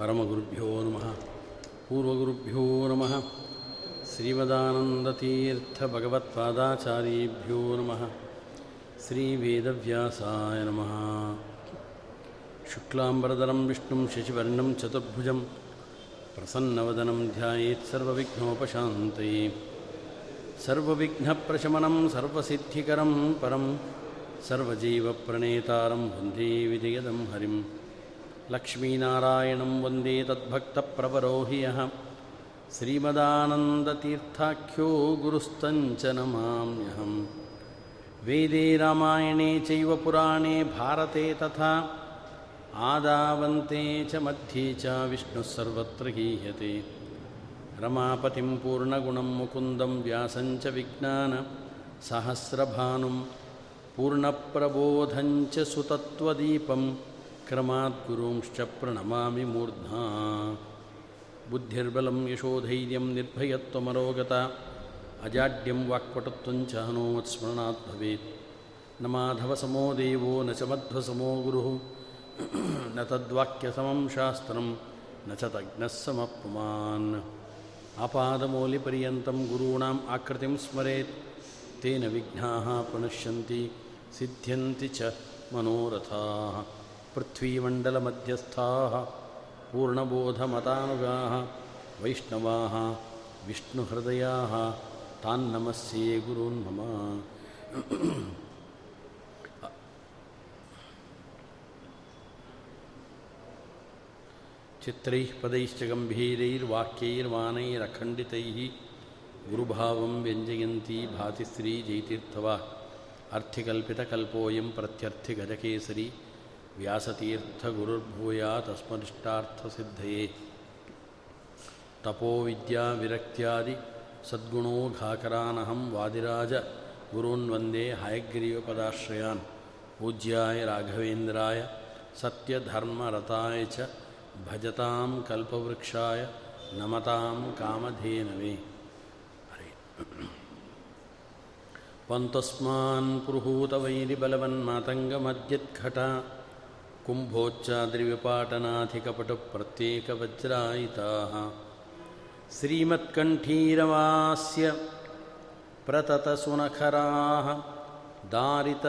ಪರಮಗುರುಭ್ಯೋ ನಮಃ ಪೂರ್ವಗುರುಭ್ಯೋ ನಮಃ ಶ್ರೀಮದಾನಂದತೀರ್ಥಭಗವತ್ಪಾದಾಚಾರ್ಯೇಭ್ಯೋ ನಮಃ ಶ್ರೀವೇದವ್ಯಾಸಾಯ ನಮಃ ಶುಕ್ಲಾಂಬರದರಂ ವಿಷ್ಣುಂ ಶಶಿವರ್ಣಂ ಚತುರ್ಭುಜಂ ಪ್ರಸನ್ನವದನಂ ಧ್ಯಾಯೇತ್ ಸರ್ವವಿಘ್ನೋಪಶಾಂತಯೇ ಸರ್ವವಿಘ್ನಪ್ರಶಮನಂ ಸರ್ವಸಿದ್ಧಿಕರಂ ಪರಂ ಸರ್ವಜೀವಪ್ರಣೇತಾರಂ ವಂದೇ ವಿಜಯದಂ ಹರಿಂ ಲಕ್ಷ್ಮೀನಾರಾಯಣಂ ವಂದೇ ತದ್ಭಕ್ತಪ್ರವರೋ ಹಿ ಯಃ ಶ್ರೀಮದಾನಂದತೀರ್ಥಾಖ್ಯೋ ಗುರುಸ್ತಂಚ ನಮಾಮ್ಯಹಂ ವೇದೇ ರಾಮಾಯಣೇ ಚೈವ ಪುರಾಣೇ ಭಾರತೆ ತಥಾ ಆದಾವಂತೆ ಚ ಮಧ್ಯೆ ಚ ವಿಷ್ಣುಃ ಸರ್ವತ್ರ ಗೀಯತೆ ರಮಾಪತಿಂ ಪೂರ್ಣಗುಣಂ ಮುಕುಂದಂ ವ್ಯಾಸಂಚ क्रमात् गुरूंश्च प्रणमामि मूर्ध्ना। बुद्धिर्बलं यशोधैर्यं निर्भयत्वमरोगता, अजाड्यं वाक्पटुत्वञ्च हनोमत्स्मरणात् भवेत्। न माधवसमो देवो, न च मध्वसमो गुरुः। न तद्वाक्यसमं शास्त्रं, न च तज्ञः समपुमान् आपादमौलिपर्यन्तं गुरूणाम् आकृतिं स्मरेत्। तेन विघ्नाः प्रणश्यन्ति, सिद्ध्यन्ति च मनोरथाः। पृथ्वीमण्डलमध्यस्थाः पूर्णबोधमतानुगाः वैष्णवाः विष्णुहृदयाः तान्नमस्ये गुरून् मम चित्रैः पदैश्च गम्भीरैर्वाक्यैर्वाणैरखण्डितैः गुरुभावं व्यञ्जयन्ती भातिश्री जयतीर्थवा अर्थिकल्पितकल्पोऽयं प्रत्यर्थिगजकेसरी ವ್ಯಾಸತೀರ್ಥಗುರುರ್ಭೂಯಾ ತಸ್ಮದಿಷ್ಟಾರ್ಥಸಿದ್ಧಯೇ ತಪೋವಿದ್ಯಾವಿರಕ್ತ್ಯಾದಿ ಸದ್ಗುಣೋಘಾಕರಾನಹಂ ವಾದಿರಾಜ ಗುರುನ್ ವಂದೇ ಹಯಗ್ರೀವಪದಾಶ್ರಯಾನ್ ಪೂಜ್ಯಾಯ ರಾಘವೇಂದ್ರಾಯ ಸತ್ಯಧರ್ಮರತಾಯ ಚ ಭಜತಾಂ ಕಲ್ಪವೃಕ್ಷಾಯ ನಮತಾಂ ಕಾಮಧೇನವೇ. ಹರೇ. ಪಂತಸ್ಮಾನ್ ಪುರುಹೂತವೈರಿಬಲವನ್ಮಾತಂಗಮದ್ಯತ್ಘಟ कुम्भोच्चाद्रिविपाटनाधिकपटुप्रत्येकवज्रायिताः श्रीमत्कण्ठीरवास्य प्रततसुनखराः दारित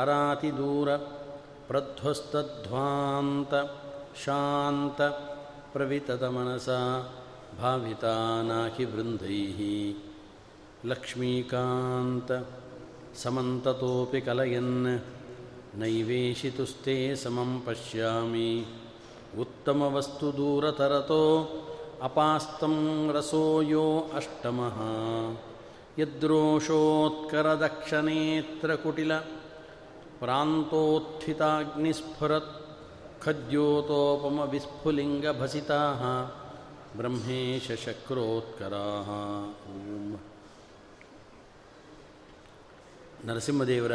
अरातिदूरप्रध्वस्तध्वान्त शान्त प्रविततमनसा भाविता नाकिवृन्दैः लक्ष्मीकान्त समन्ततोऽपि कलयन् नैवेशितुस्ते समं पश्यामि उत्तमवस्तु दूरतरतो अपास्तं रसो यो अष्टमः यद्रोषोत्करदक्षनेत्रकुटिल प्रान्तोत्थिताग्निस्फुरत् खद्योतोपमविस्फुलिङ्गभसिताः ಬ್ರಹ್ಮೇಶಕ್ರೋತ್ಕರಾಹ ಓಂ ನರಸಿಂಹದೇವರ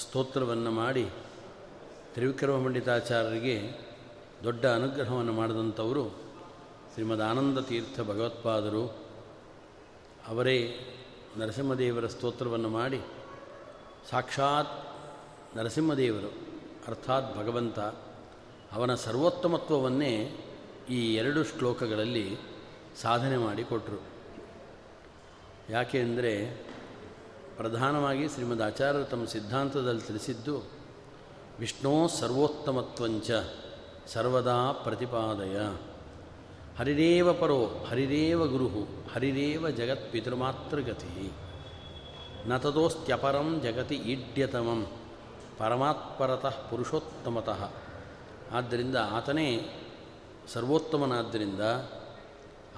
ಸ್ತೋತ್ರವನ್ನು ಮಾಡಿ ತ್ರಿವಿಕ್ರಮ ಪಂಡಿತಾಚಾರ್ಯರಿಗೆ ದೊಡ್ಡ ಅನುಗ್ರಹವನ್ನು ಮಾಡಿದಂಥವರು ಶ್ರೀಮದ್ ಆನಂದ ತೀರ್ಥ ಭಗವತ್ಪಾದರು. ಅವರೇ ನರಸಿಂಹದೇವರ ಸ್ತೋತ್ರವನ್ನು ಮಾಡಿ ಸಾಕ್ಷಾತ್ ನರಸಿಂಹದೇವರು, ಅರ್ಥಾತ್ ಭಗವಂತ, ಅವನ ಸರ್ವೋತ್ತಮತ್ವವನ್ನೇ ಈ ಎರಡು ಶ್ಲೋಕಗಳಲ್ಲಿ ಸಾಧನೆ ಮಾಡಿಕೊಟ್ರು. ಯಾಕೆ ಅಂದರೆ ಪ್ರಧಾನವಾಗಿ ಶ್ರೀಮದ್ ಆಚಾರ್ಯರು ತಮ್ಮ ಸಿದ್ಧಾಂತದಲ್ಲಿ ತಿಳಿಸಿದ್ದು, ವಿಷ್ಣು ಸರ್ವೋತ್ತಮತ್ವಂಚ ಸರ್ವದಾ ಪ್ರತಿಪಾದಯ. ಹರಿರೇವ ಪರೋ, ಹರಿರೇವ ಗುರು ಹರಿರೇವ ಜಗತ್ ಪಿತೃಮಾತೃಗತಿ. ನ ತದೋಸ್ತ್ಯಪರಂ ಜಗತಿ ಈಡ್ಯತಮಂ, ಪರಮಾತ್ಪರತಃ ಪುರುಷೋತ್ತಮತಃ. ಆದ್ದರಿಂದ ಆತನೇ ಸರ್ವೋತ್ತಮನಾದ್ದರಿಂದ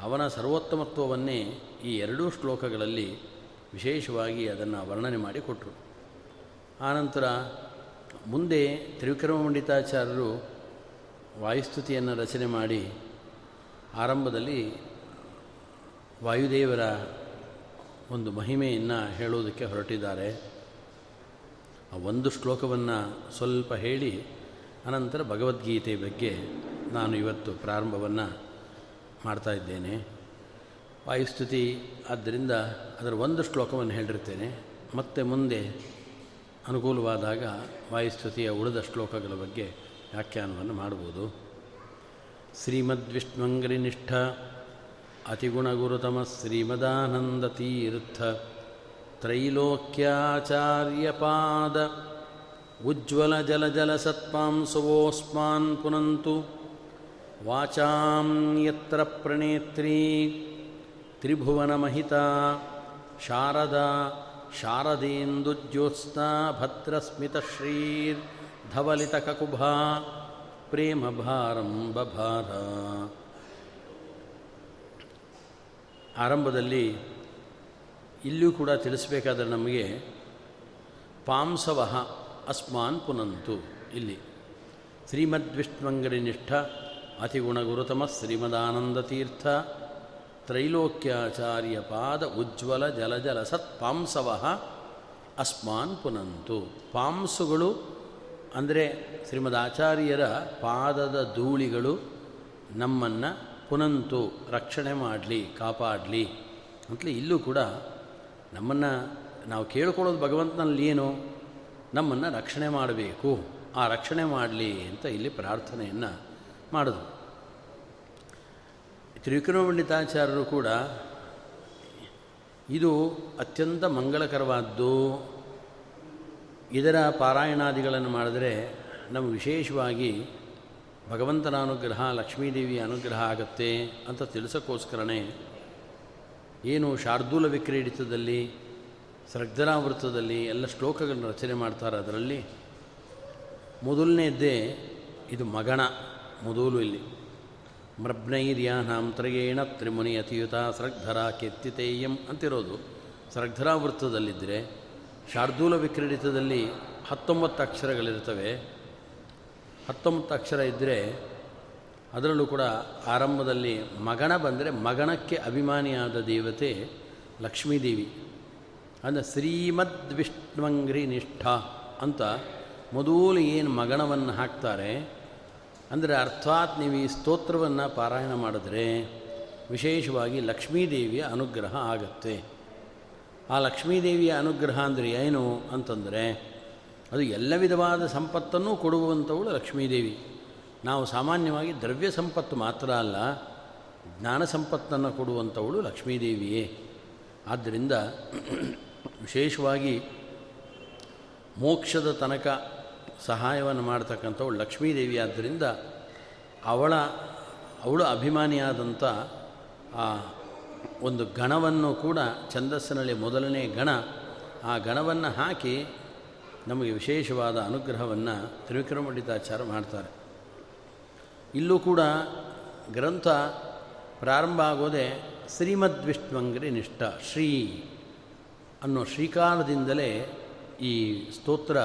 ಅವನ ಸರ್ವೋತ್ತಮತ್ವವನ್ನೇ ಈ ಎರಡೂ ಶ್ಲೋಕಗಳಲ್ಲಿ ವಿಶೇಷವಾಗಿ ಅದನ್ನು ವರ್ಣನೆ ಮಾಡಿ ಕೊಟ್ಟರು. ಆನಂತರ ಮುಂದೆ ತ್ರಿವಿಕ್ರಮ ಪಂಡಿತಾಚಾರ್ಯರು ವಾಯುಸ್ತುತಿಯನ್ನು ರಚನೆ ಮಾಡಿ ಆರಂಭದಲ್ಲಿ ವಾಯುದೇವರ ಒಂದು ಮಹಿಮೆಯನ್ನು ಹೇಳುವುದಕ್ಕೆ ಹೊರಟಿದ್ದಾರೆ. ಆ ಒಂದು ಶ್ಲೋಕವನ್ನು ಸ್ವಲ್ಪ ಹೇಳಿ, ಅನಂತರ ಭಗವದ್ಗೀತೆ ಬಗ್ಗೆ ನಾನು ಇವತ್ತು ಪ್ರಾರಂಭವನ್ನು ಮಾಡ್ತಾ ಇದ್ದೇನೆ. ವಾಯುಸ್ತುತಿ ಆದ್ದರಿಂದ ಅದರ ಒಂದು ಶ್ಲೋಕವನ್ನು ಹೇಳಿರ್ತೇನೆ ಮತ್ತೆ ಮುಂದೆ ಅನುಕೂಲವಾದಾಗ ವಾಯುಸ್ತುತಿಯ ಉಳಿದ ಶ್ಲೋಕಗಳ ಬಗ್ಗೆ ವ್ಯಾಖ್ಯಾನವನ್ನು ಮಾಡ್ಬೋದು ಶ್ರೀಮದ್ವಿಷ್ಣುಂಗರಿನಿಷ್ಠ ಅತಿಗುಣಗುರುತಮ ಶ್ರೀಮದಾನಂದತೀರ್ಥ ತ್ರೈಲೋಕ್ಯಾಚಾರ್ಯಪಾದ ಉಜ್ವಲ ಜಲ ಜಲ ಸತ್ಪಾಂಸುವೋಸ್ಮಾನ್ ಪುನಂತು ವಾಚಾಂ ಯತ್ರ ಪ್ರಣೇತ್ರೀ ತ್ರಿಭುವನಮಹಿತಾ ಶಾರದಾ ಶಾರದೇಂದುಜ್ಯೋತ್ಸ್ನಾ ಭದ್ರಸ್ಮಿತಶ್ರೀರ್ಧವಲಿತಕಕುಭಾ ಪ್ರೇಮಭಾರಂ ಬಭಾರ ಆರಂಭದಲ್ಲಿ ಇಲ್ಲಿಯೂ ಕೂಡ ತಿಳಿಸಬೇಕಾದ್ರೆ ನಮಗೆ ಪಾಂಸವಹ ಅಸ್ಮಾನ್ ಪುನಂತು ಇಲ್ಲಿ. ಶ್ರೀಮದ್ವಿಷ್ಣುವಂಗರಿನಿಷ್ಠ ಅತಿಗುಣಗುರುತಮ ಶ್ರೀಮದಾನಂದತೀರ್ಥ ತ್ರೈಲೋಕ್ಯಾಚಾರ್ಯ ಪಾದ ಉಜ್ವಲ ಜಲಜಲ ಸತ್ ಪಾಂಸವಹ ಅಸ್ಮಾನ್ ಪುನಂತು. ಪಾಂಸುಗಳು ಅಂದರೆ ಶ್ರೀಮದ್ ಆಚಾರ್ಯರ ಪಾದದ ಧೂಳಿಗಳು ನಮ್ಮನ್ನು ಪುನಂತು, ರಕ್ಷಣೆ ಮಾಡಲಿ, ಕಾಪಾಡಲಿ ಅಂತಲೇ ಇಲ್ಲೂ ಕೂಡ ನಮ್ಮನ್ನು ನಾವು ಕೇಳ್ಕೊಳ್ಳೋದು ಭಗವಂತನಲ್ಲಿ ಏನು? ನಮ್ಮನ್ನು ರಕ್ಷಣೆ ಮಾಡಬೇಕು. ಆ ರಕ್ಷಣೆ ಮಾಡಲಿ ಅಂತ ಇಲ್ಲಿ ಪ್ರಾರ್ಥನೆಯನ್ನು ಮಾಡಿದ್ರು ತ್ರಿವಿಕ್ರಮಪಂಡಿತಾಚಾರ್ಯರು ಕೂಡ ಇದು ಅತ್ಯಂತ ಮಂಗಳಕರವಾದ್ದು. ಇದರ ಪಾರಾಯಣಾದಿಗಳನ್ನು ಮಾಡಿದರೆ ನಮ್ಮ ವಿಶೇಷವಾಗಿ ಭಗವಂತನ ಅನುಗ್ರಹ, ಲಕ್ಷ್ಮೀದೇವಿಯ ಅನುಗ್ರಹ ಆಗತ್ತೆ ಅಂತ ತಿಳಿಸೋಕ್ಕೋಸ್ಕರನೇ ಏನು ಶಾರ್ದೂಲ ವಿಕ್ರೀಡಿತದಲ್ಲಿ ಸೃಗ್ಧರಾವೃತದಲ್ಲಿ ಎಲ್ಲ ಶ್ಲೋಕಗಳನ್ನು ರಚನೆ ಮಾಡ್ತಾರೆ ಅದರಲ್ಲಿ. ಮೊದಲನೇದ್ದೇ ಇದು ಮಗಣ, ಮೊದಲು ಇಲ್ಲಿ. ಮೃಬ್ನೈರ್ಯಾನಾಂ ತ್ರಯೇಣ ತ್ರಿಮುನಿ ಅತಿಯುತ ಸೃಗ್ಧರ ಕೆತ್ತಿತೇಯಂ ಅಂತಿರೋದು. ಸೃಗ್ಧರಾವೃತ್ತದಲ್ಲಿದ್ದರೆ ಶಾರ್ದೂಲ ವಿಕ್ರೀಡಿತದಲ್ಲಿ ಹತ್ತೊಂಬತ್ತು ಅಕ್ಷರಗಳಿರ್ತವೆ. ಹತ್ತೊಂಬತ್ತು ಅಕ್ಷರ ಇದ್ದರೆ ಅದರಲ್ಲೂ ಕೂಡ ಆರಂಭದಲ್ಲಿ ಮಗಣ ಬಂದರೆ ಮಗಣಕ್ಕೆ ಅಭಿಮಾನಿಯಾದ ದೇವತೆ ಲಕ್ಷ್ಮೀದೇವಿ. ಅಂದರೆ ಶ್ರೀಮದ್ ವಿಷ್ಣುವಂಗ್ರಿ ನಿಷ್ಠ ಅಂತ ಮೊದಲು ಏನು ಮಗಣವನ್ನು ಹಾಕ್ತಾರೆ? ಅಂದರೆ ಅರ್ಥಾತ್ ನೀವು ಈ ಸ್ತೋತ್ರವನ್ನು ಪಾರಾಯಣ ಮಾಡಿದ್ರೆ ವಿಶೇಷವಾಗಿ ಲಕ್ಷ್ಮೀದೇವಿಯ ಅನುಗ್ರಹ ಆಗತ್ತೆ. ಆ ಲಕ್ಷ್ಮೀದೇವಿಯ ಅನುಗ್ರಹ ಅಂದರೆ ಏನು ಅಂತಂದರೆ ಅದು ಎಲ್ಲ ವಿಧವಾದ ಸಂಪತ್ತನ್ನು ಕೊಡುವಂಥವಳು ಲಕ್ಷ್ಮೀದೇವಿ. ನಾವು ಸಾಮಾನ್ಯವಾಗಿ ದ್ರವ್ಯ ಸಂಪತ್ತು ಮಾತ್ರ ಅಲ್ಲ, ಜ್ಞಾನ ಸಂಪತ್ತನ್ನು ಕೊಡುವಂಥವಳು ಲಕ್ಷ್ಮೀದೇವಿಯೇ. ಆದ್ದರಿಂದ ವಿಶೇಷವಾಗಿ ಮೋಕ್ಷದ ತನಕ ಸಹಾಯವನ್ನು ಮಾಡ್ತಕ್ಕಂಥವಳು ಲಕ್ಷ್ಮೀದೇವಿ ಆದ್ದರಿಂದ ಅವಳ, ಅವಳು ಅಭಿಮಾನಿಯಾದಂಥ ಆ ಒಂದು ಗಣವನ್ನು ಕೂಡ ಛಂದಸ್ಸಿನಲ್ಲಿ ಮೊದಲನೇ ಗಣ, ಆ ಗಣವನ್ನು ಹಾಕಿ ನಮಗೆ ವಿಶೇಷವಾದ ಅನುಗ್ರಹವನ್ನು ತ್ರಿವಿಕ್ರಮಂಡಿತಾಚಾರ ಮಾಡ್ತಾರೆ. ಇಲ್ಲೂ ಕೂಡ ಗ್ರಂಥ ಪ್ರಾರಂಭ ಆಗೋದೇ ಶ್ರೀಮದ್ ವಿಷ್ಣುವಂಗ್ರಿ ನಿಷ್ಠ, ಶ್ರೀ ಅನ್ನೋ ಶ್ರೀಕಾಲದಿಂದಲೇ ಈ ಸ್ತೋತ್ರ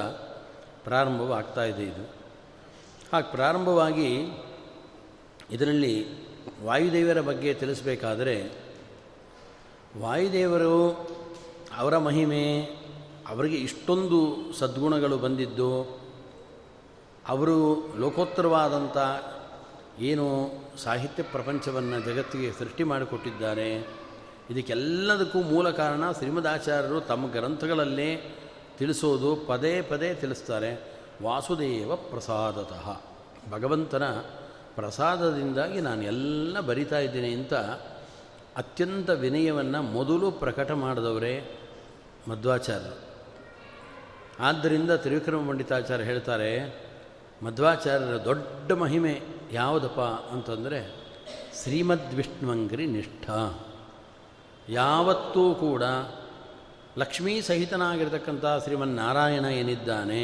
ಪ್ರಾರಂಭವಾಗ್ತಾ ಇದೆ ಇದು. ಹಾಗೆ ಪ್ರಾರಂಭವಾಗಿ ಇದರಲ್ಲಿ ವಾಯುದೇವರ ಬಗ್ಗೆ ತಿಳಿಸಬೇಕಾದರೆ, ವಾಯುದೇವರು ಅವರ ಮಹಿಮೆ, ಅವರಿಗೆ ಇಷ್ಟೊಂದು ಸದ್ಗುಣಗಳು ಬಂದಿದ್ದು, ಅವರು ಲೋಕೋತ್ತರವಾದಂಥ ಏನು ಸಾಹಿತ್ಯ ಪ್ರಪಂಚವನ್ನು ಜಗತ್ತಿಗೆ ಸೃಷ್ಟಿ ಮಾಡಿಕೊಟ್ಟಿದ್ದಾರೆ, ಇದಕ್ಕೆಲ್ಲದಕ್ಕೂ ಮೂಲ ಕಾರಣ ಶ್ರೀಮದಾಚಾರ್ಯರು ತಮ್ಮ ಗ್ರಂಥಗಳಲ್ಲೇ ತಿಳಿಸೋದು ಪದೇ ಪದೇ ತಿಳಿಸ್ತಾರೆ. ವಾಸುದೇವ ಪ್ರಸಾದತಃ. ಭಗವಂತನ ಪ್ರಸಾದದಿಂದಾಗಿ ನಾನು ಎಲ್ಲ ಬರಿತಾ ಇದ್ದೀನಿ ಅಂತ ಅತ್ಯಂತ ವಿನಯವನ್ನು ಮೊದಲು ಪ್ರಕಟ ಮಾಡಿದವರೇ ಮಧ್ವಾಚಾರ್ಯರು. ಆದ್ದರಿಂದ ತ್ರಿವಿಕ್ರಮ ಪಂಡಿತಾಚಾರ್ಯ ಹೇಳ್ತಾರೆ, ಮಧ್ವಾಚಾರ್ಯರ ದೊಡ್ಡ ಮಹಿಮೆ ಯಾವುದಪ್ಪ ಅಂತಂದರೆ ಶ್ರೀಮದ್ ವಿಷ್ಣುವಂಗ್ರಿ ನಿಷ್ಠ. ಯಾವತ್ತೂ ಕೂಡ ಲಕ್ಷ್ಮೀ ಸಹಿತನಾಗಿರ್ತಕ್ಕಂಥ ಶ್ರೀಮನ್ನಾರಾಯಣ ಏನಿದ್ದಾನೆ,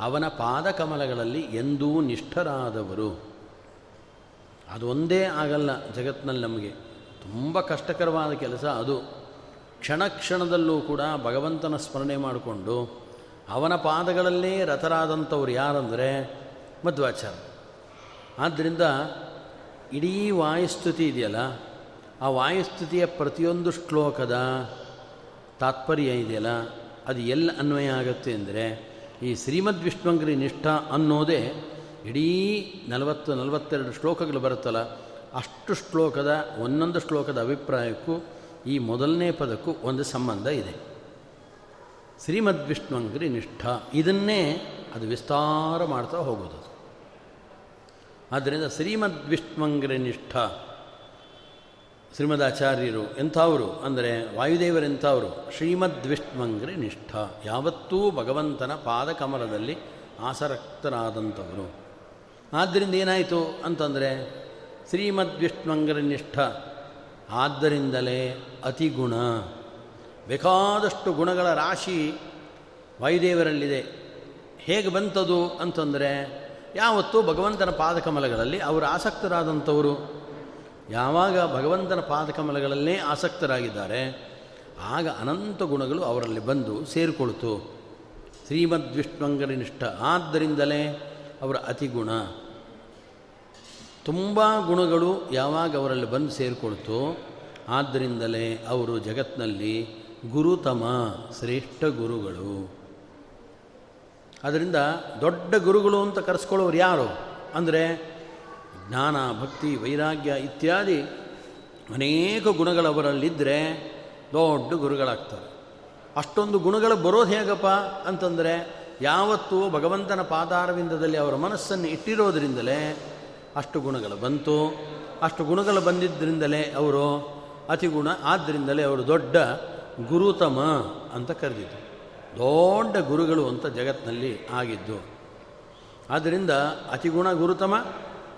ಅವನ ಪಾದಕಮಲಗಳಲ್ಲಿ ಎಂದೂ ನಿಷ್ಠರಾದವರು. ಅದೊಂದೇ ಆಗಲ್ಲ ಜಗತ್ತಿನಲ್ಲಿ ನಮಗೆ. ತುಂಬ ಕಷ್ಟಕರವಾದ ಕೆಲಸ ಅದು. ಕ್ಷಣ ಕ್ಷಣದಲ್ಲೂ ಕೂಡ ಭಗವಂತನ ಸ್ಮರಣೆ ಮಾಡಿಕೊಂಡು ಅವನ ಪಾದಗಳಲ್ಲೇ ರಥರಾದಂಥವ್ರು ಯಾರಂದರೆ ಮಧ್ವಾಚಾರ ಆದ್ದರಿಂದ ಇಡೀ ವಾಯುಸ್ತುತಿ ಇದೆಯಲ್ಲ, ಆ ವಾಯುಸ್ತುತಿಯ ಪ್ರತಿಯೊಂದು ಶ್ಲೋಕದ ತಾತ್ಪರ್ಯ ಇದೆಯಲ್ಲ? ಅದು ಎಲ್ಲಿ ಅನ್ವಯ ಆಗುತ್ತೆ ಅಂದರೆ, ಈ ಶ್ರೀಮದ್ ವಿಷ್ಣುವಂಗ್ರಿ ನಿಷ್ಠ ಅನ್ನೋದೇ ಇಡೀ ನಲವತ್ತು, ನಲವತ್ತೆರಡು ಶ್ಲೋಕಗಳು ಬರುತ್ತಲ್ಲ. ಅಷ್ಟು ಶ್ಲೋಕದ, ಒಂದೊಂದು ಶ್ಲೋಕದ ಅಭಿಪ್ರಾಯಕ್ಕೂ ಈ ಮೊದಲನೇ ಪದಕ್ಕೂ ಒಂದು ಸಂಬಂಧ ಇದೆ. ಶ್ರೀಮದ್ ವಿಷ್ಣುವಂಗ್ರಿ ನಿಷ್ಠ, ಇದನ್ನೇ ಅದು ವಿಸ್ತಾರ ಮಾಡ್ತಾ ಹೋಗೋದು. ಆದ್ದರಿಂದ ಶ್ರೀಮದ್ವಿಷ್ಣುವಂಗ್ರನಿಷ್ಠ ಶ್ರೀಮದಾಚಾರ್ಯರು ಎಂಥವರು? ಅಂದರೆ ವಾಯುದೇವರೆಂಥವರು? ಶ್ರೀಮದ್ವಿಷ್ಣುವಂಗ್ರಿ ನಿಷ್ಠ. ಯಾವತ್ತೂ ಭಗವಂತನ ಪಾದಕಮಲದಲ್ಲಿ ಆಸರಕ್ತರಾದಂಥವರು. ಆದ್ದರಿಂದ ಏನಾಯಿತು ಅಂತಂದರೆ ಶ್ರೀಮದ್ವಿಷ್ಣುವಂಗ್ರ ನಿಷ್ಠ. ಆದ್ದರಿಂದಲೇ ಅತಿಗುಣ. ಬೇಕಾದಷ್ಟು ಗುಣಗಳ ರಾಶಿ ವಾಯುದೇವರಲ್ಲಿದೆ. ಹೇಗೆ ಬಂತದು ಅಂತಂದರೆ, ಯಾವತ್ತೂ ಭಗವಂತನ ಪಾದಕಮಲಗಳಲ್ಲಿ ಅವರು ಆಸಕ್ತರಾದಂಥವರು. ಯಾವಾಗ ಭಗವಂತನ ಪಾದಕಮಲಗಳಲ್ಲೇ ಆಸಕ್ತರಾಗಿದ್ದಾರೆ, ಆಗ ಅನಂತ ಗುಣಗಳು ಅವರಲ್ಲಿ ಬಂದು ಸೇರಿಕೊಳ್ತು ಶ್ರೀಮದ್ ವಿಷ್ಣುವಂಗರಿನಿಷ್ಠ ಆದ್ದರಿಂದಲೇ ಅವರ ಅತಿಗುಣ. ತುಂಬ ಗುಣಗಳು ಯಾವಾಗ ಅವರಲ್ಲಿ ಬಂದು ಸೇರಿಕೊಳ್ತು ಆದ್ದರಿಂದಲೇ ಅವರು ಜಗತ್ತಿನಲ್ಲಿ ಗುರುತಮ, ಶ್ರೇಷ್ಠ ಗುರುಗಳು. ಅದರಿಂದ ದೊಡ್ಡ ಗುರುಗಳು ಅಂತ ಕರೆಸ್ಕೊಳ್ಳೋರು ಯಾರು? ಅಂದರೆ ಜ್ಞಾನ, ಭಕ್ತಿ, ವೈರಾಗ್ಯ ಇತ್ಯಾದಿ ಅನೇಕ ಗುಣಗಳವರಲ್ಲಿದ್ದರೆ ದೊಡ್ಡ ಗುರುಗಳಾಗ್ತಾರೆ. ಅಷ್ಟೊಂದು ಗುಣಗಳು ಬರೋದು ಹೇಗಪ್ಪ ಅಂತಂದರೆ ಯಾವತ್ತೂ ಭಗವಂತನ ಪಾದಾರವಿಂದದಲ್ಲಿ ಅವರ ಮನಸ್ಸನ್ನು ಇಟ್ಟಿರೋದ್ರಿಂದಲೇ ಅಷ್ಟು ಗುಣಗಳು ಬಂತು. ಅಷ್ಟು ಗುಣಗಳು ಬಂದಿದ್ದರಿಂದಲೇ ಅವರು ಅತಿಗುಣ ಆದ್ದರಿಂದಲೇ ಅವರು ದೊಡ್ಡ ಗುರುತಮ ಅಂತ ಕರೆದಿದ್ದು ದೊಡ್ಡ ಗುರುಗಳು ಅಂತ ಜಗತ್ತಿನಲ್ಲಿ ಆಗಿದ್ದು. ಆದ್ದರಿಂದ ಅತಿಗುಣ ಗುರುತಮ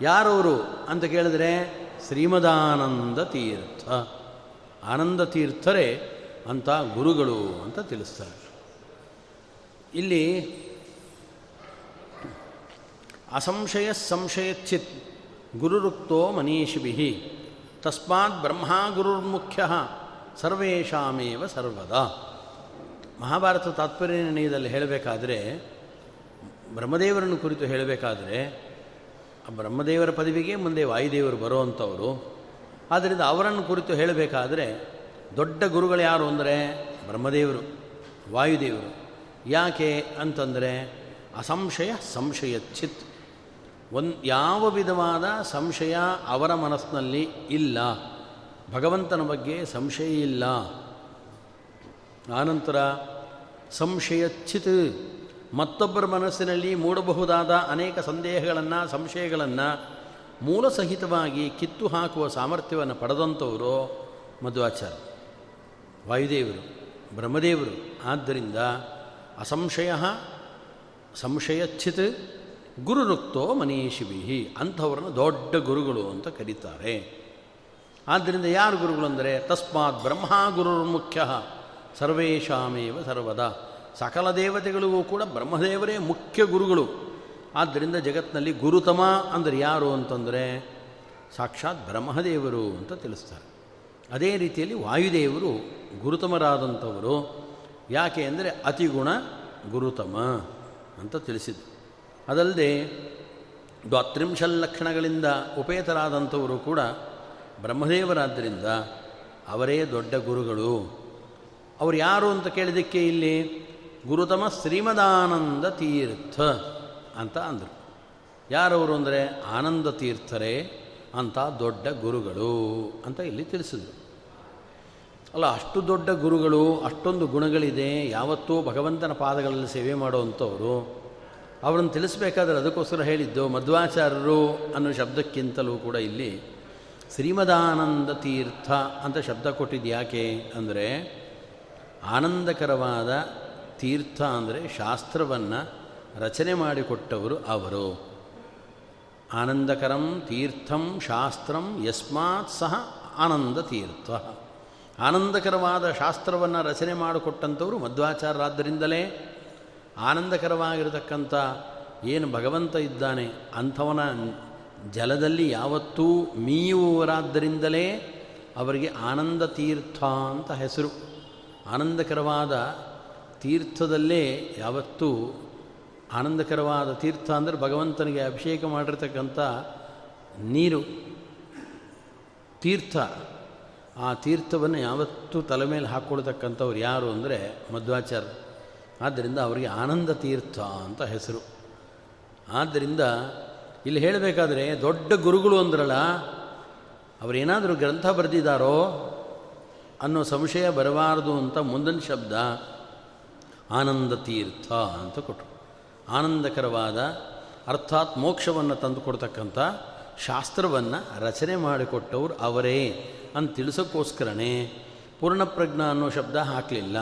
ಯಾರವರು ಅಂತ ಕೇಳಿದ್ರೆ ಶ್ರೀಮದಾನಂದ ತೀರ್ಥ. ಆನಂದ ತೀರ್ಥರೇ ಅಂತ ಗುರುಗಳು ಅಂತ ತಿಳಿಸ್ತಾರೆ. ಇಲ್ಲಿ ಅಸಂಶಯ ಸಂಶಯಚ್ಚಿತ್ ಗುರುರುಕ್ತೋ ಮನೀಷಿಭಿ. ತಸ್ಮಾತ್ ಬ್ರಹ್ಮ ಗುರುರ್ಮುಖ್ಯ ಸರ್ವೇಷಾಮೇವ ಸರ್ವದಾ. ಮಹಾಭಾರತ ತಾತ್ಪರ್ಯ ನಿರ್ಣಯದಲ್ಲಿ ಹೇಳಬೇಕಾದ್ರೆ, ಬ್ರಹ್ಮದೇವರನ್ನು ಕುರಿತು ಹೇಳಬೇಕಾದ್ರೆ ಬ್ರಹ್ಮದೇವರ ಪದವಿಗೆ ಮುಂದೆ ವಾಯುದೇವರು ಬರುವಂಥವರು. ಆದ್ದರಿಂದ ಅವರನ್ನು ಕುರಿತು ಹೇಳಬೇಕಾದರೆ, ದೊಡ್ಡ ಗುರುಗಳು ಯಾರು ಅಂದರೆ ಬ್ರಹ್ಮದೇವರು, ವಾಯುದೇವರು. ಯಾಕೆ ಅಂತಂದರೆ, ಅಸಂಶಯ ಸಂಶಯ ಚಿತ್ ಒಂದು ಯಾವ ವಿಧವಾದ ಸಂಶಯ ಅವರ ಮನಸ್ಸಿನಲ್ಲಿ ಇಲ್ಲ. ಭಗವಂತನ ಬಗ್ಗೆ ಸಂಶಯ ಇಲ್ಲ. ಆನಂತರ ಸಂಶಯಚ್ಚಿತ್. ಮತ್ತೊಬ್ಬರ ಮನಸ್ಸಿನಲ್ಲಿ ಮೂಡಬಹುದಾದ ಅನೇಕ ಸಂದೇಹಗಳನ್ನು, ಸಂಶಯಗಳನ್ನು ಮೂಲಸಹಿತವಾಗಿ ಕಿತ್ತು ಹಾಕುವ ಸಾಮರ್ಥ್ಯವನ್ನು ಪಡೆದಂಥವರು ಮಧ್ವಾಚಾರ ವಾಯುದೇವರು, ಬ್ರಹ್ಮದೇವರು. ಆದ್ದರಿಂದ ಅಸಂಶಯ ಸಂಶಯಚ್ಛಿತ್ ಗುರುರುಕ್ತೋ ಮನೀಷಿಬಿಹಿ ಅಂಥವ್ರನ್ನ ದೊಡ್ಡ ಗುರುಗಳು ಅಂತ ಕರೀತಾರೆ. ಆದ್ದರಿಂದ ಯಾರು ಗುರುಗಳು ಅಂದರೆ, ತಸ್ಮಾತ್ ಬ್ರಹ್ಮ ಗುರುರ್ಮುಖ್ಯ ಸರ್ವೇಷಾಮೇವ ಸರ್ವದಾ. ಸಕಲ ದೇವತೆಗಳಿಗೂ ಕೂಡ ಬ್ರಹ್ಮದೇವರೇ ಮುಖ್ಯ ಗುರುಗಳು. ಆದ್ದರಿಂದ ಜಗತ್ತಿನಲ್ಲಿ ಗುರುತಮ ಅಂದರೆ ಯಾರು ಅಂತಂದರೆ ಸಾಕ್ಷಾತ್ ಬ್ರಹ್ಮದೇವರು ಅಂತ ತಿಳಿಸ್ತಾರೆ. ಅದೇ ರೀತಿಯಲ್ಲಿ ವಾಯುದೇವರು ಗುರುತಮರಾದಂಥವರು. ಯಾಕೆ ಅಂದರೆ ಅತಿಗುಣ ಗುರುತಮ ಅಂತ ತಿಳಿಸಿದ್ರು ಅದಲ್ಲದೆ ದ್ವಾತ್ರಿಂಶಲ್ಲಕ್ಷಣಗಳಿಂದ ಉಪೇತರಾದಂಥವರು ಕೂಡ ಬ್ರಹ್ಮದೇವರಾದ್ದರಿಂದ ಅವರೇ ದೊಡ್ಡ ಗುರುಗಳು. ಅವರು ಯಾರು ಅಂತ ಕೇಳಿದ್ದಕ್ಕೆ ಇಲ್ಲಿ? ಗುರುತಮ ಶ್ರೀಮದಾನಂದ ತೀರ್ಥ ಅಂತ ಅಂದರು. ಯಾರವರು ಅಂದರೆ ಆನಂದ ತೀರ್ಥರೇ ಅಂತ ದೊಡ್ಡ ಗುರುಗಳು ಅಂತ ಇಲ್ಲಿ ತಿಳಿಸಿದರು. ಅಲ್ಲ, ಅಷ್ಟು ದೊಡ್ಡ ಗುರುಗಳು, ಅಷ್ಟೊಂದು ಗುಣಗಳಿದೆ, ಯಾವತ್ತೂ ಭಗವಂತನ ಪಾದಗಳಲ್ಲಿ ಸೇವೆ ಮಾಡುವಂಥವರು ಅವರನ್ನು ತಿಳಿಸ್ಬೇಕಾದ್ರೆ ಅದಕ್ಕೋಸ್ಕರ ಹೇಳಿದ್ದು, ಮಧ್ವಾಚಾರ್ಯರು ಅನ್ನೋ ಶಬ್ದಕ್ಕಿಂತಲೂ ಕೂಡ ಇಲ್ಲಿ ಶ್ರೀಮದಾನಂದ ತೀರ್ಥ ಅಂತ ಶಬ್ದ ಕೊಟ್ಟಿದ್ದು ಯಾಕೆ ಅಂದರೆ ಆನಂದಕರವಾದ ತೀರ್ಥ ಅಂದರೆ ಶಾಸ್ತ್ರವನ್ನು ರಚನೆ ಮಾಡಿಕೊಟ್ಟವರು ಅವರು. ಆನಂದಕರಂ ತೀರ್ಥಂ ಶಾಸ್ತ್ರಂ ಯಸ್ಮಾತ್ ಸಹ ಆನಂದ ತೀರ್ಥ. ಆನಂದಕರವಾದ ಶಾಸ್ತ್ರವನ್ನು ರಚನೆ ಮಾಡಿಕೊಟ್ಟಂಥವರು ಮಧ್ವಾಚಾರ್ಯರಾದ್ದರಿಂದಲೇ. ಆನಂದಕರವಾಗಿರತಕ್ಕಂಥ ಏನು ಭಗವಂತ ಇದ್ದಾನೆ, ಅಂಥವನ ಜಲದಲ್ಲಿ ಯಾವತ್ತೂ ಮೀಯುವವರಾದ್ದರಿಂದಲೇ ಅವರಿಗೆ ಆನಂದ ತೀರ್ಥ ಅಂತ ಹೆಸರು. ಆನಂದಕರವಾದ ತೀರ್ಥದಲ್ಲೇ ಯಾವತ್ತೂ ಆನಂದಕರವಾದ ತೀರ್ಥ ಅಂದರೆ ಭಗವಂತನಿಗೆ ಅಭಿಷೇಕ ಮಾಡಿರ್ತಕ್ಕಂಥ ನೀರು, ತೀರ್ಥ. ಆ ತೀರ್ಥವನ್ನು ಯಾವತ್ತೂ ತಲೆ ಮೇಲೆ ಹಾಕ್ಕೊಳ್ತಕ್ಕಂಥವ್ರು ಯಾರು ಅಂದರೆ ಮಧ್ವಾಚಾರ್ಯ ಆದ್ದರಿಂದ ಅವರಿಗೆ ಆನಂದ ತೀರ್ಥ ಅಂತ ಹೆಸರು. ಆದ್ದರಿಂದ ಇಲ್ಲಿ ಹೇಳಬೇಕಾದ್ರೆ ದೊಡ್ಡ ಗುರುಗಳು ಅಂದ್ರಲ್ಲ, ಅವರೇನಾದರೂ ಗ್ರಂಥ ಬರೆದಿದ್ದಾರೋ ಅನ್ನೋ ಸಂಶಯ ಬರಬಾರದು ಅಂತ ಮುಂದಿನ ಶಬ್ದ. ಆನಂದ ತೀರ್ಥ ಅಂತ ಕೊಟ್ಟರು ಆನಂದಕರವಾದ, ಅರ್ಥಾತ್ ಮೋಕ್ಷವನ್ನು ತಂದುಕೊಡ್ತಕ್ಕಂಥ ಶಾಸ್ತ್ರವನ್ನು ರಚನೆ ಮಾಡಿಕೊಟ್ಟವರು ಅವರೇ ಅಂತ ತಿಳಿಸೋಕ್ಕೋಸ್ಕರನೇ ಪೂರ್ಣಪ್ರಜ್ಞ ಅನ್ನೋ ಶಬ್ದ ಹಾಕಲಿಲ್ಲ.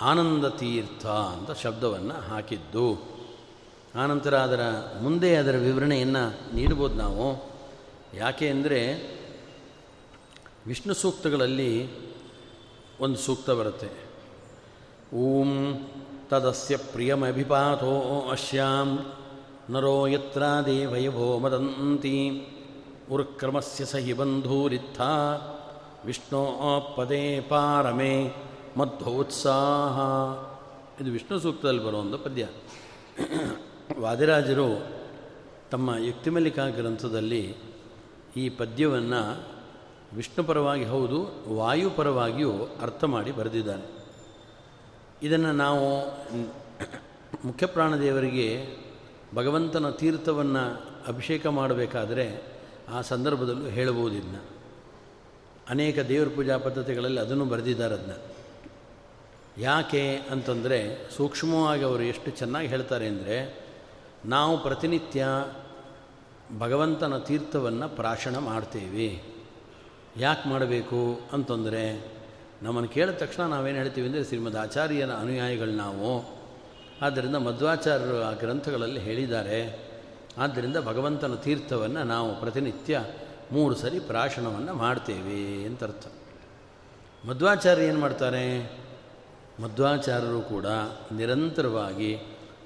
ಆನಂದ ತೀರ್ಥ ಅಂತ ಶಬ್ದವನ್ನು ಹಾಕಿದ್ದು. ಆನಂತರ ಅದರ ಮುಂದೆ ಅದರ ವಿವರಣೆಯನ್ನು ನೀಡ್ಬೋದು ನಾವು. ಯಾಕೆ ಅಂದರೆ ವಿಷ್ಣು ಸೂಕ್ತಗಳಲ್ಲಿ ಒಂದು ಸೂಕ್ತ ಬರುತ್ತೆ. ಓಂ ತದಸ್ಯ ಪ್ರಿಯಮಭಿಪಾತೋ ಅಶ್ಯಾಂ ನರೋ ಯತ್ರ ದೇವಯವೋ ಮದಂತಿ ಉರ್ಕ್ರಮಸ್ಯ ಸಹಿ ಬಂಧೂರಿತ್ಥ ವಿಷ್ಣೋ ಪದೇ ಪಾರಮೇ ಮಧ್ವೋತ್ಸಾಹ ಇದು ವಿಷ್ಣು ಸೂಕ್ತದಲ್ಲಿ ಬರುವಂಥ ಪದ್ಯ. ವಾದಿರಾಜರು ತಮ್ಮ ಯುಕ್ತಿಮಲ್ಲಿಕಾ ಗ್ರಂಥದಲ್ಲಿ ಈ ಪದ್ಯವನ್ನು ವಿಷ್ಣು ಪರವಾಗಿ ಹೌದು ವಾಯುಪರವಾಗಿಯೂ ಅರ್ಥ ಮಾಡಿ ಬರೆದಿದ್ದಾನೆ. ಇದನ್ನು ನಾವು ಮುಖ್ಯಪ್ರಾಣದೇವರಿಗೆ ಭಗವಂತನ ತೀರ್ಥವನ್ನು ಅಭಿಷೇಕ ಮಾಡಬೇಕಾದರೆ ಆ ಸಂದರ್ಭದಲ್ಲೂ ಹೇಳಬಹುದು ಅನೇಕ ದೇವರ ಪೂಜಾ ಪದ್ಧತಿಗಳಲ್ಲಿ ಅದನ್ನು ಬರೆದಿದ್ದಾರೆ ಅದನ್ನ ಯಾಕೆ ಅಂತಂದರೆ ಸೂಕ್ಷ್ಮವಾಗಿ ಅವರು ಎಷ್ಟು ಚೆನ್ನಾಗಿ ಹೇಳ್ತಾರೆ ಅಂದರೆ ನಾವು ಪ್ರತಿನಿತ್ಯ ಭಗವಂತನ ತೀರ್ಥವನ್ನು ಪ್ರಾಶನ ಮಾಡ್ತೇವೆ. ಯಾಕೆ ಮಾಡಬೇಕು ಅಂತಂದರೆ ನಮ್ಮನ್ನು ಕೇಳಿದ ತಕ್ಷಣ ನಾವೇನು ಹೇಳ್ತೀವಿ ಅಂದರೆ, ಶ್ರೀಮದ್ ಆಚಾರ್ಯನ ಅನುಯಾಯಿಗಳು ನಾವು. ಆದ್ದರಿಂದ ಮಧ್ವಾಚಾರ್ಯರು ಆ ಗ್ರಂಥಗಳಲ್ಲಿ ಹೇಳಿದ್ದಾರೆ. ಆದ್ದರಿಂದ ಭಗವಂತನ ತೀರ್ಥವನ್ನು ನಾವು ಪ್ರತಿನಿತ್ಯ ಮೂರು ಸರಿ ಪ್ರಾಶನವನ್ನು ಮಾಡ್ತೇವೆ ಅಂತ ಅರ್ಥ. ಮಧ್ವಾಚಾರ್ಯ ಏನು ಮಾಡ್ತಾರೆ? ಮಧ್ವಾಚಾರ್ಯರು ಕೂಡ ನಿರಂತರವಾಗಿ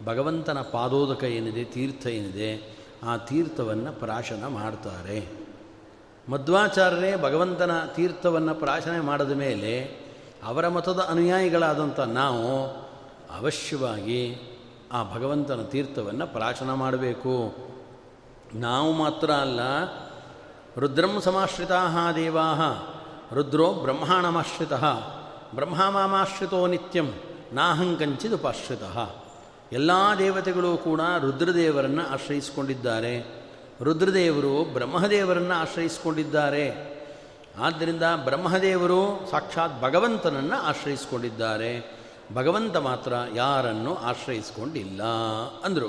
ಭಗವಂತನ ಪಾದೋದಕ ಏನಿದೆ, ತೀರ್ಥ ಏನಿದೆ, ಆ ತೀರ್ಥವನ್ನು ಪ್ರಾಶನ ಮಾಡ್ತಾರೆ. ಮಧ್ವಾಚಾರ್ಯರೇ ಭಗವಂತನ ತೀರ್ಥವನ್ನು ಪ್ರಾಶನೆ ಮಾಡಿದ ಮೇಲೆ ಅವರ ಮತದ ಅನುಯಾಯಿಗಳಾದಂಥ ನಾವು ಅವಶ್ಯವಾಗಿ ಆ ಭಗವಂತನ ತೀರ್ಥವನ್ನು ಪ್ರಾಶನ ಮಾಡಬೇಕು. ನಾವು ಮಾತ್ರ ಅಲ್ಲ, ರುದ್ರಂ ಸಮಾಶ್ರಿತಾ ದೇವಾ ರುದ್ರೋ ಬ್ರಹ್ಮಾಣಮಾಶ್ರಿತ ಬ್ರಹ್ಮಾಮಾಶ್ರಿತೋ ನಿತ್ಯಂ ನಾಹಂಕಂಚಿದುಪಾಶ್ರಿತ ಎಲ್ಲ ದೇವತೆಗಳು ಕೂಡ ರುದ್ರದೇವರನ್ನು ಆಶ್ರಯಿಸಿಕೊಂಡಿದ್ದಾರೆ. ರುದ್ರದೇವರು ಬ್ರಹ್ಮದೇವರನ್ನು ಆಶ್ರಯಿಸಿಕೊಂಡಿದ್ದಾರೆ. ಆದ್ದರಿಂದ ಬ್ರಹ್ಮದೇವರು ಸಾಕ್ಷಾತ್ ಭಗವಂತನನ್ನು ಆಶ್ರಯಿಸಿಕೊಂಡಿದ್ದಾರೆ. ಭಗವಂತ ಮಾತ್ರ ಯಾರನ್ನು ಆಶ್ರಯಿಸಿಕೊಂಡಿಲ್ಲ ಅಂದರು.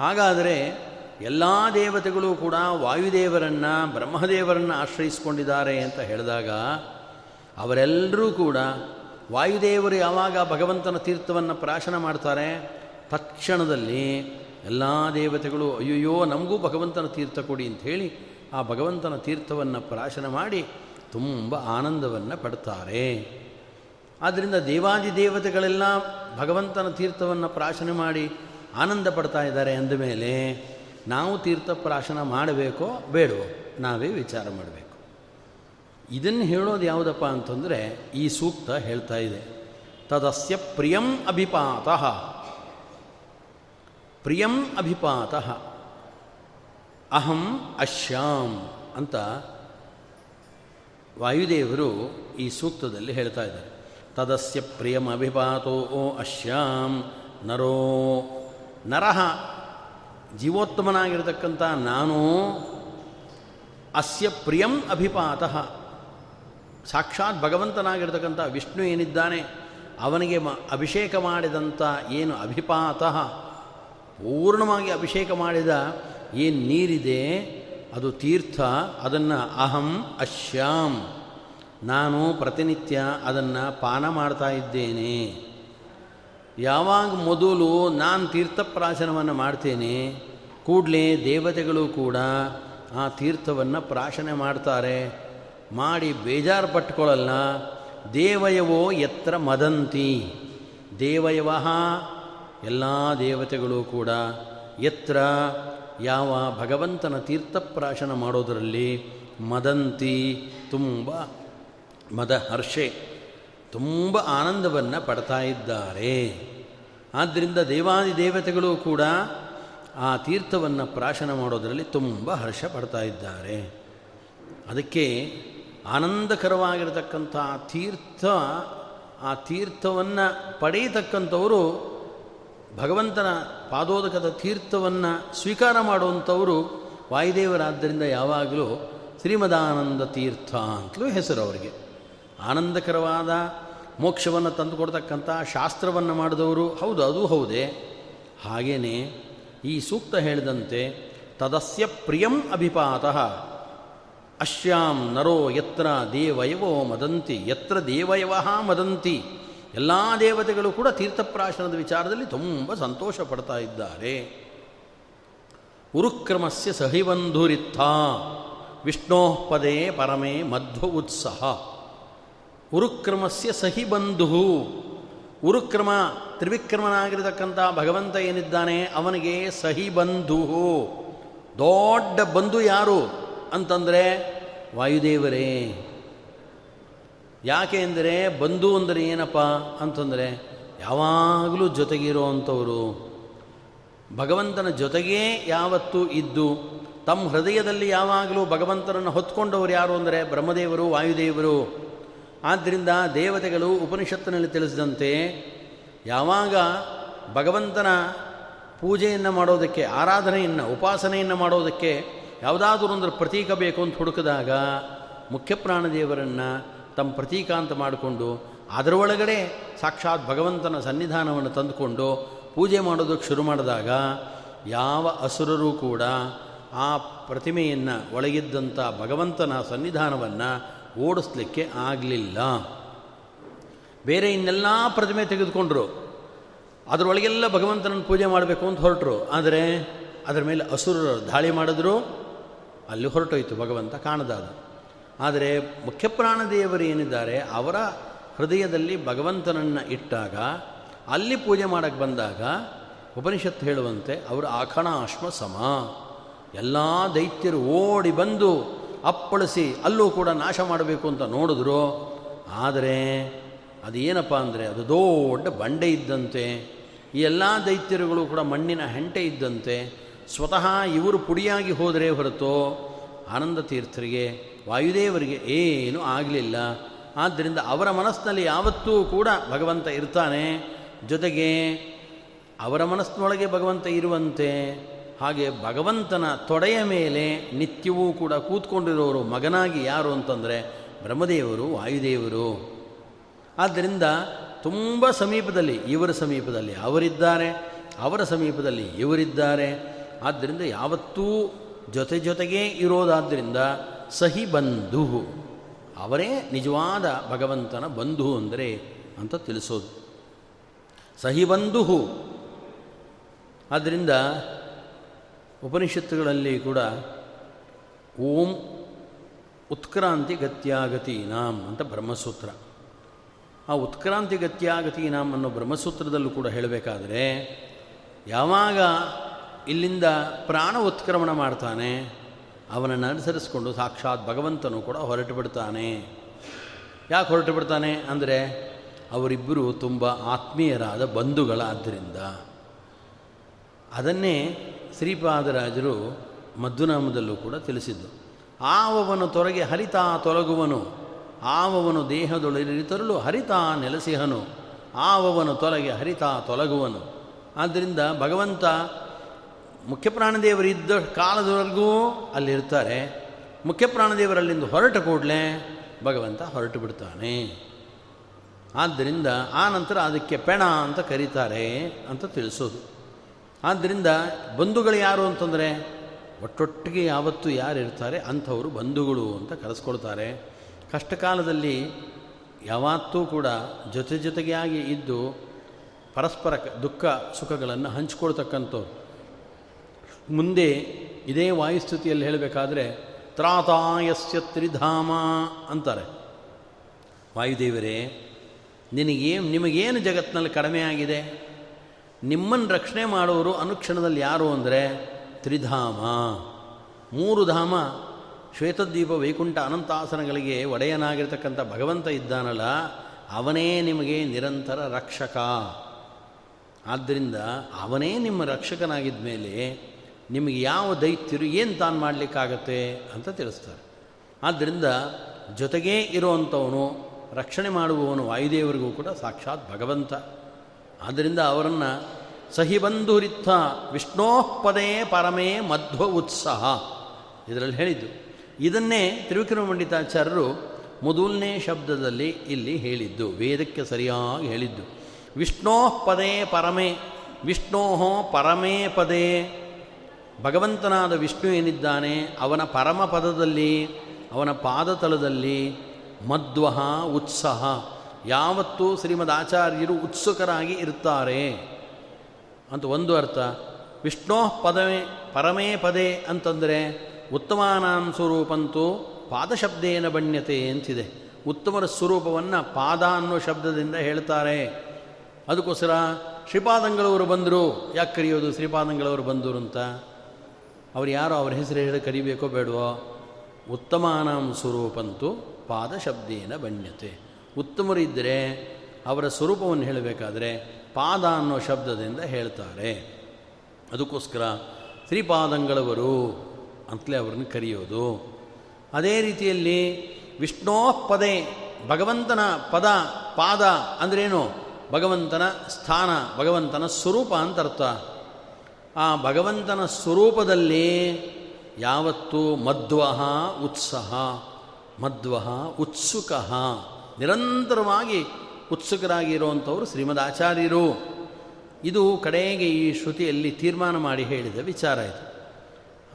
ಹಾಗಾದರೆ ಎಲ್ಲ ದೇವತೆಗಳು ಕೂಡ ವಾಯುದೇವರನ್ನು, ಬ್ರಹ್ಮದೇವರನ್ನು ಆಶ್ರಯಿಸಿಕೊಂಡಿದ್ದಾರೆ ಅಂತ ಹೇಳಿದಾಗ ಅವರೆಲ್ಲರೂ ಕೂಡ ವಾಯುದೇವರು ಯಾವಾಗ ಭಗವಂತನ ತೀರ್ಥವನ್ನು ಪ್ರಾಶನ ಮಾಡ್ತಾರೆ? ತಕ್ಷಣದಲ್ಲಿ ಎಲ್ಲ ದೇವತೆಗಳು, ಅಯ್ಯಯ್ಯೋ, ನಮಗೂ ಭಗವಂತನ ತೀರ್ಥ ಕೊಡಿ ಅಂತ ಹೇಳಿ ಆ ಭಗವಂತನ ತೀರ್ಥವನ್ನು ಪ್ರಾಶನ ಮಾಡಿ ತುಂಬ ಆನಂದವನ್ನು ಪಡ್ತಾರೆ. ಆದ್ದರಿಂದ ದೇವಾದಿ ದೇವತೆಗಳೆಲ್ಲ ಭಗವಂತನ ತೀರ್ಥವನ್ನು ಪ್ರಾಶನ ಮಾಡಿ ಆನಂದ ಪಡ್ತಾ ಇದ್ದಾರೆ ಅಂದಮೇಲೆ ನಾವು ತೀರ್ಥ ಪ್ರಾಶನ ಮಾಡಬೇಕೋ ಬೇಡವೋ, ನಾವೇ ವಿಚಾರ ಮಾಡಬೇಕು. ಇದನ್ನು ಹೇಳೋದು ಯಾವುದಪ್ಪ ಅಂತಂದರೆ ಈ ಸೂಕ್ತ ಹೇಳ್ತಾ ಇದೆ. ತದಸ್ಯ ಪ್ರಿಯಂ ಅಭಿಪಾತಃ. ಪ್ರಿಯಂ ಅಭಿಪಾತಃ. ಅಹಂ ಅಶ್ಯಾಂ ಅಂತ ವಾಯುದೇವರು ಈ ಸೂಕ್ತದಲ್ಲಿ ಹೇಳ್ತಾ ಇದ್ದಾರೆ. ತದಸ್ಯ ಪ್ರಿಯಂ ಅಭಿಪಾತೋ ಓ ಅಶ್ಯಾಂ ನರೋ ನರಹ ಜೀವೋತ್ತಮನಾಗಿರ್ತಕ್ಕಂಥ ನಾನು ಅಸ್ಯ ಪ್ರಿಯಂ ಅಭಿಪಾತಃ. ಸಾಕ್ಷಾತ್ ಭಗವಂತನಾಗಿರ್ತಕ್ಕಂಥ ವಿಷ್ಣು ಏನಿದ್ದಾನೆ, ಅವನಿಗೆ ಮ ಅಭಿಷೇಕ ಮಾಡಿದಂಥ ಏನು ಅಭಿಪಾತಃ? ಪೂರ್ಣವಾಗಿ ಅಭಿಷೇಕ ಮಾಡಿದ ಏನು ನೀರಿದೆ? ಅದು ತೀರ್ಥ, ಅದನ್ನು ಅಹಂ ಅಶ್ಯಾಂ. ನಾನು ಪ್ರತಿನಿತ್ಯ ಅದನ್ನು ಪಾನ ಮಾಡ್ತಾ ಇದ್ದೇನೆ. ಯಾವಾಗ ಮೊದಲು ನಾನು ತೀರ್ಥಪ್ರಾಶನವನ್ನು ಮಾಡ್ತೇನೆ, ಕೂಡಲೇ ದೇವತೆಗಳು ಕೂಡ ಆ ತೀರ್ಥವನ್ನು ಪ್ರಾಶನೆ ಮಾಡ್ತಾರೆ. ಮಾಡಿ ಬೇಜಾರು ಪಟ್ಕೊಳ್ಳಲ್ಲ ದೇವಯವೋ ಎತ್ರ ಮದಂತಿ. ದೇವಯವ ಎಲ್ಲ ದೇವತೆಗಳು ಕೂಡ ಎತ್ರ ಯಾವ ಭಗವಂತನ ತೀರ್ಥಪ್ರಾಶನ ಮಾಡೋದರಲ್ಲಿ ಮದಂತಿ, ತುಂಬ ಮದ ಹರ್ಷೆ ತುಂಬ ಆನಂದವನ್ನು ಪಡ್ತಾ ಇದ್ದಾರೆ. ಆದ್ದರಿಂದ ದೇವಾದಿ ದೇವತೆಗಳು ಕೂಡ ಆ ತೀರ್ಥವನ್ನು ಪ್ರಾಶನ ಮಾಡೋದರಲ್ಲಿ ತುಂಬ ಹರ್ಷ ಪಡ್ತಾ ಇದ್ದಾರೆ. ಅದಕ್ಕೆ ಆನಂದಕರವಾಗಿರತಕ್ಕಂಥ ತೀರ್ಥ, ಆ ತೀರ್ಥವನ್ನು ಪಡೆಯತಕ್ಕಂಥವರು ಭಗವಂತನ ಪಾದೋದಕದ ತೀರ್ಥವನ್ನು ಸ್ವೀಕಾರ ಮಾಡುವಂಥವರು ವಾಯುದೇವರಾದ್ದರಿಂದ ಯಾವಾಗಲೂ ಶ್ರೀಮದಾನಂದ ತೀರ್ಥ ಅಂತಲೂ ಹೆಸರು ಅವರಿಗೆ. ಆನಂದಕರವಾದ ಮೋಕ್ಷವನ್ನು ತಂದುಕೊಡ್ತಕ್ಕಂಥ ಶಾಸ್ತ್ರವನ್ನು ಮಾಡಿದವರು ಹೌದು, ಅದು ಹೌದೇ. ಹಾಗೆಯೇ ಈ ಸೂಕ್ತ ಹೇಳಿದಂತೆ ತದಸ್ಯ ಪ್ರಿಯಂ ಅಭಿಪಾತಃ. ಅಶ್ಯಾಂ ನರೋ ಯತ್ರ ದೇವಯವೋ ಮದಂತಿ, ಯತ್ರ ದೇವಯವಃ ಮದಂತಿ. ಎಲ್ಲ ದೇವತೆಗಳು ಕೂಡ ತೀರ್ಥಪ್ರಾಶನದ ವಿಚಾರದಲ್ಲಿ ತುಂಬ ಸಂತೋಷ ಪಡ್ತಾ ಇದ್ದಾರೆ. ಉರುಕ್ರಮಸ್ಯ ಸಹಿಬಂಧುರಿತ್ಥ ವಿಷ್ಣೋ ಪದೇ ಪರಮೇ ಮಧ್ವ ಉತ್ಸಹ. ಉರುಕ್ರಮಸ್ಯ ಸಹಿಬಂಧು ಉರುಕ್ರಮ ತ್ರಿವಿಕ್ರಮನಾಗಿರತಕ್ಕಂಥ ಭಗವಂತ ಏನಿದ್ದಾನೆ, ಅವನಿಗೆ ಸಹಿಬಂಧು ದೊಡ್ಡ ಬಂಧು ಯಾರು ಅಂತಂದರೆ ವಾಯುದೇವರೇ. ಯಾಕೆ ಅಂದರೆ ಬಂಧು ಅಂದರೆ ಏನಪ್ಪ ಅಂತಂದರೆ ಯಾವಾಗಲೂ ಜೊತೆಗಿರೋ ಅಂಥವರು ಭಗವಂತನ ಜೊತೆಗೇ ಯಾವತ್ತೂ ಇದ್ದು, ತಮ್ಮ ಹೃದಯದಲ್ಲಿ ಯಾವಾಗಲೂ ಭಗವಂತನನ್ನು ಹೊತ್ಕೊಂಡವರು ಯಾರು ಅಂದರೆ ಬ್ರಹ್ಮದೇವರು, ವಾಯುದೇವರು. ಆದ್ದರಿಂದ ದೇವತೆಗಳು ಉಪನಿಷತ್ತಿನಲ್ಲಿ ತಿಳಿಸಿದಂತೆ ಯಾವಾಗ ಭಗವಂತನ ಪೂಜೆಯನ್ನು ಮಾಡೋದಕ್ಕೆ, ಆರಾಧನೆಯನ್ನು, ಉಪಾಸನೆಯನ್ನು ಮಾಡೋದಕ್ಕೆ ಯಾವುದಾದ್ರೂ ಒಂದು ಪ್ರತೀಕ ಬೇಕು ಅಂತ ಹುಡುಕಿದಾಗ ಮುಖ್ಯ ಪ್ರಾಣದೇವರನ್ನು ತಮ್ಮ ಪ್ರತೀಕ ಅಂತ ಮಾಡಿಕೊಂಡು ಅದರ ಒಳಗಡೆ ಸಾಕ್ಷಾತ್ ಭಗವಂತನ ಸನ್ನಿಧಾನವನ್ನು ತಂದುಕೊಂಡು ಪೂಜೆ ಮಾಡೋದಕ್ಕೆ ಶುರು ಮಾಡಿದಾಗ ಯಾವ ಅಸುರರೂ ಕೂಡ ಆ ಪ್ರತಿಮೆಯನ್ನು ಒಳಗಿದ್ದಂಥ ಭಗವಂತನ ಸನ್ನಿಧಾನವನ್ನು ಓಡಿಸ್ಲಿಕ್ಕೆ ಆಗಲಿಲ್ಲ. ಬೇರೆ ಇನ್ನೆಲ್ಲ ಪ್ರತಿಮೆ ತೆಗೆದುಕೊಂಡ್ರು. ಅದರೊಳಗೆಲ್ಲ ಭಗವಂತನನ್ನು ಪೂಜೆ ಮಾಡಬೇಕು ಅಂತ ಹೊರಟರು. ಆದರೆ ಅದರ ಮೇಲೆ ಅಸುರರು ದಾಳಿ ಮಾಡಿದ್ರು. ಅಲ್ಲಿ ಹೊರಟೋಯ್ತು ಭಗವಂತ ಕಾಣದಾದ. ಆದರೆ ಮುಖ್ಯಪ್ರಾಣದೇವರು ಏನಿದ್ದಾರೆ, ಅವರ ಹೃದಯದಲ್ಲಿ ಭಗವಂತನನ್ನು ಇಟ್ಟಾಗ, ಅಲ್ಲಿ ಪೂಜೆ ಮಾಡೋಕ್ಕೆ ಬಂದಾಗ ಉಪನಿಷತ್ತು ಹೇಳುವಂತೆ ಅವರು ಆಖಣಾಶ್ಮ ಸಮ. ಎಲ್ಲ ದೈತ್ಯರು ಓಡಿ ಬಂದು ಅಪ್ಪಳಿಸಿ ಅಲ್ಲೂ ಕೂಡ ನಾಶ ಮಾಡಬೇಕು ಅಂತ ನೋಡಿದ್ರು. ಆದರೆ ಅದೇನಪ್ಪ ಅಂದರೆ, ಅದು ದೊಡ್ಡ ಬಂಡೆ ಇದ್ದಂತೆ, ಈ ಎಲ್ಲ ದೈತ್ಯರುಗಳು ಕೂಡ ಮಣ್ಣಿನ ಹೆಂಟೆ ಇದ್ದಂತೆ, ಸ್ವತಃ ಇವರು ಪುಡಿಯಾಗಿ ಹೋದರೆ ಹೊರತು ಆನಂದ ತೀರ್ಥರಿಗೆ ವಾಯುದೇವರಿಗೆ ಏನೂ ಆಗಲಿಲ್ಲ. ಆದ್ದರಿಂದ ಅವರ ಮನಸ್ಸಿನಲ್ಲಿ ಯಾವತ್ತೂ ಕೂಡ ಭಗವಂತ ಇರ್ತಾನೆ. ಜೊತೆಗೆ ಅವರ ಮನಸ್ಸಿನೊಳಗೆ ಭಗವಂತ ಇರುವಂತೆ, ಹಾಗೆ ಭಗವಂತನ ತೊಡೆಯ ಮೇಲೆ ನಿತ್ಯವೂ ಕೂಡ ಕೂತ್ಕೊಂಡಿರೋರು ಮಗನಾಗಿ ಯಾರು ಅಂತಂದರೆ ಬ್ರಹ್ಮದೇವರು, ವಾಯುದೇವರು. ಆದ್ದರಿಂದ ತುಂಬ ಸಮೀಪದಲ್ಲಿ ಇವರ ಸಮೀಪದಲ್ಲಿ ಅವರಿದ್ದಾರೆ, ಅವರ ಸಮೀಪದಲ್ಲಿ ಇವರಿದ್ದಾರೆ. ಆದ್ದರಿಂದ ಯಾವತ್ತೂ ಜೊತೆ ಜೊತೆಗೇ ಇರೋದಾದ್ದರಿಂದ ಸಹಿ ಬಂಧು. ಅವರೇ ನಿಜವಾದ ಭಗವಂತನ ಬಂಧು ಅಂದರೆ ಅಂತ ತಿಳಿಸೋದು. ಸಹಿ ಬಂಧು. ಆದ್ದರಿಂದ ಉಪನಿಷತ್ತುಗಳಲ್ಲಿ ಕೂಡ ಓಂ ಉತ್ಕ್ರಾಂತಿ ಗತ್ಯಾಗತಿ ನಾಮ್ ಅಂತ ಬ್ರಹ್ಮಸೂತ್ರ. ಆ ಉತ್ಕ್ರಾಂತಿ ಗತ್ಯಾಗತಿ ನಾಮ್ ಅನ್ನೋ ಬ್ರಹ್ಮಸೂತ್ರದಲ್ಲೂ ಕೂಡ ಹೇಳಬೇಕಾದರೆ ಯಾವಾಗ ಇಲ್ಲಿಂದ ಪ್ರಾಣ ಉತ್ಕ್ರಮಣ ಮಾಡ್ತಾನೆ ಅವನನ್ನು ಅನುಸರಿಸಿಕೊಂಡು ಸಾಕ್ಷಾತ್ ಭಗವಂತನು ಕೂಡ ಹೊರಟು ಬಿಡ್ತಾನೆ. ಯಾಕೆ ಹೊರಟು ಬಿಡ್ತಾನೆ? ಅಂದರೆ ಅವರಿಬ್ಬರು ತುಂಬ ಆತ್ಮೀಯರಾದ ಬಂಧುಗಳಾದ್ದರಿಂದ. ಅದನ್ನೇ ಶ್ರೀಪಾದರಾಜರು ಮದ್ದುನಾಮದಲ್ಲೂ ಕೂಡ ತಿಳಿಸಿದ್ದು. ಆವವನು ತೊರಗೆ ಹರಿತಾ ತೊಲಗುವನು. ಆವವನು ದೇಹದೊಳರಿತರಲು ಹರಿತಾ ನೆಲೆಸಿಹನು. ಆವವನು ತೊಲಗೆ ಹರಿತಾ ತೊಲಗುವನು. ಆದ್ದರಿಂದ ಭಗವಂತ ಮುಖ್ಯ ಪ್ರಾಣದೇವರಿದ್ದ ಕಾಲದವರೆಗೂ ಅಲ್ಲಿರ್ತಾರೆ ಮುಖ್ಯ ಪ್ರಾಣದೇವರಲ್ಲಿಂದ ಹೊರಟ ಕೂಡಲೇ ಭಗವಂತ ಹೊರಟು ಬಿಡ್ತಾನೆ. ಆದ್ದರಿಂದ ಆ ನಂತರ ಅದಕ್ಕೆ ಪೆಣ ಅಂತ ಕರೀತಾರೆ ಅಂತ ತಿಳಿಸೋದು. ಆದ್ದರಿಂದ ಬಂಧುಗಳು ಯಾರು ಅಂತಂದರೆ ಒಟ್ಟೊಟ್ಟಿಗೆ ಯಾವತ್ತೂ ಯಾರು ಇರ್ತಾರೆ ಅಂಥವರು ಬಂಧುಗಳು ಅಂತ ಕರೆಸ್ಕೊಳ್ತಾರೆ. ಕಷ್ಟಕಾಲದಲ್ಲಿ ಯಾವತ್ತೂ ಕೂಡ ಜೊತೆ ಜೊತೆಗೆ ಆಗಿ ಇದ್ದು ಪರಸ್ಪರ ದುಃಖ ಸುಖಗಳನ್ನು ಹಂಚ್ಕೊಳ್ತಕ್ಕಂಥವ್ರು. ಮುಂದೆ ಇದೇ ವಾಯುಸ್ಥಿತಿಯಲ್ಲಿ ಹೇಳಬೇಕಾದ್ರೆ, ತ್ರಾತಾಯಸ್ಯ ತ್ರಿಧಾಮ ಅಂತಾರೆ. ವಾಯುದೇವರೇ, ನಿನಗೇನು, ನಿಮಗೇನು ಜಗತ್ತಿನಲ್ಲಿ ಕಡಿಮೆ ಆಗಿದೆ? ನಿಮ್ಮನ್ನು ರಕ್ಷಣೆ ಮಾಡುವರು ಅನುಕ್ಷಣದಲ್ಲಿ ಯಾರು ಅಂದರೆ, ತ್ರಿಧಾಮ. ಮೂರು ಧಾಮ, ಶ್ವೇತದ್ವೀಪ ವೈಕುಂಠ ಅನಂತಾಸನಗಳಿಗೆ ಒಡೆಯನಾಗಿರ್ತಕ್ಕಂಥ ಭಗವಂತ ಇದ್ದಾನಲ್ಲ, ಅವನೇ ನಿಮಗೆ ನಿರಂತರ ರಕ್ಷಕ. ಆದ್ದರಿಂದ ಅವನೇ ನಿಮ್ಮ ರಕ್ಷಕನಾಗಿದ್ದ ಮೇಲೆ ನಿಮಗೆ ಯಾವ ದೈತ್ಯರು ಏನು ತಾನು ಮಾಡಲಿಕ್ಕಾಗತ್ತೆ ಅಂತ ತಿಳಿಸ್ತಾರೆ. ಆದ್ದರಿಂದ ಜೊತೆಗೇ ಇರುವಂಥವನು, ರಕ್ಷಣೆ ಮಾಡುವವನು ವಾಯುದೇವರಿಗೂ ಕೂಡ ಸಾಕ್ಷಾತ್ ಭಗವಂತ. ಆದ್ದರಿಂದ ಅವರನ್ನು ಸಹಿಬಂಧುರಿತ್ತ ವಿಷ್ಣೋಪದೇ ಪರಮೇ ಮಧ್ವ ಉತ್ಸಾಹ. ಇದರಲ್ಲಿ ಹೇಳಿದ್ದು. ಇದನ್ನೇ ತ್ರಿವಿಕ್ರಮ ಪಂಡಿತಾಚಾರ್ಯರು ಮೊದಲನೇ ಶಬ್ದದಲ್ಲಿ ಇಲ್ಲಿ ಹೇಳಿದ್ದು, ವೇದಕ್ಕೆ ಸರಿಯಾಗಿ ಹೇಳಿದ್ದು. ವಿಷ್ಣೋಪದೇ ಪರಮೇ, ವಿಷ್ಣೋ ಪರಮೇ ಪದೇ ಭಗವಂತನಾದ ವಿಷ್ಣು ಏನಿದ್ದಾನೆ, ಅವನ ಪರಮ ಪದದಲ್ಲಿ, ಅವನ ಪಾದತಲದಲ್ಲಿ ಮಧ್ವಹ ಉತ್ಸಾಹ. ಯಾವತ್ತೂ ಶ್ರೀಮದ್ ಆಚಾರ್ಯರು ಉತ್ಸುಕರಾಗಿ ಇರ್ತಾರೆ ಅಂತ ಒಂದು ಅರ್ಥ. ವಿಷ್ಣೋ ಪದವೇ, ಪರಮೇ ಪದೇ ಅಂತಂದರೆ, ಉತ್ತಮಾನಾಂ ಸ್ವರೂಪಂತೂ ಪಾದಶಬ್ದೇನ ಬಣ್ಯತೆ ಅಂತಿದೆ. ಉತ್ತಮರ ಸ್ವರೂಪವನ್ನು ಪಾದ ಅನ್ನೋ ಶಬ್ದದಿಂದ ಹೇಳ್ತಾರೆ. ಅದಕ್ಕೋಸ್ಕರ ಶ್ರೀಪಾದಂಗಳವರು ಬಂದರು. ಯಾಕೆ ಕರೆಯೋದು ಶ್ರೀಪಾದಂಗಳವರು ಬಂದರು ಅಂತ? ಅವ್ರು ಯಾರೋ ಅವ್ರ ಹೆಸರು ಹೇಳಿ ಕರಿಬೇಕೋ ಬೇಡವೋ? ಉತ್ತಮಾನಾಂ ಸ್ವರೂಪಂತೂ ಪಾದಶಬ್ದೇನ ಬಣ್ಯತೆ. ಉತ್ತಮರಿದ್ದರೆ ಅವರ ಸ್ವರೂಪವನ್ನು ಹೇಳಬೇಕಾದ್ರೆ ಪಾದ ಅನ್ನೋ ಶಬ್ದದಿಂದ ಹೇಳ್ತಾರೆ. ಅದಕ್ಕೋಸ್ಕರ ತ್ರಿಪಾದಂಗಳವರು ಅಂತಲೇ ಅವ್ರನ್ನ ಕರೆಯೋದು. ಅದೇ ರೀತಿಯಲ್ಲಿ ವಿಷ್ಣೋ ಪದೇ ಭಗವಂತನ ಪದ, ಪಾದ ಅಂದ್ರೇನು? ಭಗವಂತನ ಸ್ಥಾನ, ಭಗವಂತನ ಸ್ವರೂಪ ಅಂತ ಅರ್ಥ. ಆ ಭಗವಂತನ ಸ್ವರೂಪದಲ್ಲಿ ಯಾವತ್ತೂ ಮಧ್ವಹ ಉತ್ಸಹ, ಮಧ್ವಹ ಉತ್ಸುಕ ನಿರಂತರವಾಗಿ ಉತ್ಸುಕರಾಗಿರುವಂಥವರು ಶ್ರೀಮದ್ ಆಚಾರ್ಯರು ಇದು ಕಡೆಗೆ ಈ ಶ್ರುತಿಯಲ್ಲಿ ತೀರ್ಮಾನ ಮಾಡಿ ಹೇಳಿದ ವಿಚಾರ ಇದು.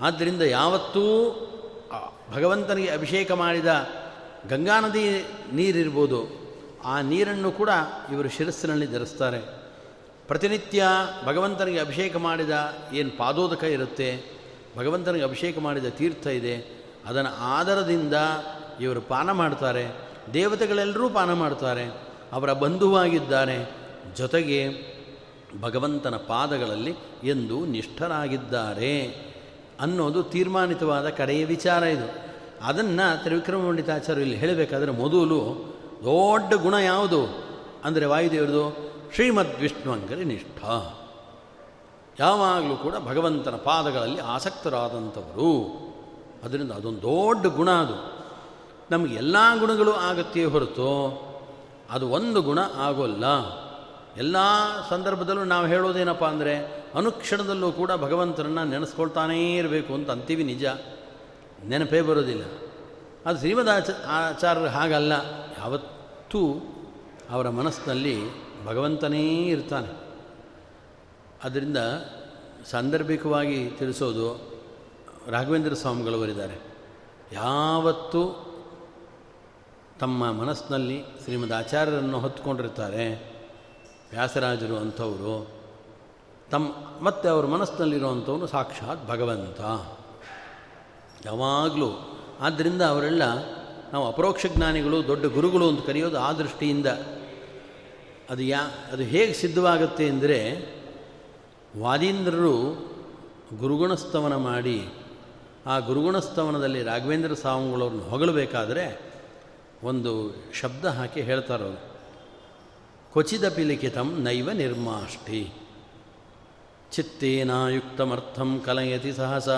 ಆದ್ದರಿಂದ ಯಾವತ್ತೂ ಭಗವಂತನಿಗೆ ಅಭಿಷೇಕ ಮಾಡಿದ ಗಂಗಾ ನದಿ ನೀರಿರ್ಬೋದು, ಆ ನೀರನ್ನು ಕೂಡ ಇವರು ಶಿರಸ್ಸಿನಲ್ಲಿ ಧರಿಸ್ತಾರೆ. ಪ್ರತಿನಿತ್ಯ ಭಗವಂತನಿಗೆ ಅಭಿಷೇಕ ಮಾಡಿದ ಏನು ಪಾದೋದಕ ಇರುತ್ತೆ, ಭಗವಂತನಿಗೆ ಅಭಿಷೇಕ ಮಾಡಿದ ತೀರ್ಥ ಇದೆ, ಅದನ್ನು ಆಧಾರದಿಂದ ಇವರು ಪಾನ ಮಾಡ್ತಾರೆ, ದೇವತೆಗಳೆಲ್ಲರೂ ಪಾನ ಮಾಡ್ತಾರೆ, ಅವರ ಬಂಧುವಾಗಿದ್ದಾರೆ ಜೊತೆಗೆ ಭಗವಂತನ ಪಾದಗಳಲ್ಲಿ ಎಂದು ನಿಷ್ಠರಾಗಿದ್ದಾರೆ ಅನ್ನೋದು ತೀರ್ಮಾನಿತವಾದ ಕಡೆಯ ವಿಚಾರ ಇದು. ಅದನ್ನು ತ್ರಿವಿಕ್ರಮ ಪಂಡಿತಾಚಾರ್ಯ ಇಲ್ಲಿ ಹೇಳಬೇಕಾದ್ರೆ ಮೊದಲು ದೊಡ್ಡ ಗುಣ ಯಾವುದು? ಅಂದರೆ ವಾಯುದೇವರದು ಶ್ರೀಮದ್ ವಿಷ್ಣುವಂಗರಿ ನಿಷ್ಠ. ಯಾವಾಗಲೂ ಕೂಡ ಭಗವಂತನ ಪಾದಗಳಲ್ಲಿ ಆಸಕ್ತರಾದಂಥವರು. ಅದರಿಂದ ಅದೊಂದು ದೊಡ್ಡ ಗುಣ ಅದು. ನಮಗೆ ಎಲ್ಲ ಗುಣಗಳು ಆಗತ್ತೆ ಹೊರತು ಅದು ಒಂದು ಗುಣ ಆಗೋಲ್ಲ. ಎಲ್ಲ ಸಂದರ್ಭದಲ್ಲೂ ನಾವು ಹೇಳೋದೇನಪ್ಪ ಅಂದರೆ ಅನುಕ್ಷಣದಲ್ಲೂ ಕೂಡ ಭಗವಂತನನ್ನು ನೆನೆಸ್ಕೊಳ್ತಾನೇ ಇರಬೇಕು ಅಂತ ಅಂತೀವಿ ನಿಜ. ನೆನಪೇ ಬರೋದಿಲ್ಲ. ಅದು ಶ್ರೀಮದ್ ಆಚ, ಆಚಾರ್ಯರು ಹಾಗಲ್ಲ. ಯಾವತ್ತೂ ಅವರ ಮನಸ್ಸಿನಲ್ಲಿ ಭಗವಂತನೇ ಇರ್ತಾನೆ. ಅದರಿಂದ ಸಾಂದರ್ಭಿಕವಾಗಿ ತಿಳಿಸೋದು ರಾಘವೇಂದ್ರ ಸ್ವಾಮಿಗಳವರಿದ್ದಾರೆ. ಯಾವತ್ತೂ ತಮ್ಮ ಮನಸ್ಸಿನಲ್ಲಿ ಶ್ರೀಮದ್ ಆಚಾರ್ಯರನ್ನು ಹೊತ್ಕೊಂಡಿರ್ತಾರೆ. ವ್ಯಾಸರಾಜರು ಅಂಥವರು. ತಮ್ಮ ಮತ್ತು ಅವ್ರ ಮನಸ್ಸಿನಲ್ಲಿರುವಂಥವನು ಸಾಕ್ಷಾತ್ ಭಗವಂತ. ಯಾವಾಗಲೂ. ಆದ್ದರಿಂದ ಅವರೆಲ್ಲ ನಾವು ಅಪರೋಕ್ಷ ಜ್ಞಾನಿಗಳು, ದೊಡ್ಡ ಗುರುಗಳು ಅಂತ ಕರೆಯೋದು ಆ ದೃಷ್ಟಿಯಿಂದ. ಅದು ಯಾ, ಅದು ಹೇಗೆ ಸಿದ್ಧವಾಗುತ್ತೆ ಅಂದರೆ ವಾದೀಂದ್ರರು ಗುರುಗುಣಸ್ತವನ ಮಾಡಿ ಆ ಗುರುಗುಣಸ್ತವನದಲ್ಲಿ ರಾಘವೇಂದ್ರ ಸ್ವಾಮಿಗಳವ್ರನ್ನ ಹೊಗಳಬೇಕಾದ್ರೆ ಒಂದು ಶಬ್ದ ಹಾಕಿ ಹೇಳ್ತಾರವರು ಕ್ವಚಿದ ಪಿಲಿಖಿತಂ ನೈವ ನಿರ್ಮಾಷ್ಟಿ ಚಿತ್ತೇನಾಯುಕ್ತಮರ್ಥಂ ಕಲಯತಿ ಸಹಸ.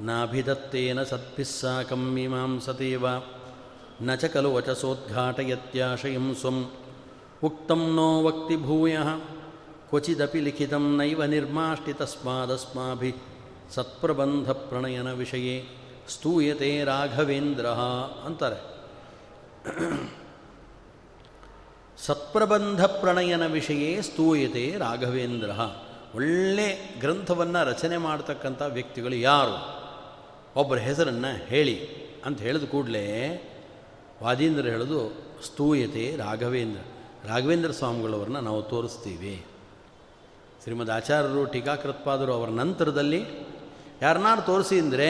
ನಾಭಿದತ್ತೇನ ಸತ್ಪಿಸ್ಸಾಕಂ ಮೀಮಾಂಸತೇವ. ನ ಚ ಖಲು ವಚಸೋದ್ಘಾಟಯತ್ಯಾಶಯಂ ಸ್ವಂ. ಉಕ್ತಂ ನೋ ವಕ್ತಿ ಭೂಯ ಕ್ವಚಿದಪಿ ಲಿಖಿತಂ ನೈವ ನಿರ್ಮಾಷ್ಟಿತಸ್ಮಾದಸ್ಮಾಭಿ ಸತ್ಪ್ರಬಂಧ ಪ್ರಣಯನ ವಿಷಯೇ ಸ್ತೂಯತೆ ರಾಘವೇಂದ್ರ ಅಂತಾರೆ ಸತ್ಪ್ರಬಂಧ ಪ್ರಣಯನ ವಿಷಯೇ ಸ್ತೂಯತೆ ರಾಘವೇಂದ್ರ ಒಳ್ಳೆ ಗ್ರಂಥವನ್ನು ರಚನೆ ಮಾಡ್ತಕ್ಕಂಥ ವ್ಯಕ್ತಿಗಳು ಯಾರು? ಒಬ್ಬರ ಹೆಸರನ್ನು ಹೇಳಿ ಅಂತ ಹೇಳಿದ ಕೂಡಲೇ ವಾದೀಂದ್ರ ಹೇಳೋದು, ಸ್ತೂಯತೆ ರಾಘವೇಂದ್ರ. ರಾಘವೇಂದ್ರ ಸ್ವಾಮಿಗಳವ್ರನ್ನ ನಾವು ತೋರಿಸ್ತೀವಿ. ಶ್ರೀಮದ್ ಆಚಾರ್ಯರು, ಟೀಕಾಕೃತ್ಪಾದರು ಅವರ ನಂತರದಲ್ಲಿ ಯಾರನ್ನಾರು ತೋರಿಸಿ ಅಂದರೆ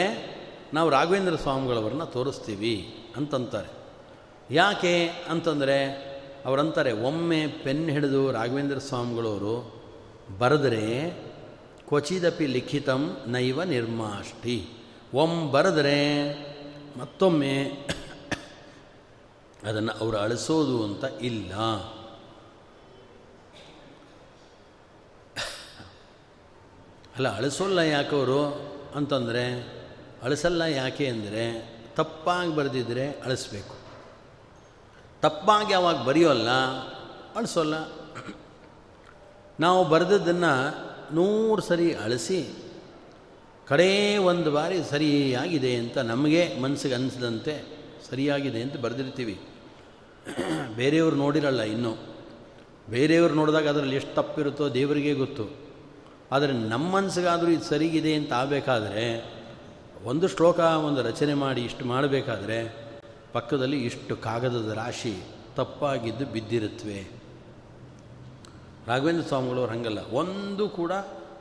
ನಾವು ರಾಘವೇಂದ್ರ ಸ್ವಾಮಿಗಳವ್ರನ್ನ ತೋರಿಸ್ತೀವಿ ಅಂತಂತಾರೆ. ಯಾಕೆ ಅಂತಂದರೆ ಅವರಂತಾರೆ, ಒಮ್ಮೆ ಪೆನ್ ಹಿಡಿದು ರಾಘವೇಂದ್ರ ಸ್ವಾಮಿಗಳವರು ಬರೆದರೆ ಕ್ವಚಿದಪಿ ಲಿಖಿತಂ ನೈವ ನಿರ್ಮಾಷ್ಟಿ. ಒಮ್ಮೆ ಬರೆದರೆ ಮತ್ತೊಮ್ಮೆ ಅದನ್ನು ಅವರು ಅಳಿಸೋದು ಅಂತ ಇಲ್ಲ. ಅಲ್ಲ, ಅಳಿಸೋಲ್ಲ ಯಾಕವರು ಅಂತಂದರೆ, ಅಳಿಸಲ್ಲ ಯಾಕೆ ಅಂದರೆ, ತಪ್ಪಾಗಿ ಬರೆದಿದ್ದರೆ ಅಳಿಸ್ಬೇಕು. ತಪ್ಪಾಗಿ ಯಾವಾಗ ಬರೆಯೋಲ್ಲ, ಅಳಿಸೋಲ್ಲ. ನಾವು ಬರೆದದ್ದನ್ನು ನೂರು ಸರಿ ಅಳಿಸಿ, ಕಡೇ ಒಂದು ಬಾರಿ ಸರಿಯಾಗಿದೆ ಅಂತ ನಮಗೆ ಮನಸ್ಸಿಗೆ ಅನಿಸಿದಂತೆ ಸರಿಯಾಗಿದೆ ಅಂತ ಬರೆದಿರ್ತೀವಿ. ಬೇರೆಯವರು ನೋಡಿರಲ್ಲ ಇನ್ನೂ. ಬೇರೆಯವರು ನೋಡಿದಾಗ ಅದರಲ್ಲಿ ಎಷ್ಟು ತಪ್ಪಿರುತ್ತೋ ದೇವರಿಗೆ ಗೊತ್ತು. ಆದರೆ ನಮ್ಮ ಮನಸ್ಸಿಗಾದರೂ ಇದು ಸರಿಗಿದೆ ಅಂತ ಆಗಬೇಕಾದ್ರೆ, ಒಂದು ಶ್ಲೋಕ, ಒಂದು ರಚನೆ ಮಾಡಿ ಇಷ್ಟು ಮಾಡಬೇಕಾದ್ರೆ, ಪಕ್ಕದಲ್ಲಿ ಇಷ್ಟು ಕಾಗದದ ರಾಶಿ ತಪ್ಪಾಗಿದ್ದು ಬಿದ್ದಿರುತ್ತವೆ ರಾಘವೇಂದ್ರ ಸ್ವಾಮಿಗಳು ಹಂಗಲ್ಲ, ಒಂದು ಕೂಡ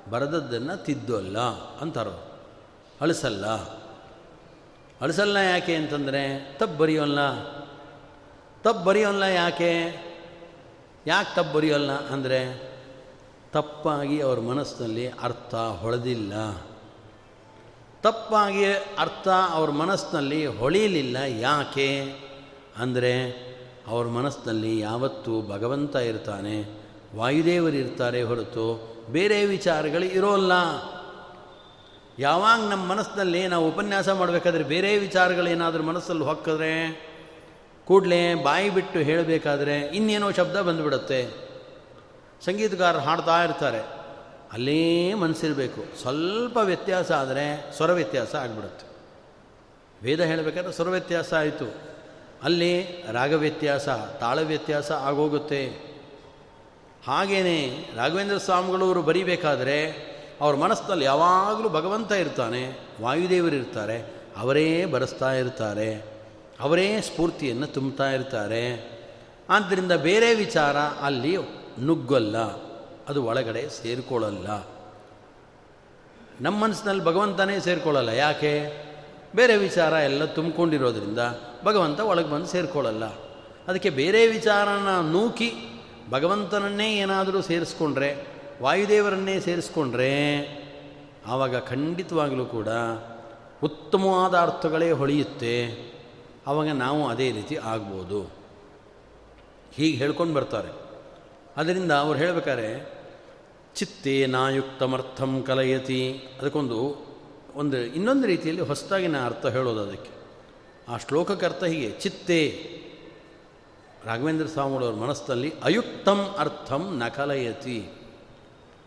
ಬರೆದದ್ದನ್ನು ತಿದ್ದಲ್ಲ ಅಂತಾರೋ ಅಳಿಸಲ್ಲ. ಅಳಿಸಲ್ಲ ಯಾಕೆ ಅಂತಂದರೆ, ತಪ್ಪು ಬರೆಯೋಲ್ಲ. ತಪ್ಪು ಬರೆಯೋಲ್ಲ ಯಾಕೆ? ಯಾಕೆ ತಪ್ಪು ಬರೆಯೋಲ್ಲ ಅಂದರೆ ತಪ್ಪಾಗಿ ಅವ್ರ ಮನಸ್ಸಿನಲ್ಲಿ ಅರ್ಥ ಹೊಳೆದಿಲ್ಲ. ತಪ್ಪಾಗಿ ಅರ್ಥ ಅವ್ರ ಮನಸ್ಸಿನಲ್ಲಿ ಹೊಳೆಯಲಿಲ್ಲ ಯಾಕೆ? ಅಂದರೆ ಅವ್ರ ಮನಸ್ಸಿನಲ್ಲಿ ಯಾವತ್ತೂ ಭಗವಂತ ಇರ್ತಾನೆ, ವಾಯುದೇವರು ಇರ್ತಾರೆ ಹೊರತು ಬೇರೆ ವಿಚಾರಗಳು ಇರೋಲ್ಲ. ಯಾವಾಗ ನಮ್ಮ ಮನಸ್ಸಿನಲ್ಲಿ ನಾವು ಉಪನ್ಯಾಸ ಮಾಡಬೇಕಾದ್ರೆ ಬೇರೆ ವಿಚಾರಗಳೇನಾದರೂ ಮನಸ್ಸಲ್ಲಿ ಹೊಕ್ಕಿದ್ರೆ ಕೂಡಲೇ ಬಾಯಿ ಬಿಟ್ಟು ಹೇಳಬೇಕಾದ್ರೆ ಇನ್ನೇನೋ ಶಬ್ದ ಬಂದುಬಿಡುತ್ತೆ. ಸಂಗೀತಗಾರರು ಹಾಡ್ತಾ ಇರ್ತಾರೆ. ಅಲ್ಲೇ ಮನಸ್ಸಿರಬೇಕು ಸ್ವಲ್ಪ ವ್ಯತ್ಯಾಸ ಆದರೆ ಸ್ವರ ವ್ಯತ್ಯಾಸ ಆಗಿಬಿಡುತ್ತೆ. ವೇದ ಹೇಳಬೇಕಾದ್ರೆ ಸ್ವರ ವ್ಯತ್ಯಾಸ ಆಯಿತು. ಅಲ್ಲಿ ರಾಗ ವ್ಯತ್ಯಾಸ, ತಾಳ ವ್ಯತ್ಯಾಸ ಆಗೋಗುತ್ತೆ. ಹಾಗೆಯೇ ರಾಘವೇಂದ್ರ ಸ್ವಾಮಿಗಳವರು ಬರೀಬೇಕಾದ್ರೆ ಅವ್ರ ಮನಸ್ಸಿನಲ್ಲಿ ಯಾವಾಗಲೂ ಭಗವಂತ ಇರ್ತಾನೆ, ವಾಯುದೇವರು ಇರ್ತಾರೆ, ಅವರೇ ಬರೆಸ್ತಾ ಇರ್ತಾರೆ, ಅವರೇ ಸ್ಫೂರ್ತಿಯನ್ನು ತುಂಬ್ತಾ ಇರ್ತಾರೆ. ಆದ್ದರಿಂದ ಬೇರೆ ವಿಚಾರ ಅಲ್ಲಿ ನುಗ್ಗಲ್ಲ, ಅದು ಒಳಗಡೆ ಸೇರಿಕೊಳ್ಳಲ್ಲ. ನಮ್ಮ ಮನಸ್ಸಿನಲ್ಲಿ ಭಗವಂತನೇ ಸೇರಿಕೊಳ್ಳಲ್ಲ, ಯಾಕೆ? ಬೇರೆ ವಿಚಾರ ಎಲ್ಲ ತುಂಬಿಕೊಂಡಿರೋದ್ರಿಂದ ಭಗವಂತ ಒಳಗೆ ಬಂದು ಸೇರಿಕೊಳ್ಳಲ್ಲ. ಅದಕ್ಕೆ ಬೇರೆ ವಿಚಾರನ ನೂಕಿ ಭಗವಂತನನ್ನೇ ಏನಾದರೂ ಸೇರಿಸ್ಕೊಂಡ್ರೆ, ವಾಯುದೇವರನ್ನೇ ಸೇರಿಸ್ಕೊಂಡ್ರೆ, ಆವಾಗ ಖಂಡಿತವಾಗಲೂ ಕೂಡ ಉತ್ತಮವಾದ ಅರ್ಥಗಳೇ ಹೊಳೆಯುತ್ತೆ. ಆವಾಗ ನಾವು ಅದೇ ರೀತಿ ಆಗ್ಬೋದು. ಹೀಗೆ ಹೇಳ್ಕೊಂಡು ಬರ್ತಾರೆ. ಅದರಿಂದ ಅವ್ರು ಹೇಳಬೇಕಾದ್ರೆ, ಚಿತ್ತೇ ನಾಯುಕ್ತಮರ್ಥಂ ಕಲಯತಿ. ಅದಕ್ಕೊಂದು, ಒಂದು, ಇನ್ನೊಂದು ರೀತಿಯಲ್ಲಿ ಹೊಸದಾಗಿ ನಾ ಅರ್ಥ ಹೇಳೋದು ಅದಕ್ಕೆ. ಆ ಶ್ಲೋಕಕ್ಕೆ ಅರ್ಥ ಹೀಗೆ, ಚಿತ್ತೇ. ರಾಘವೇಂದ್ರ ಸ್ವಾಮಿಗಳವ್ರ ಮನಸ್ಸಲ್ಲಿ ಅಯುಕ್ತಂ ಅರ್ಥಂ ನ ಕಲಯತಿ.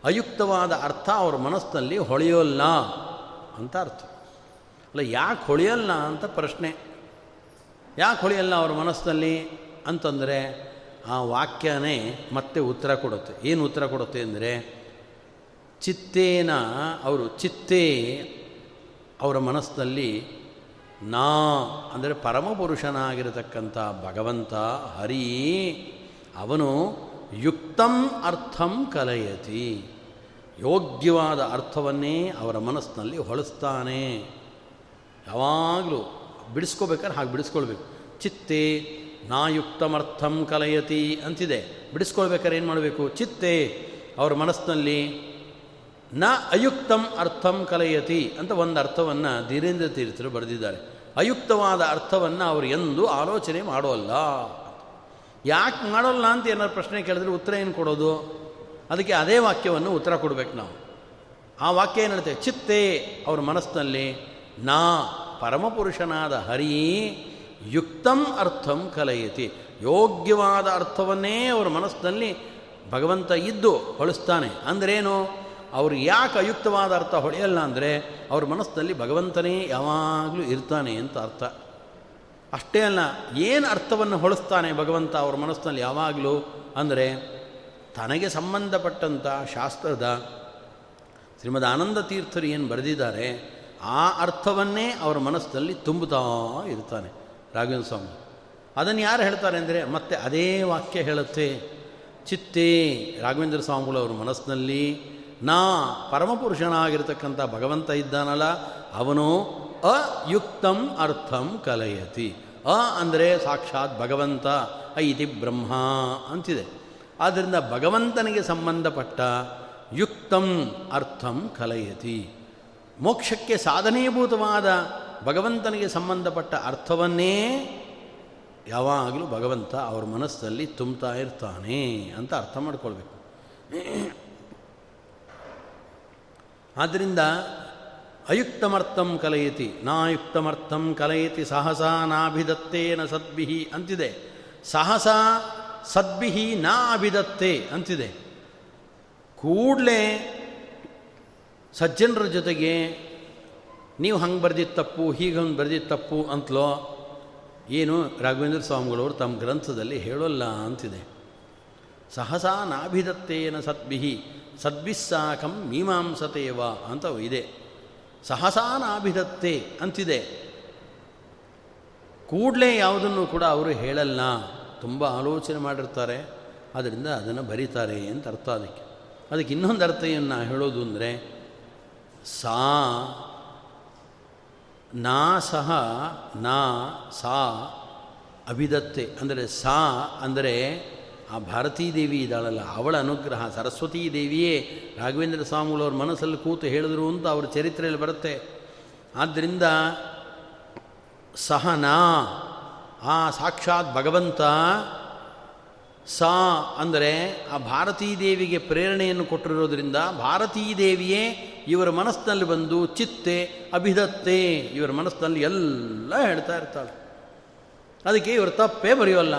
ಅಯುಕ್ತವಾದ ಅರ್ಥ ಅವ್ರ ಮನಸ್ಸಿನಲ್ಲಿ ಹೊಳೆಯೋಲ್ಲ ಅಂತ ಅರ್ಥ. ಅಲ್ಲ, ಯಾಕೆ ಹೊಳೆಯಲ್ಲ ಅಂತ ಪ್ರಶ್ನೆ. ಯಾಕೆ ಹೊಳೆಯಲ್ಲ ಅವ್ರ ಮನಸ್ಸಿನಲ್ಲಿ ಅಂತಂದರೆ ಆ ವಾಕ್ಯನೇ ಮತ್ತೆ ಉತ್ತರ ಕೊಡುತ್ತೆ. ಏನು ಉತ್ತರ ಕೊಡುತ್ತೆ ಅಂದರೆ, ಚಿತ್ತೇನ ಅವರು ಚಿತ್ತೇ ಅವರ ಮನಸ್ಸಿನಲ್ಲಿ ನಾ ಅಂದರೆ ಪರಮಪುರುಷನಾಗಿರತಕ್ಕಂಥ ಭಗವಂತ ಹರಿ ಅವನು ಯುಕ್ತಂ ಅರ್ಥಂ ಕಲಯತಿ. ಯೋಗ್ಯವಾದ ಅರ್ಥವನ್ನೇ ಅವರ ಮನಸ್ಸಿನಲ್ಲಿ ಹೊಳಿಸ್ತಾನೆ. ಯಾವಾಗಲೂ ಬಿಡಿಸ್ಕೋಬೇಕಾದ್ರೆ ಹಾಗೆ ಬಿಡಿಸ್ಕೊಳ್ಬೇಕು. ಚಿತ್ತೇ ನಾಯುಕ್ತಮರ್ಥಂ ಕಲಯತಿ ಅಂತಿದೆ. ಬಿಡಿಸ್ಕೊಳ್ಬೇಕಾದ್ರೆ ಏನು ಮಾಡಬೇಕು? ಚಿತ್ತೆ. ಅವರ ಮನಸ್ಸಿನಲ್ಲಿ ನ ಅಯುಕ್ತಂ ಅರ್ಥಂ ಕಲಯತಿ ಅಂತ ಒಂದು ಅರ್ಥವನ್ನು ಧೀರೇಂದ್ರ ತೀರ್ಥರು ಬರೆದಿದ್ದಾರೆ. ಅಯುಕ್ತವಾದ ಅರ್ಥವನ್ನು ಅವರು ಎಂದೂ ಆಲೋಚನೆ ಮಾಡೋಲ್ಲ. ಯಾಕೆ ಮಾಡೋಲ್ಲ ಅಂತ ಏನಾದ್ರು ಪ್ರಶ್ನೆ ಕೇಳಿದ್ರೆ ಉತ್ತರ ಏನು ಕೊಡೋದು? ಅದಕ್ಕೆ ಅದೇ ವಾಕ್ಯವನ್ನು ಉತ್ತರ ಕೊಡಬೇಕು ನಾವು. ಆ ವಾಕ್ಯ ಏನು ಹೇಳ್ತೇವೆ? ಚಿತ್ತೆ. ಅವ್ರ ಮನಸ್ಸಿನಲ್ಲಿ ನಾ ಪರಮಪುರುಷನಾದ ಹರಿ ಯುಕ್ತಂ ಅರ್ಥಂ ಕಲಯತಿ. ಯೋಗ್ಯವಾದ ಅರ್ಥವನ್ನೇ ಅವರ ಮನಸ್ಸಿನಲ್ಲಿ ಭಗವಂತ ಇದ್ದು ಹೊಳಿಸ್ತಾನೆ. ಅಂದ್ರೇನು? ಅವರು ಯಾಕೆ ಅಯುಕ್ತವಾದ ಅರ್ಥ ಹೊಳೆಯಲ್ಲ ಅಂದರೆ ಅವ್ರ ಮನಸ್ಸಿನಲ್ಲಿ ಭಗವಂತನೇ ಯಾವಾಗಲೂ ಇರ್ತಾನೆ ಅಂತ ಅರ್ಥ. ಅಷ್ಟೇ ಅಲ್ಲ, ಏನು ಅರ್ಥವನ್ನು ಹೊಳಿಸ್ತಾನೆ ಭಗವಂತ ಅವ್ರ ಮನಸ್ಸಿನಲ್ಲಿ ಯಾವಾಗಲೂ? ಅಂದರೆ ತನಗೆ ಸಂಬಂಧಪಟ್ಟಂಥ ಶಾಸ್ತ್ರದ ಶ್ರೀಮದ್ ಆನಂದ ತೀರ್ಥರು ಏನು ಬರೆದಿದ್ದಾರೆ, ಆ ಅರ್ಥವನ್ನೇ ಅವರ ಮನಸ್ಸಿನಲ್ಲಿ ತುಂಬುತ್ತಾ ಇರ್ತಾನೆ. ರಾಘವೇಂದ್ರ ಸ್ವಾಮಿ. ಅದನ್ನು ಯಾರು ಹೇಳ್ತಾರೆ ಅಂದರೆ, ಮತ್ತೆ ಅದೇ ವಾಕ್ಯ ಹೇಳುತ್ತೆ, ಚಿತ್ತೇ ರಾಘವೇಂದ್ರ ಸ್ವಾಮಿಗಳು ಅವ್ರ ಮನಸ್ಸಿನಲ್ಲಿ, ನಾ ಪರಮಪುರುಷನಾಗಿರ್ತಕ್ಕಂಥ ಭಗವಂತ ಇದ್ದಾನಲ್ಲ, ಅವನು ಅಯುಕ್ತಂ ಅರ್ಥಂ ಕಲಯತಿ. ಅ ಅಂದರೆ ಸಾಕ್ಷಾತ್ ಭಗವಂತ, ಐತಿ ಬ್ರಹ್ಮ ಅಂತಿದೆ. ಆದ್ದರಿಂದ ಭಗವಂತನಿಗೆ ಸಂಬಂಧಪಟ್ಟ ಯುಕ್ತಂ ಅರ್ಥಂ ಕಲಯತಿ. ಮೋಕ್ಷಕ್ಕೆ ಸಾಧನೀಭೂತವಾದ ಭಗವಂತನಿಗೆ ಸಂಬಂಧಪಟ್ಟ ಅರ್ಥವನ್ನೇ ಯಾವಾಗಲೂ ಭಗವಂತ ಅವ್ರ ಮನಸ್ಸಲ್ಲಿ ತುಂಬ್ತಾ ಇರ್ತಾನೆ ಅಂತ ಅರ್ಥ ಮಾಡ್ಕೊಳ್ಬೇಕು. ಆದ್ದರಿಂದ ಅಯುಕ್ತಮರ್ಥಂ ಕಲಯತಿ, ನಾಯುಕ್ತಮರ್ಥಂ ಕಲಯತಿ, ಸಹಸಾ ನಾಭಿದತ್ತೇನ ಸದ್ಭಿಹಿ ಅಂತಿದೆ. ಸಹಸ ಸದ್ಭಿಹಿ ನಾ ಅಭಿದತ್ತೆ ಅಂತಿದೆ. ಕೂಡಲೇ ಸಜ್ಜನರ ಜೊತೆಗೆ ನೀವು ಹಂಗೆ ಬರ್ದಿದ್ದು ತಪ್ಪು, ಹೀಗೆ ಹಂಗೆ ಬರ್ದಿದ್ದು ತಪ್ಪು ಅಂತಲೋ, ಏನು ರಾಘವೇಂದ್ರ ಸ್ವಾಮಿಗಳವರು ತಮ್ಮ ಗ್ರಂಥದಲ್ಲಿ ಹೇಳೋಲ್ಲ ಅಂತಿದೆ. ಸಹಸಾ ನಾಭಿದತ್ತೇನ ಸದ್ಭಿಹಿ, ಸದ್ಭಿಸ್ಸಾಕಂ ಮೀಮಾಂಸತೇವ ಅಂತ ಇದೆ. ಸಹಸಾನಾಭಿಧತ್ತೆ ಅಂತಿದೆ. ಕೂಡಲೇ ಯಾವುದನ್ನು ಕೂಡ ಅವರು ಹೇಳಲ್ಲ. ತುಂಬ ಆಲೋಚನೆ ಮಾಡಿರ್ತಾರೆ. ಅದರಿಂದ ಅದನ್ನು ಬರೀತಾರೆ ಅಂತ ಅರ್ಥ ಅದಕ್ಕೆ. ಅದಕ್ಕೆ ಇನ್ನೊಂದು ಅರ್ಥ ಏನು ಹೇಳೋದು ಅಂದರೆ, ಸಾ ನಾ ಸಹ ನಾ ಸಾ ಅಭಿದತ್ತೆ ಅಂದರೆ ಸಾ ಅಂದರೆ ಆ ಭಾರತೀ ದೇವಿ ಇದ್ದಾಳಲ್ಲ, ಅವಳ ಅನುಗ್ರಹ, ಸರಸ್ವತೀ ದೇವಿಯೇ. ರಾಘವೇಂದ್ರ ಸ್ವಾಮಿಗಳವ್ರ ಮನಸ್ಸಲ್ಲಿ ಕೂತು ಹೇಳಿದ್ರು ಅಂತ ಅವ್ರ ಚರಿತ್ರೆಯಲ್ಲಿ ಬರುತ್ತೆ. ಆದ್ದರಿಂದ ಸಹನಾ ಆ ಸಾಕ್ಷಾತ್ ಭಗವಂತ ಸಾ ಅಂದರೆ ಆ ಭಾರತೀ ದೇವಿಗೆ ಪ್ರೇರಣೆಯನ್ನು ಕೊಟ್ಟಿರೋದ್ರಿಂದ ಭಾರತೀ ದೇವಿಯೇ ಇವರ ಮನಸ್ಸಿನಲ್ಲಿ ಬಂದು ಚಿತ್ತೆ ಅಭಿದತ್ತೆ ಇವರ ಮನಸ್ಸಿನಲ್ಲಿ ಎಲ್ಲ ಹೇಳ್ತಾ ಇರ್ತಾಳೆ. ಅದಕ್ಕೆ ಇವರು ತಪ್ಪೇ ಬರೆಯೋಲ್ಲ.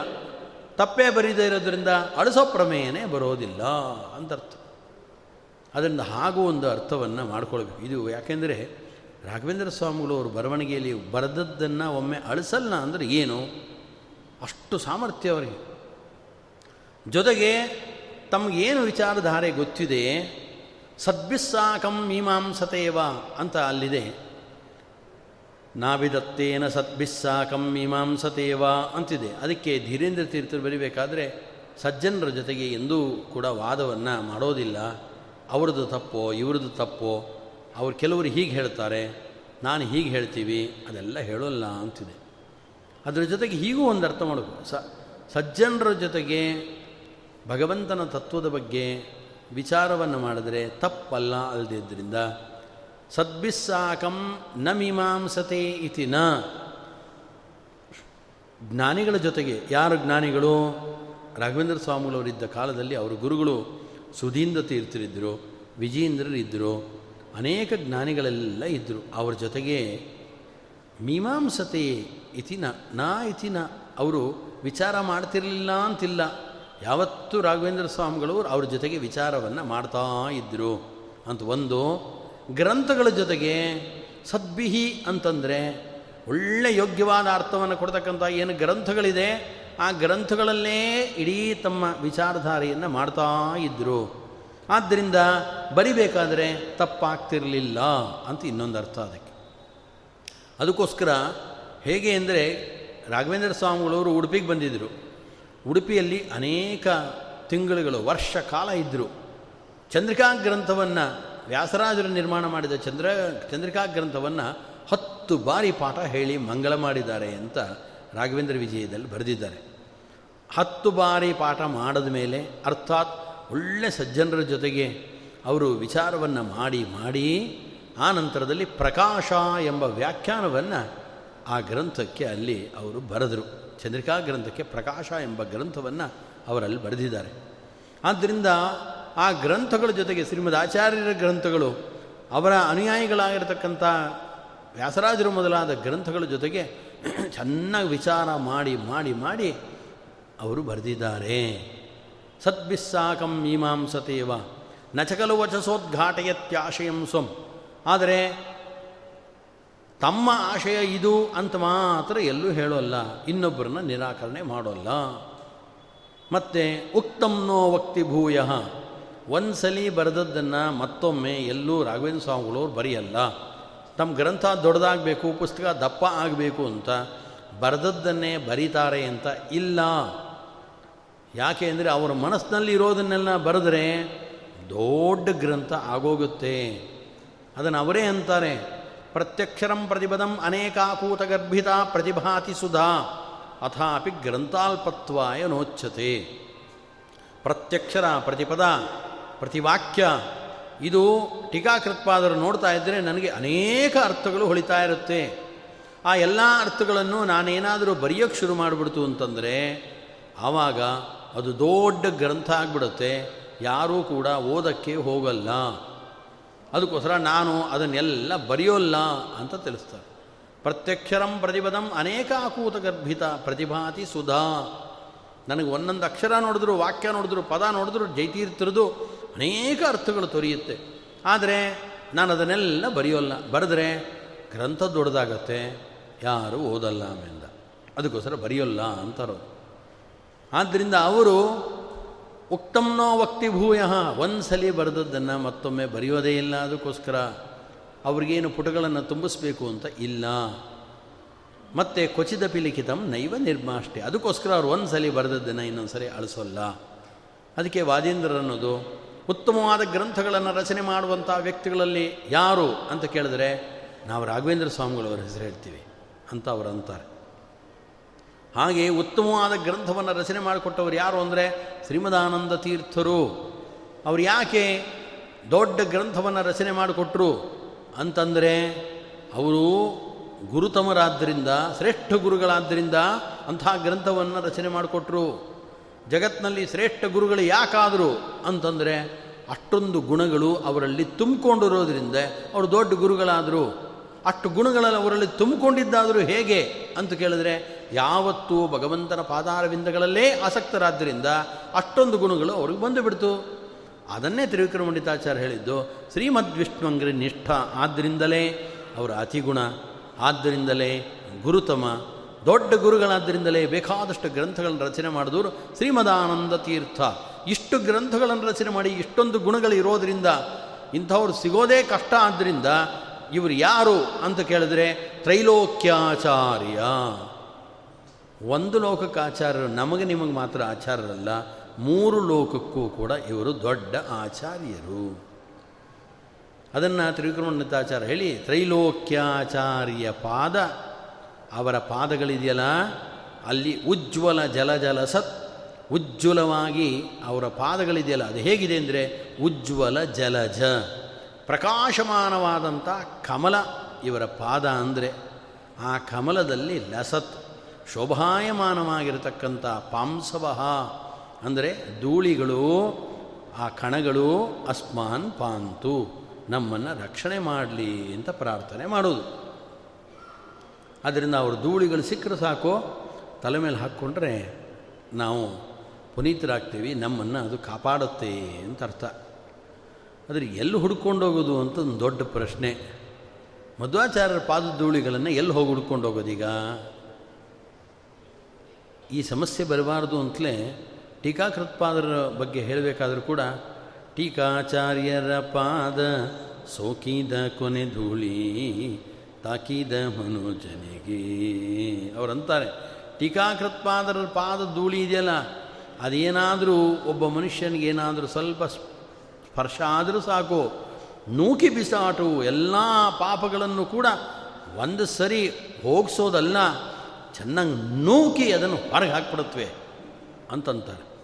ತಪ್ಪೇ ಬರೀದೇ ಇರೋದ್ರಿಂದ ಅಳಿಸೋ ಪ್ರಮೇಯನೇ ಬರೋದಿಲ್ಲ ಅಂತ ಅರ್ಥ. ಅದರಿಂದ ಹಾಗೂ ಒಂದು ಅರ್ಥವನ್ನು ಮಾಡ್ಕೊಳ್ಬೇಕು. ಇದು ಯಾಕೆಂದರೆ ರಾಘವೇಂದ್ರ ಸ್ವಾಮಿಗಳು ಅವರು ಬರವಣಿಗೆಯಲ್ಲಿ ಬರೆದದ್ದನ್ನು ಒಮ್ಮೆ ಅಳಿಸಲ್ಲ ಅಂದರೆ ಏನು? ಅಷ್ಟು ಸಾಮರ್ಥ್ಯ ಅವರಿಗೆ. ಜೊತೆಗೆ ತಮಗೇನು ವಿಚಾರಧಾರೆ ಗೊತ್ತಿದೆ? ಸದ್ಭಿಸ್ಸಾಕಂ ಮೀಮಾಂಸತೇವ ಅಂತ ಅಲ್ಲಿದೆ. ನಾವಿದತ್ತೇನ ಸದ್ಭಿಸ್ಸಾಕಂ ಮೀಮಾಂಸತೇವ ಅಂತಿದೆ. ಅದಕ್ಕೆ ಧೀರೇಂದ್ರ ತೀರ್ಥರು ಬರೀಬೇಕಾದ್ರೆ ಸಜ್ಜನರ ಜೊತೆಗೆ ಎಂದೂ ಕೂಡ ವಾದವನ್ನು ಮಾಡೋದಿಲ್ಲ. ಅವ್ರದ್ದು ತಪ್ಪೋ, ಇವ್ರದ್ದು ತಪ್ಪೋ, ಅವ್ರು ಕೆಲವರು ಹೀಗೆ ಹೇಳ್ತಾರೆ, ನಾನು ಹೀಗೆ ಹೇಳ್ತೀವಿ, ಅದೆಲ್ಲ ಹೇಳೋಲ್ಲ ಅಂತಿದೆ. ಅದರ ಜೊತೆಗೆ ಹೀಗೂ ಒಂದು ಅರ್ಥ ಮಾಡಬೇಕು. ಸ, ಸಜ್ಜನರ ಜೊತೆಗೆ ಭಗವಂತನ ತತ್ವದ ಬಗ್ಗೆ ವಿಚಾರವನ್ನು ಮಾಡಿದರೆ ತಪ್ಪಲ್ಲ ಅಲ್ಲದಿದ್ದರಿಂದ ಸದ್ಭಿಸ್ಸಾಕಂ ನ ಮೀಮಾಂಸತೆ ಇತಿ ನ. ಜ್ಞಾನಿಗಳ ಜೊತೆಗೆ ಯಾರು ಜ್ಞಾನಿಗಳು? ರಾಘವೇಂದ್ರ ಸ್ವಾಮಿಗಳವರಿದ್ದ ಕಾಲದಲ್ಲಿ ಅವರ ಗುರುಗಳು ಸುಧೀಂದ್ರ ತೀರ್ಥರಿದ್ದರು ವಿಜಯೇಂದ್ರರಿದ್ದರು ಅನೇಕ ಜ್ಞಾನಿಗಳೆಲ್ಲ ಇದ್ದರು. ಅವ್ರ ಜೊತೆಗೆ ಮೀಮಾಂಸತೆ ಇತಿ ನ, ನಾ ನ. ಅವರು ವಿಚಾರ ಮಾಡ್ತಿರಲಿಲ್ಲ ಅಂತಿಲ್ಲ. ಯಾವತ್ತೂ ರಾಘವೇಂದ್ರ ಸ್ವಾಮಿಗಳು ಅವ್ರ ಜೊತೆಗೆ ವಿಚಾರವನ್ನು ಮಾಡ್ತಾ ಇದ್ದರು ಅಂತ ಒಂದು ಗ್ರಂಥಗಳ ಜೊತೆಗೆ ಸದ್ಭಿಹಿ ಅಂತಂದರೆ ಒಳ್ಳೆ ಯೋಗ್ಯವಾದ ಅರ್ಥವನ್ನು ಕೊಡ್ತಕ್ಕಂಥ ಏನು ಗ್ರಂಥಗಳಿದೆ, ಆ ಗ್ರಂಥಗಳಲ್ಲೇ ಇಡೀ ತಮ್ಮ ವಿಚಾರಧಾರೆಯನ್ನು ಮಾಡ್ತಾ ಇದ್ದರು ಆದ್ದರಿಂದ ಬರಿಬೇಕಾದರೆ ತಪ್ಪಾಗ್ತಿರಲಿಲ್ಲ ಅಂತ ಇನ್ನೊಂದು ಅರ್ಥ ಅದಕ್ಕೆ. ಅದಕ್ಕೋಸ್ಕರ ಹೇಗೆ ಅಂದರೆ ರಾಘವೇಂದ್ರ ಸ್ವಾಮಿಗಳವರು ಉಡುಪಿಗೆ ಬಂದಿದ್ದರು ಉಡುಪಿಯಲ್ಲಿ ಅನೇಕ ತಿಂಗಳುಗಳು, ವರ್ಷ ಕಾಲ ಇದ್ದರು ಚಂದ್ರಿಕಾ ಗ್ರಂಥವನ್ನು ವ್ಯಾಸರಾಜರು ನಿರ್ಮಾಣ ಮಾಡಿದ ಚಂದ್ರ ಚಂದ್ರಿಕಾ ಗ್ರಂಥವನ್ನು ಹತ್ತು ಬಾರಿ ಪಾಠ ಹೇಳಿ ಮಂಗಳ ಮಾಡಿದ್ದಾರೆ ಅಂತ ರಾಘವೇಂದ್ರ ವಿಜಯದಲ್ಲಿ ಬರೆದಿದ್ದಾರೆ. ಹತ್ತು ಬಾರಿ ಪಾಠ ಮಾಡಿದ ಮೇಲೆ ಅರ್ಥಾತ್ ಒಳ್ಳೆ ಸಜ್ಜನರ ಜೊತೆಗೆ ಅವರು ವಿಚಾರವನ್ನು ಮಾಡಿ ಮಾಡಿ ಆ ನಂತರದಲ್ಲಿ ಪ್ರಕಾಶ ಎಂಬ ವ್ಯಾಖ್ಯಾನವನ್ನು ಆ ಗ್ರಂಥಕ್ಕೆ ಅಲ್ಲಿ ಅವರು ಬರೆದರು. ಚಂದ್ರಿಕಾ ಗ್ರಂಥಕ್ಕೆ ಪ್ರಕಾಶ ಎಂಬ ಗ್ರಂಥವನ್ನು ಅವರಲ್ಲಿ ಬರೆದಿದ್ದಾರೆ. ಆದ್ದರಿಂದ ಆ ಗ್ರಂಥಗಳ ಜೊತೆಗೆ ಶ್ರೀಮದ್ ಆಚಾರ್ಯರ ಗ್ರಂಥಗಳು ಅವರ ಅನುಯಾಯಿಗಳಾಗಿರ್ತಕ್ಕಂಥ ವ್ಯಾಸರಾಜರು ಮೊದಲಾದ ಗ್ರಂಥಗಳ ಜೊತೆಗೆ ಚೆನ್ನಾಗಿ ವಿಚಾರ ಮಾಡಿ ಮಾಡಿ ಮಾಡಿ ಅವರು ಬರೆದಿದ್ದಾರೆ. ಸದ್ಭಿಸ್ಸಾಕಂ ಮೀಮಾಂಸತೇವ. ನಚಕಲು ವಚಸೋದ್ಘಾಟಯತ್ಯಾಶಯಂ ಸ್ವಂ. ಆದರೆ ತಮ್ಮ ಆಶಯ ಇದು ಅಂತ ಮಾತ್ರ ಎಲ್ಲೂ ಹೇಳೋಲ್ಲ. ಇನ್ನೊಬ್ಬರನ್ನ ನಿರಾಕರಣೆ ಮಾಡೋಲ್ಲ. ಮತ್ತು ಉಕ್ತಂನೋ ವಕ್ತಿ ಭೂಯ. ಒಂದ್ಸಲಿ ಬರೆದದ್ದನ್ನು ಮತ್ತೊಮ್ಮೆ ಎಲ್ಲೂ ರಾಘವೇಂದ್ರ ಸ್ವಾಮಿಗಳವ್ರು ಬರೆಯಲ್ಲ. ತಮ್ಮ ಗ್ರಂಥ ದೊಡ್ಡದಾಗಬೇಕು, ಪುಸ್ತಕ ದಪ್ಪ ಆಗಬೇಕು ಅಂತ ಬರೆದದ್ದನ್ನೇ ಬರೀತಾರೆ ಅಂತ ಇಲ್ಲ. ಯಾಕೆ ಅಂದರೆ ಅವರ ಮನಸ್ಸಿನಲ್ಲಿ ಇರೋದನ್ನೆಲ್ಲ ಬರೆದ್ರೆ ದೊಡ್ಡ ಗ್ರಂಥ ಆಗೋಗುತ್ತೆ. ಅದನ್ನು ಅವರೇ ಅಂತಾರೆ. ಪ್ರತ್ಯಕ್ಷರಂ ಪ್ರತಿಪದಂ ಅನೇಕಾಕೂತಗರ್ಭಿತ ಪ್ರತಿಭಾತಿ ಸುಧಾ ಅಥಾಪಿ ಗ್ರಂಥಾಲ್ಪತ್ವಾಯ ನೋಚ್ಯತೆ ಪ್ರತ್ಯಕ್ಷರ ಪ್ರತಿಪದ ಪ್ರತಿವಾಕ್ಯ ಇದು ಟೀಕಾಕೃತ್ಪಾದರು ನೋಡ್ತಾ ಇದ್ದರೆ ನನಗೆ ಅನೇಕ ಅರ್ಥಗಳು ಹೊಳಿತಾ ಇರುತ್ತೆ. ಆ ಎಲ್ಲ ಅರ್ಥಗಳನ್ನು ನಾನೇನಾದರೂ ಬರೆಯೋಕ್ಕೆ ಶುರು ಮಾಡಿಬಿಡ್ತು ಅಂತಂದರೆ, ಆವಾಗ ಅದು ದೊಡ್ಡ ಗ್ರಂಥ ಆಗ್ಬಿಡುತ್ತೆ. ಯಾರೂ ಕೂಡ ಓದಕ್ಕೆ ಹೋಗಲ್ಲ. ಅದಕ್ಕೋಸ್ಕರ ನಾನು ಅದನ್ನೆಲ್ಲ ಬರೆಯೋಲ್ಲ ಅಂತ ತಿಳಿಸ್ತಾರೆ. ಪ್ರತ್ಯಕ್ಷರಂ ಪ್ರತಿಪದಂ ಅನೇಕಾಕೂತ ಗರ್ಭಿತ ಪ್ರತಿಭಾತಿ ಸುಧಾ. ನನಗೆ ಒಂದೊಂದು ಅಕ್ಷರ ನೋಡಿದ್ರು, ವಾಕ್ಯ ನೋಡಿದ್ರು, ಪದ ನೋಡಿದ್ರು, ಜೈತೀರ್ಥರದು ಅನೇಕ ಅರ್ಥಗಳು ತೊರೆಯುತ್ತೆ ಆದರೆ ನಾನು ಅದನ್ನೆಲ್ಲ ಬರೆಯೋಲ್ಲ. ಬರೆದ್ರೆ ಗ್ರಂಥ ದೊಡ್ಡದಾಗತ್ತೆ, ಯಾರು ಓದಲ್ಲ ಆಮೇಲೆ ಅದಕ್ಕೋಸ್ಕರ ಬರೆಯೋಲ್ಲ ಅಂತಾರೋ ಆದ್ದರಿಂದ ಅವರು ಉಕ್ತಂನೋ ವಕ್ತಿ ಭೂಯ. ಒಂದ್ಸಲಿ ಬರೆದದ್ದನ್ನು ಮತ್ತೊಮ್ಮೆ ಬರೆಯೋದೇ ಇಲ್ಲ ಅದಕ್ಕೋಸ್ಕರ ಅವ್ರಿಗೇನು ಪುಟಗಳನ್ನು ತುಂಬಿಸ್ಬೇಕು ಅಂತ ಇಲ್ಲ. ಮತ್ತು ಕೊಚಿತ ಪಿಲಿಖಿತಂ ನೈವ ನಿರ್ಮಾಷ್ಟೆ ಅದಕ್ಕೋಸ್ಕರ ಅವ್ರು ಒಂದು ಬರೆದದ್ದನ್ನು ಇನ್ನೊಂದು ಸರಿ ಅಳಿಸೋಲ್ಲ. ಅದಕ್ಕೆ ವಾದೀಂದ್ರ ಅನ್ನೋದು ಉತ್ತಮವಾದ ಗ್ರಂಥಗಳನ್ನು ರಚನೆ ಮಾಡುವಂಥ ವ್ಯಕ್ತಿಗಳಲ್ಲಿ ಯಾರು ಅಂತ ಕೇಳಿದ್ರೆ ನಾವು ರಾಘವೇಂದ್ರ ಸ್ವಾಮಿಗಳವರ ಹೆಸರು ಹೇಳ್ತೀವಿ ಅಂತ ಅವರು ಅಂತಾರೆ. ಹಾಗೆ ಉತ್ತಮವಾದ ಗ್ರಂಥವನ್ನು ರಚನೆ ಮಾಡಿಕೊಟ್ಟವರು ಯಾರು ಅಂದರೆ ಶ್ರೀಮದಾನಂದ ತೀರ್ಥರು. ಅವರು ಯಾಕೆ ದೊಡ್ಡ ಗ್ರಂಥವನ್ನು ರಚನೆ ಮಾಡಿಕೊಟ್ರು ಅಂತಂದರೆ ಅವರು ಗುರುತಮರಾದ್ದರಿಂದ, ಶ್ರೇಷ್ಠ ಗುರುಗಳಾದ್ದರಿಂದ ಅಂಥ ಗ್ರಂಥವನ್ನು ರಚನೆ ಮಾಡಿಕೊಟ್ರು. ಜಗತ್ತಿನಲ್ಲಿ ಶ್ರೇಷ್ಠ ಗುರುಗಳು ಯಾಕಾದರು ಅಂತಂದರೆ ಅಷ್ಟೊಂದು ಗುಣಗಳು ಅವರಲ್ಲಿ ತುಂಬಿಕೊಂಡಿರೋದ್ರಿಂದ ಅವರು ದೊಡ್ಡ ಗುರುಗಳಾದರು. ಅಷ್ಟು ಗುಣಗಳಲ್ಲಿ ಅವರಲ್ಲಿ ತುಂಬಿಕೊಂಡಿದ್ದಾದರೂ ಹೇಗೆ ಅಂತ ಕೇಳಿದ್ರೆ ಯಾವತ್ತೂ ಭಗವಂತನ ಪಾದಾರವಿಂದಗಳಲ್ಲೇ ಆಸಕ್ತರಾದ್ದರಿಂದ ಅಷ್ಟೊಂದು ಗುಣಗಳು ಅವ್ರಿಗೆ ಬಂದು ಬಿಡ್ತು ಅದನ್ನೇ ತ್ರಿವಿಕ್ರಮಂಡಿತಾಚಾರ್ಯ ಹೇಳಿದ್ದು ಶ್ರೀಮದ್ ವಿಷ್ಣುವಂಗ್ರಿ ನಿಷ್ಠ ಆದ್ದರಿಂದಲೇ ಅವರ ಅತಿಗುಣ, ಆದ್ದರಿಂದಲೇ ಗುರುತಮ, ದೊಡ್ಡ ಗುರುಗಳಾದ್ದರಿಂದಲೇ ಬೇಕಾದಷ್ಟು ಗ್ರಂಥಗಳನ್ನು ರಚನೆ ಮಾಡಿದವರು ಶ್ರೀಮದಾನಂದ ತೀರ್ಥ. ಇಷ್ಟು ಗ್ರಂಥಗಳನ್ನು ರಚನೆ ಮಾಡಿ ಇಷ್ಟೊಂದು ಗುಣಗಳು ಇರೋದರಿಂದ ಇಂಥವ್ರು ಸಿಗೋದೇ ಕಷ್ಟ ಆದ್ದರಿಂದ ಇವರು ಯಾರು ಅಂತ ಕೇಳಿದ್ರೆ ತ್ರೈಲೋಕ್ಯಾಚಾರ್ಯ. ಒಂದು ಲೋಕಕ್ಕೆ ಆಚಾರ್ಯರು ನಮಗೆ ನಿಮಗೆ ಮಾತ್ರ ಆಚಾರ್ಯರಲ್ಲ, ಮೂರು ಲೋಕಕ್ಕೂ ಕೂಡ ಇವರು ದೊಡ್ಡ ಆಚಾರ್ಯರು. ಅದನ್ನು ತ್ರಿವಿಕ್ರಮಣ್ಣತಾಚಾರ್ಯ ಹೇಳಿ, ತ್ರೈಲೋಕ್ಯಾಚಾರ್ಯ ಪಾದ, ಅವರ ಪಾದಗಳಿದೆಯಲ್ಲ, ಅಲ್ಲಿ ಉಜ್ವಲ ಜಲ ಜಲ ಸತ್, ಉಜ್ವಲವಾಗಿ ಅವರ ಪಾದಗಳಿದೆಯಲ್ಲ, ಅದು ಹೇಗಿದೆ ಅಂದರೆ ಉಜ್ವಲ ಜಲಜ ಪ್ರಕಾಶಮಾನವಾದಂಥ ಕಮಲ ಇವರ ಪಾದ ಅಂದರೆ, ಆ ಕಮಲದಲ್ಲಿ ಲಸತ್. ಶೋಭಾಯಮಾನವಾಗಿರತಕ್ಕಂಥ ಪಾಂಸವಹ ಅಂದರೆ ಧೂಳಿಗಳು, ಆ ಕಣಗಳು, ಅಸ್ಮಾನ್ ಪಾಂತು, ನಮ್ಮನ್ನು ರಕ್ಷಣೆ ಮಾಡಲಿ ಅಂತ ಪ್ರಾರ್ಥನೆ ಮಾಡೋದು. ಅದರಿಂದ ಅವರು ಧೂಳಿಗಳು ಸಿಕ್ಕರೆ ಸಾಕು, ತಲೆ ಮೇಲೆ ಹಾಕ್ಕೊಂಡ್ರೆ ನಾವು ಪುನೀತರಾಗ್ತೀವಿ, ನಮ್ಮನ್ನು ಅದು ಕಾಪಾಡುತ್ತೆ ಅಂತ ಅರ್ಥ. ಆದರೆ ಎಲ್ಲಿ ಹುಡ್ಕೊಂಡು ಹೋಗೋದು ಅಂತ ಒಂದು ದೊಡ್ಡ ಪ್ರಶ್ನೆ. ಮಧ್ವಾಚಾರ್ಯರ ಪಾದ ಧೂಳಿಗಳನ್ನು ಎಲ್ಲಿ ಹೋಗಿ ಹುಡ್ಕೊಂಡು ಹೋಗೋದೀಗ? ಈ ಸಮಸ್ಯೆ ಬರಬಾರದು ಅಂತಲೇ ಟೀಕಾಕೃತ್ಪಾದರ ಬಗ್ಗೆ ಹೇಳಬೇಕಾದ್ರೂ ಕೂಡ ಟೀಕಾಚಾರ್ಯರ ಪಾದ ಸೋಕಿದ ಕೊನೆ ಧೂಳಿ ತಾಕಿದ ಮನೋಜನಿಗೆ. ಅವರಂತಾರೆ, ಟೀಕಾಕೃತ್ಪಾದರ ಪಾದ ಧೂಳಿ ಇದೆಯಲ್ಲ, ಅದೇನಾದರೂ ಒಬ್ಬ ಮನುಷ್ಯನಿಗೆ ಏನಾದರೂ ಸ್ವಲ್ಪ ಸ್ಪರ್ಶ ಆದರೂ ಸಾಕು. ನೂಕಿ ಬಿಸಾಟು, ಎಲ್ಲ ಪಾಪಗಳನ್ನು ಕೂಡ ಒಂದು ಸರಿ ಹೋಗಿಸೋದಲ್ಲ. ಚೆನ್ನಾಗಿ ನೂಕಿ ಅದನ್ನು ಹೊರಗೆ ಹಾಕ್ಬಿಡುತ್ತವೆ ಅಂತಂತಾರೆ.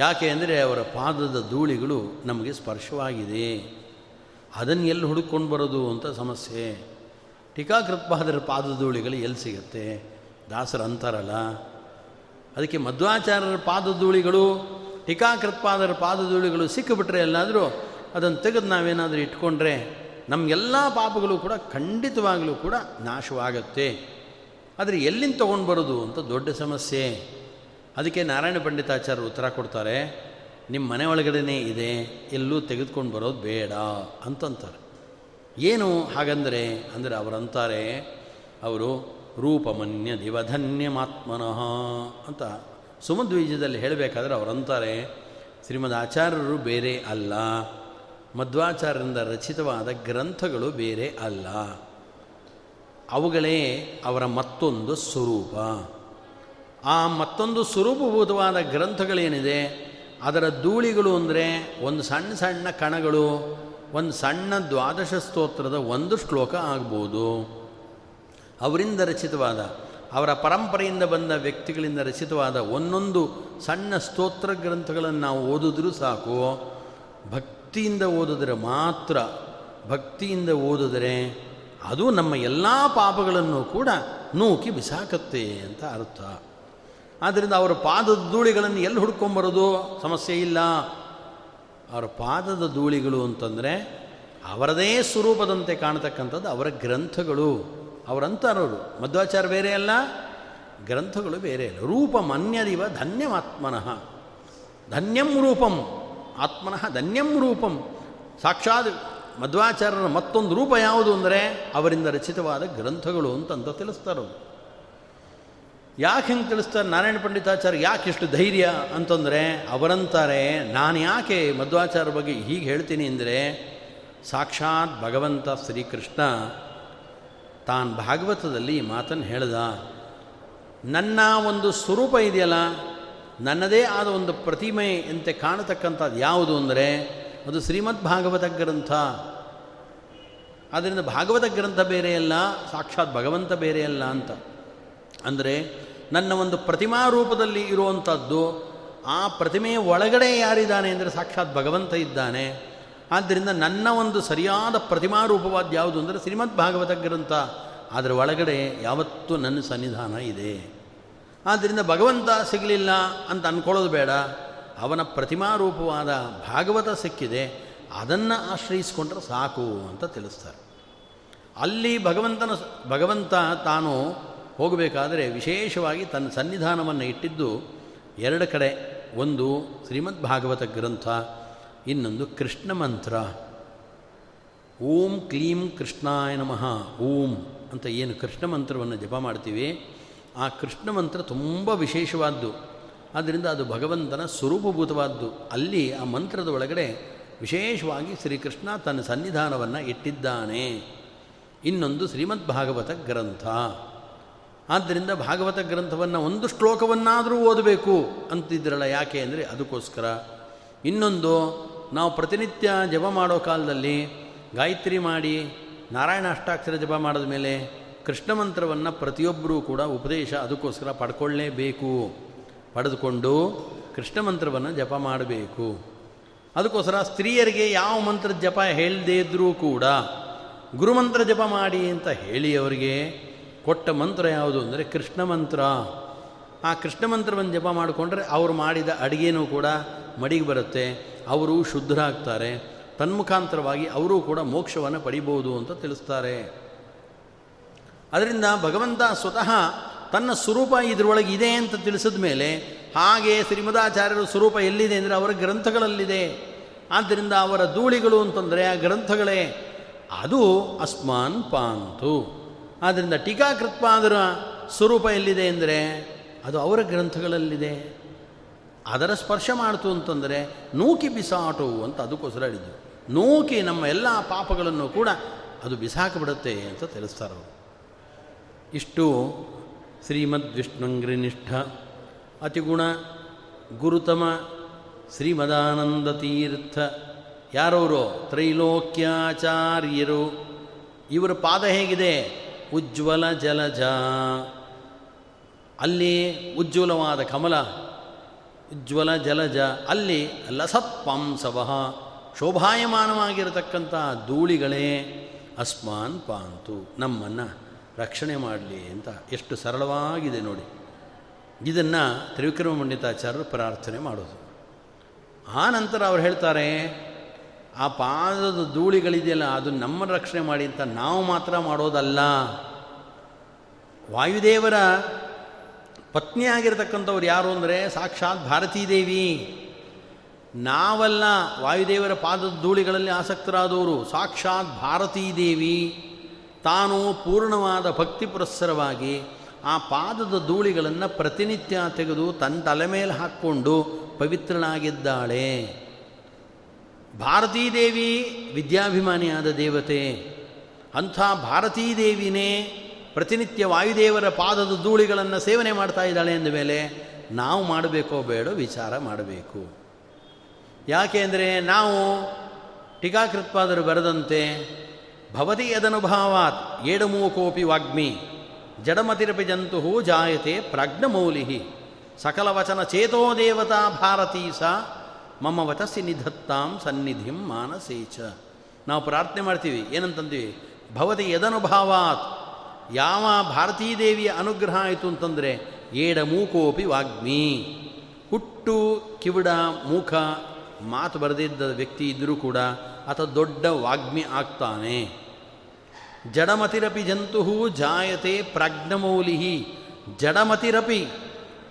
ಯಾಕೆ ಅಂದರೆ ಅವರ ಪಾದದ ಧೂಳಿಗಳು ನಮಗೆ ಸ್ಪರ್ಶವಾಗಿದೆ. ಅದನ್ನು ಎಲ್ಲಿ ಹುಡುಕೊಂಡು ಬರೋದು ಅಂತ ಸಮಸ್ಯೆ. ಟೀಕಾಕೃತ್ಪಾದರ ಪಾದದ ಧೂಳಿಗಳು ಎಲ್ಲಿ ಸಿಗುತ್ತೆ? ದಾಸರ ಅಂತಾರಲ್ಲ. ಅದಕ್ಕೆ ಮಧ್ವಾಚಾರ್ಯರ ಪಾದಧೂಳಿಗಳು ಟೀಕಾಕೃತ್ಪಾದರ ಪಾದಧೂಳಿಗಳು ಸಿಕ್ಕಿಬಿಟ್ರೆ ಎಲ್ಲಾದರೂ ಅದನ್ನು ತೆಗೆದು ನಾವೇನಾದರೂ ಇಟ್ಕೊಂಡ್ರೆ ನಮಗೆಲ್ಲ ಪಾಪಗಳು ಕೂಡ ಖಂಡಿತವಾಗಲೂ ಕೂಡ ನಾಶವಾಗತ್ತೆ. ಆದರೆ ಎಲ್ಲಿಂದ ತೊಗೊಂಡು ಬರೋದು ಅಂತ ದೊಡ್ಡ ಸಮಸ್ಯೆ. ಅದಕ್ಕೆ ನಾರಾಯಣ ಪಂಡಿತಾಚಾರ್ಯರು ಉತ್ತರ ಕೊಡ್ತಾರೆ ನಿಮ್ಮ ಮನೆ ಒಳಗಡೆನೇ ಇದೆ, ಎಲ್ಲೂ ತೆಗೆದುಕೊಂಡು ಬರೋದು ಬೇಡ ಅಂತಂತಾರೆ. ಏನು ಹಾಗಂದರೆ, ಅಂದರೆ ಅವರಂತಾರೆ, ಅವರು ರೂಪಮನ್ಯ ದಿವಧನ್ಯಮಾತ್ಮನಃ ಅಂತ ಸುಮದ್ವೀಜದಲ್ಲಿ ಹೇಳಬೇಕಾದ್ರೆ ಅವರಂತಾರೆ, ಶ್ರೀಮದ್ ಆಚಾರ್ಯರು ಬೇರೆ ಅಲ್ಲ, ಮಧ್ವಾಚಾರ್ಯರಿಂದ ರಚಿತವಾದ ಗ್ರಂಥಗಳು ಬೇರೆ ಅಲ್ಲ ಅವುಗಳೇ ಅವರ ಮತ್ತೊಂದು ಸ್ವರೂಪ. ಆ ಮತ್ತೊಂದು ಸ್ವರೂಪಭೂತವಾದ ಗ್ರಂಥಗಳೇನಿದೆ, ಅದರ ಧೂಳಿಗಳು ಅಂದರೆ ಒಂದು ಸಣ್ಣ ಸಣ್ಣ ಕಣಗಳು, ಒಂದು ಸಣ್ಣ ದ್ವಾದಶ ಸ್ತೋತ್ರದ ಒಂದು ಶ್ಲೋಕ ಆಗ್ಬೋದು. ಅವರಿಂದ ರಚಿತವಾದ, ಅವರ ಪರಂಪರೆಯಿಂದ ಬಂದ ವ್ಯಕ್ತಿಗಳಿಂದ ರಚಿತವಾದ ಒಂದೊಂದು ಸಣ್ಣ ಸ್ತೋತ್ರ ಗ್ರಂಥಗಳನ್ನು ನಾವು ಓದಿದ್ರೂ ಸಾಕು. ಭಕ್ತಿಯಿಂದ ಓದಿದ್ರೆ ಮಾತ್ರ, ಭಕ್ತಿಯಿಂದ ಓದಿದರೆ ಅದು ನಮ್ಮ ಎಲ್ಲ ಪಾಪಗಳನ್ನು ಕೂಡ ನೂಕಿ ಬಿಸಾಕತ್ತೆ ಅಂತ ಅರ್ಥ. ಆದ್ದರಿಂದ ಅವರ ಪಾದದ ಧೂಳಿಗಳನ್ನು ಎಲ್ಲಿ ಹುಡ್ಕೊಂಬರೋದು? ಸಮಸ್ಯೆ ಇಲ್ಲ. ಅವರ ಪಾದದ ಧೂಳಿಗಳು ಅಂತಂದರೆ ಅವರದೇ ಸ್ವರೂಪದಂತೆ ಕಾಣತಕ್ಕಂಥದ್ದು ಅವರ ಗ್ರಂಥಗಳು. ಅವರಂತಾರವರು ಮಧ್ವಾಚಾರ ಬೇರೆ ಅಲ್ಲ? ಗ್ರಂಥಗಳು ಬೇರೆ ಅಲ್ಲ. ರೂಪ ಮನ್ಯದಿವ ಧನ್ಯಮಾತ್ಮನಃ. ಧನ್ಯಂ ರೂಪಂ. ಆತ್ಮನಃ ಧನ್ಯಂ ರೂಪಂ. ಸಾಕ್ಷಾತ್ ಮಧ್ವಾಚಾರ್ಯರ ಮತ್ತೊಂದು ರೂಪ ಯಾವುದು ಅಂದರೆ ಅವರಿಂದ ರಚಿತವಾದ ಗ್ರಂಥಗಳು ಅಂತಂತ ತಿಳಿಸ್ತಾರೆ ಯಾಕೆ ಹೆಂಗೆ ತಿಳಿಸ್ತಾರೆ? ನಾರಾಯಣ ಪಂಡಿತಾಚಾರ್ಯ ಯಾಕೆ ಇಷ್ಟು ಧೈರ್ಯ ಅಂತಂದರೆ ಅವರಂತಾರೆ, ನಾನು ಯಾಕೆ ಮಧ್ವಾಚಾರ್ಯ ಬಗ್ಗೆ ಹೀಗೆ ಹೇಳ್ತೀನಿ ಅಂದರೆ, ಸಾಕ್ಷಾತ್ ಭಗವಂತ ಶ್ರೀಕೃಷ್ಣ ತಾನು ಭಾಗವತದಲ್ಲಿ ಈ ಮಾತನ್ನು ಹೇಳ್ದ, ನನ್ನ ಒಂದು ಸ್ವರೂಪ ಇದೆಯಲ್ಲ, ನನ್ನದೇ ಆದ ಒಂದು ಪ್ರತಿಮೆ ಅಂತೆ ಕಾಣತಕ್ಕಂಥದ್ದು ಯಾವುದು ಅಂದರೆ ಅದು ಶ್ರೀಮದ್ ಭಾಗವತ ಗ್ರಂಥ. ಆದ್ದರಿಂದ ಭಾಗವತ ಗ್ರಂಥ ಬೇರೆಯಲ್ಲ ಸಾಕ್ಷಾತ್ ಭಗವಂತ ಬೇರೆಯಲ್ಲ ಅಂತ. ಅಂದರೆ ನನ್ನ ಒಂದು ಪ್ರತಿಮಾ ರೂಪದಲ್ಲಿ ಇರುವಂಥದ್ದು ಆ ಪ್ರತಿಮೆಯ ಒಳಗಡೆ ಯಾರಿದ್ದಾನೆ ಅಂದರೆ ಸಾಕ್ಷಾತ್ ಭಗವಂತ ಇದ್ದಾನೆ. ಆದ್ದರಿಂದ ನನ್ನ ಒಂದು ಸರಿಯಾದ ಪ್ರತಿಮಾ ರೂಪವಾದ ಯಾವುದು ಅಂದರೆ ಶ್ರೀಮದ್ ಭಾಗವತ ಗ್ರಂಥ. ಅದರ ಒಳಗಡೆ ಯಾವತ್ತೂ ನನ್ನ ಸನ್ನಿಧಾನ ಇದೆ. ಆದ್ದರಿಂದ ಭಗವಂತ ಸಿಗಲಿಲ್ಲ ಅಂತ ಅಂದ್ಕೊಳ್ಳೋದು ಬೇಡ. ಅವನ ಪ್ರತಿಮಾ ರೂಪವಾದ ಭಾಗವತ ಸಿಕ್ಕಿದೆ, ಅದನ್ನು ಆಶ್ರಯಿಸಿಕೊಂಡ್ರೆ ಸಾಕು ಅಂತ ತಿಳಿಸ್ತಾರೆ. ಅಲ್ಲಿ ಭಗವಂತನ ಭಗವಂತ ತಾನು ಹೋಗಬೇಕಾದರೆ ವಿಶೇಷವಾಗಿ ತನ್ನ ಸನ್ನಿಧಾನವನ್ನು ಇಟ್ಟಿದ್ದು ಎರಡು ಕಡೆ. ಒಂದು ಶ್ರೀಮದ್ ಭಾಗವತ ಗ್ರಂಥ, ಇನ್ನೊಂದು ಕೃಷ್ಣ ಮಂತ್ರ. ಓಂ ಕ್ಲೀಂ ಕೃಷ್ಣಾಯ ನಮಃ, ಓಂ ಅಂತ ಏನು ಕೃಷ್ಣ ಮಂತ್ರವನ್ನು ಜಪ ಮಾಡ್ತೀವಿ, ಆ ಕೃಷ್ಣ ಮಂತ್ರ ತುಂಬ ವಿಶೇಷವಾದ್ದು. ಆದ್ದರಿಂದ ಅದು ಭಗವಂತನ ಸ್ವರೂಪಭೂತವಾದ್ದು. ಅಲ್ಲಿ ಆ ಮಂತ್ರದ ಒಳಗಡೆ ವಿಶೇಷವಾಗಿ ಶ್ರೀಕೃಷ್ಣ ತನ್ನ ಸನ್ನಿಧಾನವನ್ನು ಇಟ್ಟಿದ್ದಾನೆ. ಇನ್ನೊಂದು ಶ್ರೀಮದ್ ಭಾಗವತ ಗ್ರಂಥ. ಆದ್ದರಿಂದ ಭಾಗವತ ಗ್ರಂಥವನ್ನು ಒಂದು ಶ್ಲೋಕವನ್ನಾದರೂ ಓದಬೇಕು ಅಂತಿದ್ರಲ್ಲ ಯಾಕೆ ಅಂದರೆ ಅದಕ್ಕೋಸ್ಕರ. ಇನ್ನೊಂದು, ನಾವು ಪ್ರತಿನಿತ್ಯ ಜಪ ಮಾಡೋ ಕಾಲದಲ್ಲಿ ಗಾಯತ್ರಿ ಮಾಡಿ ನಾರಾಯಣ ಅಷ್ಟಾಕ್ಷರ ಜಪ ಮಾಡಿದ ಮೇಲೆ ಕೃಷ್ಣ ಮಂತ್ರವನ್ನು ಪ್ರತಿಯೊಬ್ಬರೂ ಕೂಡ ಉಪದೇಶ ಅದಕ್ಕೋಸ್ಕರ ಪಡ್ಕೊಳ್ಳೇಬೇಕು. ಪಡೆದುಕೊಂಡು ಕೃಷ್ಣ ಮಂತ್ರವನ್ನು ಜಪ ಮಾಡಬೇಕು. ಅದಕ್ಕೋಸ್ಕರ ಸ್ತ್ರೀಯರಿಗೆ ಯಾವ ಮಂತ್ರ ಜಪ ಹೇಳದೇ ಇದ್ದರೂ ಕೂಡ ಗುರುಮಂತ್ರ ಜಪ ಮಾಡಿ ಅಂತ ಹೇಳಿ ಅವರಿಗೆ ಕೊಟ್ಟ ಮಂತ್ರ ಯಾವುದು ಅಂದರೆ ಕೃಷ್ಣ ಮಂತ್ರ. ಆ ಕೃಷ್ಣ ಮಂತ್ರವನ್ನು ಜಪ ಮಾಡಿಕೊಂಡ್ರೆ ಅವರು ಮಾಡಿದ ಅಡುಗೆನೂ ಕೂಡ ಮಡಿಗೆ ಬರುತ್ತೆ, ಅವರು ಶುದ್ಧರಾಗ್ತಾರೆ, ತನ್ಮುಖಾಂತರವಾಗಿ ಅವರೂ ಕೂಡ ಮೋಕ್ಷವನ್ನು ಪಡಿಬೋದು ಅಂತ ತಿಳಿಸ್ತಾರೆ. ಅದರಿಂದ ಭಗವಂತ ಸ್ವತಃ ತನ್ನ ಸ್ವರೂಪ ಇದರೊಳಗೆ ಇದೆ ಅಂತ ತಿಳಿಸಿದ ಮೇಲೆ ಹಾಗೆ ಶ್ರೀಮದಾಚಾರ್ಯರ ಸ್ವರೂಪ ಎಲ್ಲಿದೆ ಅಂದರೆ ಅವರ ಗ್ರಂಥಗಳಲ್ಲಿದೆ. ಆದ್ದರಿಂದ ಅವರ ಧೂಳಿಗಳು ಅಂತಂದರೆ ಆ ಗ್ರಂಥಗಳೇ. ಅದು ಅಸ್ಮಾನ್ ಪಾಂತು. ಆದ್ದರಿಂದ ಟೀಕಾಕೃತ್ಪಾದರ ಸ್ವರೂಪ ಎಲ್ಲಿದೆ ಅಂದರೆ ಅದು ಅವರ ಗ್ರಂಥಗಳಲ್ಲಿದೆ. ಅದರ ಸ್ಪರ್ಶ ಮಾಡ್ತು ಅಂತಂದರೆ ನೂಕಿ ಬಿಸಾಟು ಅಂತ ಅದಕ್ಕೋಸ್ಕರ ಹೇಳಿದ್ದು ನೂಕಿ ನಮ್ಮ ಎಲ್ಲ ಪಾಪಗಳನ್ನು ಕೂಡ ಅದು ಬಿಸಾಕಿಬಿಡುತ್ತೆ ಅಂತ ತಿಳಿಸ್ತಾರವರು. ಇಷ್ಟು ಶ್ರೀಮದ್ ವಿಷ್ಣುಂಗ್ರಿನಿಷ್ಠ ಅತಿಗುಣ ಗುರುತಮ ಶ್ರೀಮದಾನಂದ ತೀರ್ಥ ಯಾರವರು? ತ್ರೈಲೋಕ್ಯಾಚಾರ್ಯರು. ಇವರ ಪಾದ ಹೇಗಿದೆ? ಉಜ್ವಲ ಜಲಜ. ಅಲ್ಲಿ ಉಜ್ವಲವಾದ ಕಮಲ, ಉಜ್ವಲ ಜಲಜ. ಅಲ್ಲಿ ಲಸತ್ಪಂಸವ ಶೋಭಾಯಮಾನವಾಗಿರತಕ್ಕಂಥ ಧೂಳಿಗಳೇ. ಅಸ್ಮಾನ್ ಪಾಂತು ನಮ್ಮನ್ನು. ರಕ್ಷಣೆ ಮಾಡಲಿ ಅಂತ ಎಷ್ಟು ಸರಳವಾಗಿದೆ ನೋಡಿ. ಇದನ್ನು ತ್ರಿವಿಕ್ರಮ ಪಂಡಿತಾಚಾರ್ಯರು ಪ್ರಾರ್ಥನೆ ಮಾಡೋದು. ಆ ನಂತರ ಅವ್ರು ಹೇಳ್ತಾರೆ, ಆ ಪಾದದ ಧೂಳಿಗಳಿದೆಯಲ್ಲ, ಅದು ನಮ್ಮನ್ನು ರಕ್ಷಣೆ ಮಾಡಿ ಅಂತ ನಾವು ಮಾತ್ರ ಮಾಡೋದಲ್ಲ. ವಾಯುದೇವರ ಪತ್ನಿಯಾಗಿರ್ತಕ್ಕಂಥವ್ರು ಯಾರು ಅಂದರೆ, ಸಾಕ್ಷಾತ್ ಭಾರತೀದೇವಿ. ನಾವಲ್ಲ ವಾಯುದೇವರ ಪಾದದ ಧೂಳಿಗಳಲ್ಲಿ ಆಸಕ್ತರಾದವರು, ಸಾಕ್ಷಾತ್ ಭಾರತೀದೇವಿ. ತಾನು ಪೂರ್ಣವಾದ ಭಕ್ತಿ ಪುರಸ್ಸರವಾಗಿ ಆ ಪಾದದ ಧೂಳಿಗಳನ್ನು ಪ್ರತಿನಿತ್ಯ ತೆಗೆದು ತನ್ನ ತಲೆ ಮೇಲೆ ಹಾಕ್ಕೊಂಡು ಪವಿತ್ರನಾಗಿದ್ದಾಳೆ ಭಾರತೀದೇವಿ ವಿದ್ಯಾಭಿಮಾನಿಯಾದ ದೇವತೆ, ಅಂಥ ಭಾರತೀದೇವಿನೇ ಪ್ರತಿನಿತ್ಯ ವಾಯುದೇವರ ಪಾದದ ಧೂಳಿಗಳನ್ನು ಸೇವನೆ ಮಾಡ್ತಾ ಇದ್ದಾಳೆ ಅಂದ ಮೇಲೆ ನಾವು ಮಾಡಬೇಕೋ ಬೇಡ ವಿಚಾರ ಮಾಡಬೇಕು. ಯಾಕೆ ಅಂದರೆ ನಾವು ಟೀಕಾಕೃತ್ಪಾದರು ಬರೆದಂತೆ ಭವತಿ ಯದನುಭಾವಾತ್, ಏಡಮೂಕೋಪಿ ವಾಗ್ಮಿ, ಜಡಮತಿರಪಿ ಜಂತು ಜಾಯತೆ ಪ್ರಾಜ್ಞಮೌಲಿ ಸಕಲವಚನ ಚೇತೋ ದೇವತಾ ಭಾರತೀ ಸ ಮಮ್ಮ ನಿಧತ್ತಾಂ ಸನ್ನಿಧಿಂ ಮಾನಸೇಚ ನಾವು ಪ್ರಾರ್ಥನೆ ಮಾಡ್ತೀವಿ ಏನಂತಂತೀವಿ ಭವತಿ ಯದನುಭಾವಾತ್, ಯಾವ ಭಾರತೀದೇವಿಯ ಅನುಗ್ರಹ ಆಯಿತು ಅಂತಂದರೆ ಏಡ ಮೂಕೋಪಿ ವಾಗ್ಮಿ. ಹುಟ್ಟು, ಕಿವಿಡ, ಮೂಖ, ಮಾತು ಬರೆದಿದ್ದ ವ್ಯಕ್ತಿ ಇದ್ದರೂ ಕೂಡ ಆತ ದೊಡ್ಡ ವಾಗ್ಮಿ ಆಗ್ತಾನೆ. ಜಡಮತಿರಪಿ ಜಂತು ಜಾಯತೆ ಪ್ರಾಜ್ಞಮೌಲಿ ಜಡಮತಿರಪಿ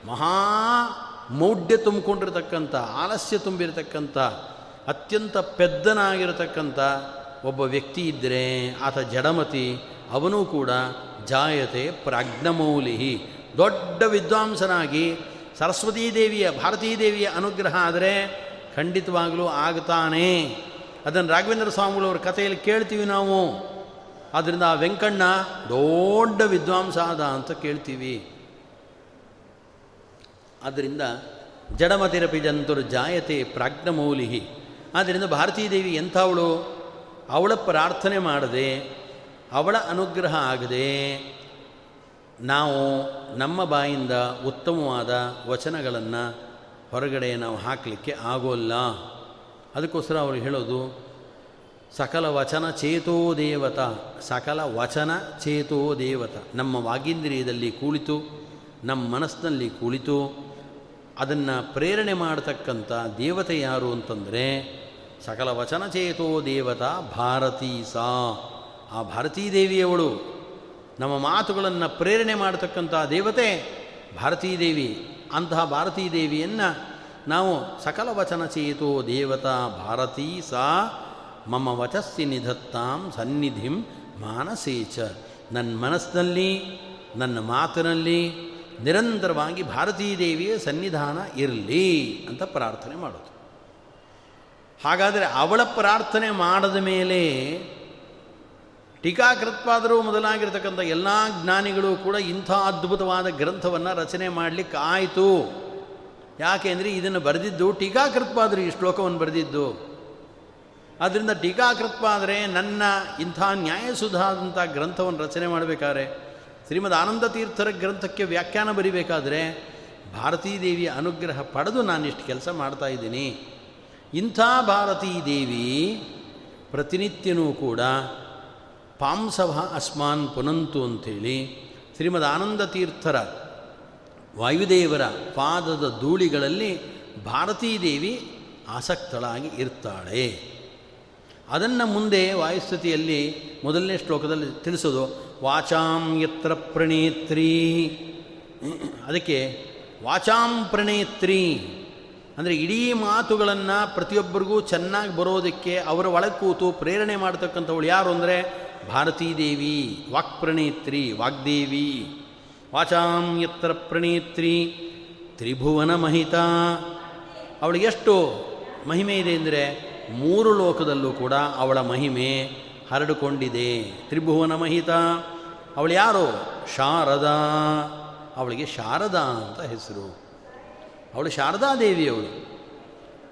ಮಹಾ ಮೌಢ್ಯ ತುಂಬಿಕೊಂಡಿರ್ತಕ್ಕಂಥ, ಆಲಸ್ಯ ತುಂಬಿರತಕ್ಕಂಥ, ಅತ್ಯಂತ ಪೆದ್ದನಾಗಿರತಕ್ಕಂಥ ಒಬ್ಬ ವ್ಯಕ್ತಿ ಇದ್ದರೆ ಆತ ಜಡಮತಿ, ಅವನೂ ಕೂಡ ಜಾಯತೆ ಪ್ರಾಜ್ಞಮೌಲಿ ದೊಡ್ಡ ವಿದ್ವಾಂಸನಾಗಿ ಸರಸ್ವತೀ ದೇವಿಯ, ಭಾರತೀ ದೇವಿಯ ಅನುಗ್ರಹ ಆದರೆ ಖಂಡಿತವಾಗಲೂ ಆಗ್ತಾನೆ. ಅದನ್ನು ರಾಘವೇಂದ್ರ ಸ್ವಾಮಿಗಳವ್ರ ಕಥೆಯಲ್ಲಿ ಕೇಳ್ತೀವಿ ನಾವು. ಆದ್ದರಿಂದ ಆ ವೆಂಕಣ್ಣ, ದೊಡ್ಡ ವಿದ್ವಾಂಸ ಆದ ಅಂತ ಕೇಳ್ತೀವಿ. ಆದ್ದರಿಂದ ಜಡಮತಿರಪಿ ಜಂತುರು ಜಾಯತೆ ಪ್ರಾಜ್ಞಮೌಲಿಹಿ. ಆದ್ದರಿಂದ ಭಾರತೀ ದೇವಿ ಎಂಥವಳು? ಅವಳ ಪ್ರಾರ್ಥನೆ ಮಾಡದೆ, ಅವಳ ಅನುಗ್ರಹ ಆಗದೆ, ನಾವು ನಮ್ಮ ಬಾಯಿಂದ ಉತ್ತಮವಾದ ವಚನಗಳನ್ನು ಹೊರಗಡೆ ನಾವು ಹಾಕಲಿಕ್ಕೆ ಆಗೋಲ್ಲ. ಅದಕ್ಕೋಸ್ಕರ ಅವರು ಹೇಳೋದು ಸಕಲ ವಚನ ಚೇತೋ ದೇವತ, ಸಕಲ ವಚನ ಚೇತೋ ದೇವತ. ನಮ್ಮ ವಾಗೀಂದ್ರಿಯದಲ್ಲಿ ಕುಳಿತು, ನಮ್ಮ ಮನಸ್ಸಿನಲ್ಲಿ ಕುಳಿತು. ಅದನ್ನು ಪ್ರೇರಣೆ ಮಾಡತಕ್ಕಂಥ ದೇವತೆ ಯಾರು ಅಂತಂದರೆ, ಸಕಲ ವಚನ ಚೇತೋ ದೇವತಾ ಭಾರತೀ ಸಾ ಆ ಭಾರತೀ ದೇವಿಯವಳು ನಮ್ಮ ಮಾತುಗಳನ್ನು ಪ್ರೇರಣೆ ಮಾಡತಕ್ಕಂಥ ದೇವತೆ ಭಾರತೀ ದೇವಿ. ಅಂತಹ ಭಾರತೀ ದೇವಿಯನ್ನು ನಾವು ಸಕಲ ವಚನ ಚೇತೋ ದೇವತಾ ಭಾರತೀ ಸಾ ಮಮ ವಚಸ್ಸಿ ನಿಧತ್ತಾಂ ಸನ್ನಿಧಿಂ ಮಾನಸೇಚ ನನ್ನ ಮನಸ್ಸಿನಲ್ಲಿ ನನ್ನ ಮಾತಿನಲ್ಲಿ ನಿರಂತರವಾಗಿ ಭಾರತೀ ದೇವಿಯ ಸನ್ನಿಧಾನ ಇರಲಿ ಅಂತ ಪ್ರಾರ್ಥನೆ ಮಾಡೋದು. ಹಾಗಾದರೆ ಅವಳ ಪ್ರಾರ್ಥನೆ ಮಾಡದ ಮೇಲೆ ಟೀಕಾಕೃತ್ಪಾದರು ಮೊದಲಾಗಿರ್ತಕ್ಕಂಥ ಎಲ್ಲ ಜ್ಞಾನಿಗಳು ಕೂಡ ಇಂಥ ಅದ್ಭುತವಾದ ಗ್ರಂಥವನ್ನು ರಚನೆ ಮಾಡಲಿಕ್ಕೆ ಆಯಿತು. ಯಾಕೆಂದರೆ ಇದನ್ನು ಬರೆದಿದ್ದು ಟೀಕಾಕೃತ್ಪಾದರು ಈ ಶ್ಲೋಕವನ್ನು ಬರೆದಿದ್ದು. ಆದ್ದರಿಂದ ಟೀಕಾಕೃತ್ಪಾದರೆ ನನ್ನ ಇಂಥ ನ್ಯಾಯಸುಧಾದಂಥ ಗ್ರಂಥವನ್ನು ರಚನೆ ಮಾಡಬೇಕಾದ್ರೆ, ಶ್ರೀಮದ್ ಆನಂದ ತೀರ್ಥರ ಗ್ರಂಥಕ್ಕೆ ವ್ಯಾಖ್ಯಾನ ಬರಿಬೇಕಾದ್ರೆ, ಭಾರತೀ ದೇವಿಯ ಅನುಗ್ರಹ ಪಡೆದು ನಾನಿಷ್ಟು ಕೆಲಸ ಮಾಡ್ತಾ ಇದ್ದೀನಿ. ಇಂಥ ಭಾರತೀ ದೇವಿ ಪ್ರತಿನಿತ್ಯನೂ ಕೂಡ ಪಾಂಸವ ಅಸ್ಮಾನ್ ಪುನಂತು ಅಂಥೇಳಿ ಶ್ರೀಮದ್ ಆನಂದ ತೀರ್ಥರ ವಾಯುದೇವರ ಪಾದದ ಧೂಳಿಗಳಲ್ಲಿ ಭಾರತೀ ದೇವಿ ಆಸಕ್ತಳಾಗಿ ಇರ್ತಾಳೆ. ಅದನ್ನು ಮುಂದೆ ವಾಯುಸ್ಥಿತಿಯಲ್ಲಿ ಮೊದಲನೇ ಶ್ಲೋಕದಲ್ಲಿ ತಿಳಿಸೋದು, ವಾಚಾಂ ಯತ್ರ ಪ್ರಣೇತ್ರಿ. ಅದಕ್ಕೆ ವಾಚಾಂ ಪ್ರಣೇತ್ರಿ. ಅಂದರೆ ಇಡೀ ಮಾತುಗಳನ್ನು ಪ್ರತಿಯೊಬ್ಬರಿಗೂ ಚೆನ್ನಾಗಿ ಬರೋದಕ್ಕೆ ಅವರ ಒಳಗೆ ಕೂತು ಪ್ರೇರಣೆ ಮಾಡ್ತಕ್ಕಂಥವಳು ಯಾರು ಅಂದರೆ ಭಾರತೀ ದೇವಿ ವಾಕ್ಪ್ರಣೇತ್ರಿ, ವಾಗ್ದೇವಿ. ವಾಚಾಂ ಯತ್ರ ಪ್ರಣೇತ್ರಿ. ತ್ರಿಭುವನ ಮಹಿತಾ. ಅವಳಿಗೆ ಎಷ್ಟು ಮಹಿಮೆ ಇದೆ ಅಂದರೆ ಮೂರು ಲೋಕದಲ್ಲೂ ಕೂಡ ಅವಳ ಮಹಿಮೆ ಹರಡಿಕೊಂಡಿದೆ. ತ್ರಿಭುವನ ಮಹಿತ. ಅವಳು ಯಾರು? ಶಾರದಾ. ಅವಳಿಗೆ ಶಾರದಾ ಅಂತ ಹೆಸರು. ಅವಳು ಶಾರದಾದೇವಿಯವಳು.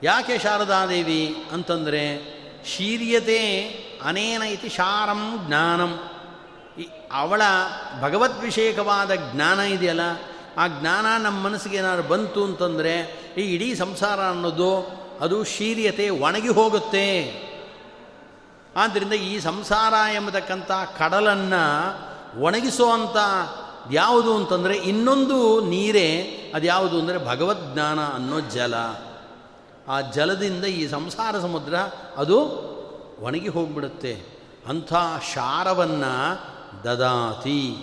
ಯಾಕೆ ಶಾರದಾದೇವಿ ಅಂತಂದರೆ ಶೀರ್ಯತೆ ಅನೇನ ಇತಿ ಶಾರಂ ಜ್ಞಾನಂ. ಅವಳ ಭಗವದ್ವಿಷೇಕವಾದ ಜ್ಞಾನ ಇದೆಯಲ್ಲ, ಆ ಜ್ಞಾನ ನಮ್ಮ ಮನಸ್ಸಿಗೆ ಏನಾದ್ರು ಬಂತು ಅಂತಂದರೆ ಈ ಇಡೀ ಸಂಸಾರ ಅನ್ನೋದು ಅದು ಶೀರ್ಯತೆ ಒಣಗಿ ಹೋಗುತ್ತೆ. ಆದ್ದರಿಂದ ಈ ಸಂಸಾರ ಎಂಬತಕ್ಕಂಥ ಕಡಲನ್ನು ಒಣಗಿಸುವಂಥ ಯಾವುದು ಅಂತಂದರೆ ಇನ್ನೊಂದು ನೀರೇ ಅದು ಯಾವುದು ಅಂದರೆ ಭಗವದ್ಜ್ಞಾನ ಅನ್ನೋ ಜಲ. ಆ ಜಲದಿಂದ ಈ ಸಂಸಾರ ಸಮುದ್ರ ಅದು ಒಣಗಿ ಹೋಗಿಬಿಡುತ್ತೆ. ಅಂಥ ಶಾರವನ್ನು ದದಾತಿ.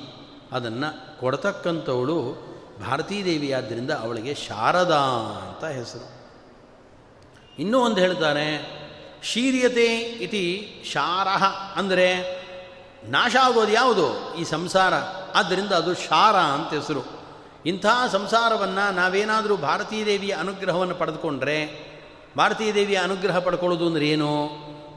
ಅದನ್ನು ಕೊಡ್ತಕ್ಕಂಥವಳು ಭಾರತೀ ದೇವಿಯಾದ್ದರಿಂದ ಅವಳಿಗೆ ಶಾರದಾ ಅಂತ ಹೆಸರು. ಇನ್ನೂ ಒಂದು ಹೇಳ್ತಾರೆ ಶೀರ್ಯತೆ ಇತಿ ಶಾರಹ ಅಂದರೆ ನಾಶ ಆಗೋದು ಯಾವುದು? ಈ ಸಂಸಾರ. ಆದ್ದರಿಂದ ಅದು ಶಾರ ಅಂತ ಹೆಸರು. ಇಂಥ ಸಂಸಾರವನ್ನು ನಾವೇನಾದರೂ ಭಾರತೀ ದೇವಿಯ ಅನುಗ್ರಹವನ್ನು ಪಡೆದುಕೊಂಡ್ರೆ ಭಾರತೀ ದೇವಿಯ ಅನುಗ್ರಹ ಪಡ್ಕೊಳ್ಳೋದು ಅಂದರೆ ಏನು?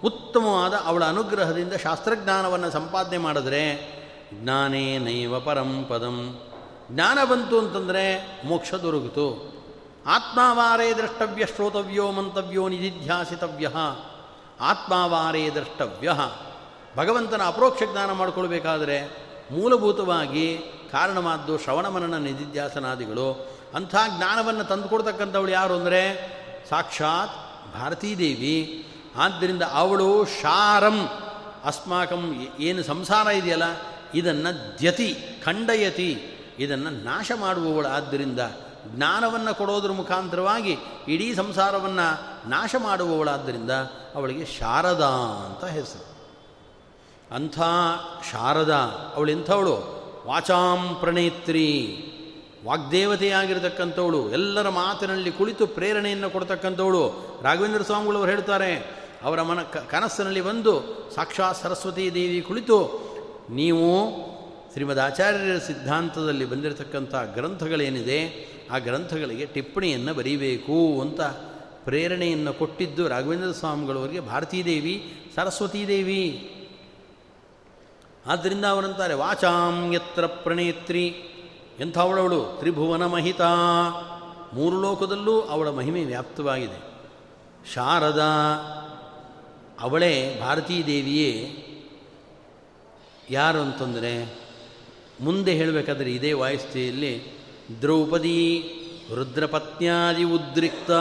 ಉತ್ತಮವಾದ ಅವಳ ಅನುಗ್ರಹದಿಂದ ಶಾಸ್ತ್ರಜ್ಞಾನವನ್ನು ಸಂಪಾದನೆ ಮಾಡಿದ್ರೆ, ಜ್ಞಾನೇ ನೈವ ಪರಂ ಪದಂ. ಜ್ಞಾನ ಬಂತು ಅಂತಂದರೆ ಮೋಕ್ಷ ದೊರಕಿತು. ಆತ್ಮಾವಾರೇ ದ್ರಷ್ಟವ್ಯ ಶ್ರೋತವ್ಯೋ ಮಂತವ್ಯೋ ನಿಧಿಧ್ಯಾಸಿತವ್ಯ. ಆತ್ಮಾವಾರೇ ದ್ರಷ್ಟವ್ಯ. ಭಗವಂತನ ಅಪರೋಕ್ಷ ಜ್ಞಾನ ಮಾಡಿಕೊಳ್ಬೇಕಾದ್ರೆ ಮೂಲಭೂತವಾಗಿ ಕಾರಣವಾದ್ದು ಶ್ರವಣ ಮನನ ನಿಧಿಧ್ಯಾಸನಾದಿಗಳು. ಅಂಥ ಜ್ಞಾನವನ್ನು ತಂದುಕೊಡ್ತಕ್ಕಂಥವಳು ಯಾರು ಅಂದರೆ ಸಾಕ್ಷಾತ್ ಭಾರತೀ ದೇವಿ ಆದ್ದರಿಂದ ಅವಳು ಶಾರಂ. ಅಸ್ಮಾಕಂ ಏನು ಸಂಸಾರ ಇದೆಯಲ್ಲ? ಇದನ್ನು ದ್ಯತಿ, ಖಂಡಯತಿ. ಇದನ್ನು ನಾಶ ಮಾಡುವವಳು ಆದ್ದರಿಂದ ಜ್ಞಾನವನ್ನು ಕೊಡೋದ್ರ ಮುಖಾಂತರವಾಗಿ ಇಡೀ ಸಂಸಾರವನ್ನು ನಾಶ ಮಾಡುವವಳಾದ್ದರಿಂದ ಅವಳಿಗೆ ಶಾರದಾ ಅಂತ ಹೆಸರು. ಅಂಥ ಶಾರದಾ ಅವಳೆಂಥವಳು ವಾಚಾಂ ಪ್ರಣೇತ್ರಿ. ವಾಗ್ದೇವತೆಯಾಗಿರತಕ್ಕಂಥವಳು. ಎಲ್ಲರ ಮಾತಿನಲ್ಲಿ ಕುಳಿತು ಪ್ರೇರಣೆಯನ್ನು ಕೊಡ್ತಕ್ಕಂಥವಳು. ರಾಘವೇಂದ್ರ ಸ್ವಾಮಿಗಳವರು ಹೇಳ್ತಾರೆ, ಅವರ ಮನ ಕನಸಿನಲ್ಲಿ ಬಂದು ಸಾಕ್ಷಾತ್ ಸರಸ್ವತಿ ದೇವಿ ಕುಳಿತು, ನೀವು ಶ್ರೀಮದ್ ಆಚಾರ್ಯರ ಸಿದ್ಧಾಂತದಲ್ಲಿ ಬಂದಿರತಕ್ಕಂಥ ಗ್ರಂಥಗಳೇನಿದೆ ಆ ಗ್ರಂಥಗಳಿಗೆ ಟಿಪ್ಪಣಿಯನ್ನು ಬರೀಬೇಕು ಅಂತ ಪ್ರೇರಣೆಯನ್ನು ಕೊಟ್ಟಿದ್ದು ರಾಘವೇಂದ್ರ ಸ್ವಾಮಿಗಳವರಿಗೆ ಭಾರತೀದೇವಿ ಸರಸ್ವತೀದೇವಿ ಆದ್ದರಿಂದ ಅವರಂತಾರೆ, ವಾಚಾಂ ಯತ್ರ ಪ್ರಣೇತ್ರಿ. ಎಂಥವಳವಳು, ತ್ರಿಭುವನ ಮಹಿತಾ. ಮೂರು ಲೋಕದಲ್ಲೂ ಅವಳ ಮಹಿಮೆ ವ್ಯಾಪ್ತವಾಗಿದೆ. ಶಾರದಾ, ಅವಳೇ ಭಾರತೀದೇವಿಯೇ ಯಾರು ಅಂತಂದರೆ, ಮುಂದೆ ಹೇಳಬೇಕಾದ್ರೆ ಇದೇ ವಾಯುಸ್ಥೆಯಲ್ಲಿ ದ್ರೌಪದಿ ರುದ್ರಪತ್ನ್ಯಾದಿ ಉದ್ರಿಕ್ತ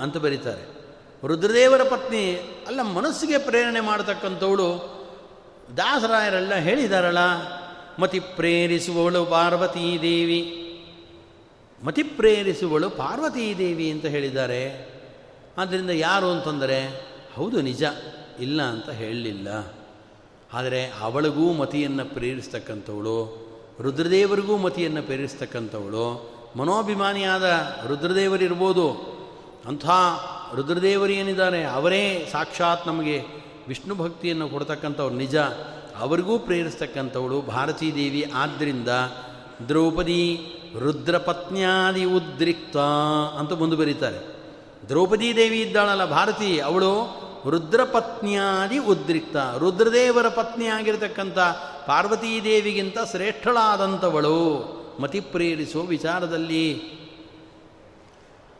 ಅಂತ ಬರೀತಾರೆ. ರುದ್ರದೇವರ ಪತ್ನಿ ಅಲ್ಲ, ಮನಸ್ಸಿಗೆ ಪ್ರೇರಣೆ ಮಾಡತಕ್ಕಂಥವಳು ದಾಸರಾಯರೆಲ್ಲ ಹೇಳಿದಾರಲ್ಲ, ಮತಿ ಪ್ರೇರಿಸುವವಳು ಪಾರ್ವತೀದೇವಿ ಮತಿ ಪ್ರೇರಿಸುವಳು ಪಾರ್ವತೀದೇವಿ ಅಂತ ಹೇಳಿದ್ದಾರೆ. ಆದ್ದರಿಂದ ಯಾರು ಅಂತಂದರೆ, ಹೌದು ನಿಜ, ಇಲ್ಲ ಅಂತ ಹೇಳಲಿಲ್ಲ. ಆದರೆ ಅವಳಿಗೂ ಮತಿಯನ್ನು ಪ್ರೇರಿಸ್ತಕ್ಕಂಥವಳು ರುದ್ರದೇವರಿಗೂ ಮತಿಯನ್ನು ಪ್ರೇರಿಸ್ತಕ್ಕಂಥವಳು ಮನೋಭಿಮಾನಿಯಾದ ರುದ್ರದೇವರಿರ್ಬೋದು. ಅಂಥ ರುದ್ರದೇವರೇನಿದ್ದಾರೆ ಅವರೇ ಸಾಕ್ಷಾತ್ ನಮಗೆ ವಿಷ್ಣು ಭಕ್ತಿಯನ್ನು ಕೊಡ್ತಕ್ಕಂಥವ್ರು. ನಿಜ, ಅವರಿಗೂ ಪ್ರೇರಿಸ್ತಕ್ಕಂಥವಳು ಭಾರತೀ ದೇವಿ. ಆದ್ದರಿಂದ ದ್ರೌಪದಿ ರುದ್ರಪತ್ನಿಯಾದಿ ಉದ್ರಿಕ್ತ ಅಂತ ಮುಂದೆ ಬರೀತಾರೆ. ದ್ರೌಪದಿ ದೇವಿ ಇದ್ದಾಳಲ್ಲ ಭಾರತಿ, ಅವಳು ರುದ್ರಪತ್ನಿಯಾದಿ ಉದ್ರಿಕ್ತ. ರುದ್ರದೇವರ ಪತ್ನಿಯಾಗಿರ್ತಕ್ಕಂಥ ದೇವಿಗಿಂತ ಶ್ರೇಷ್ಠಳಾದಂಥವಳು. ಮತಿ ಪ್ರೇರಿಸುವ ವಿಚಾರದಲ್ಲಿ.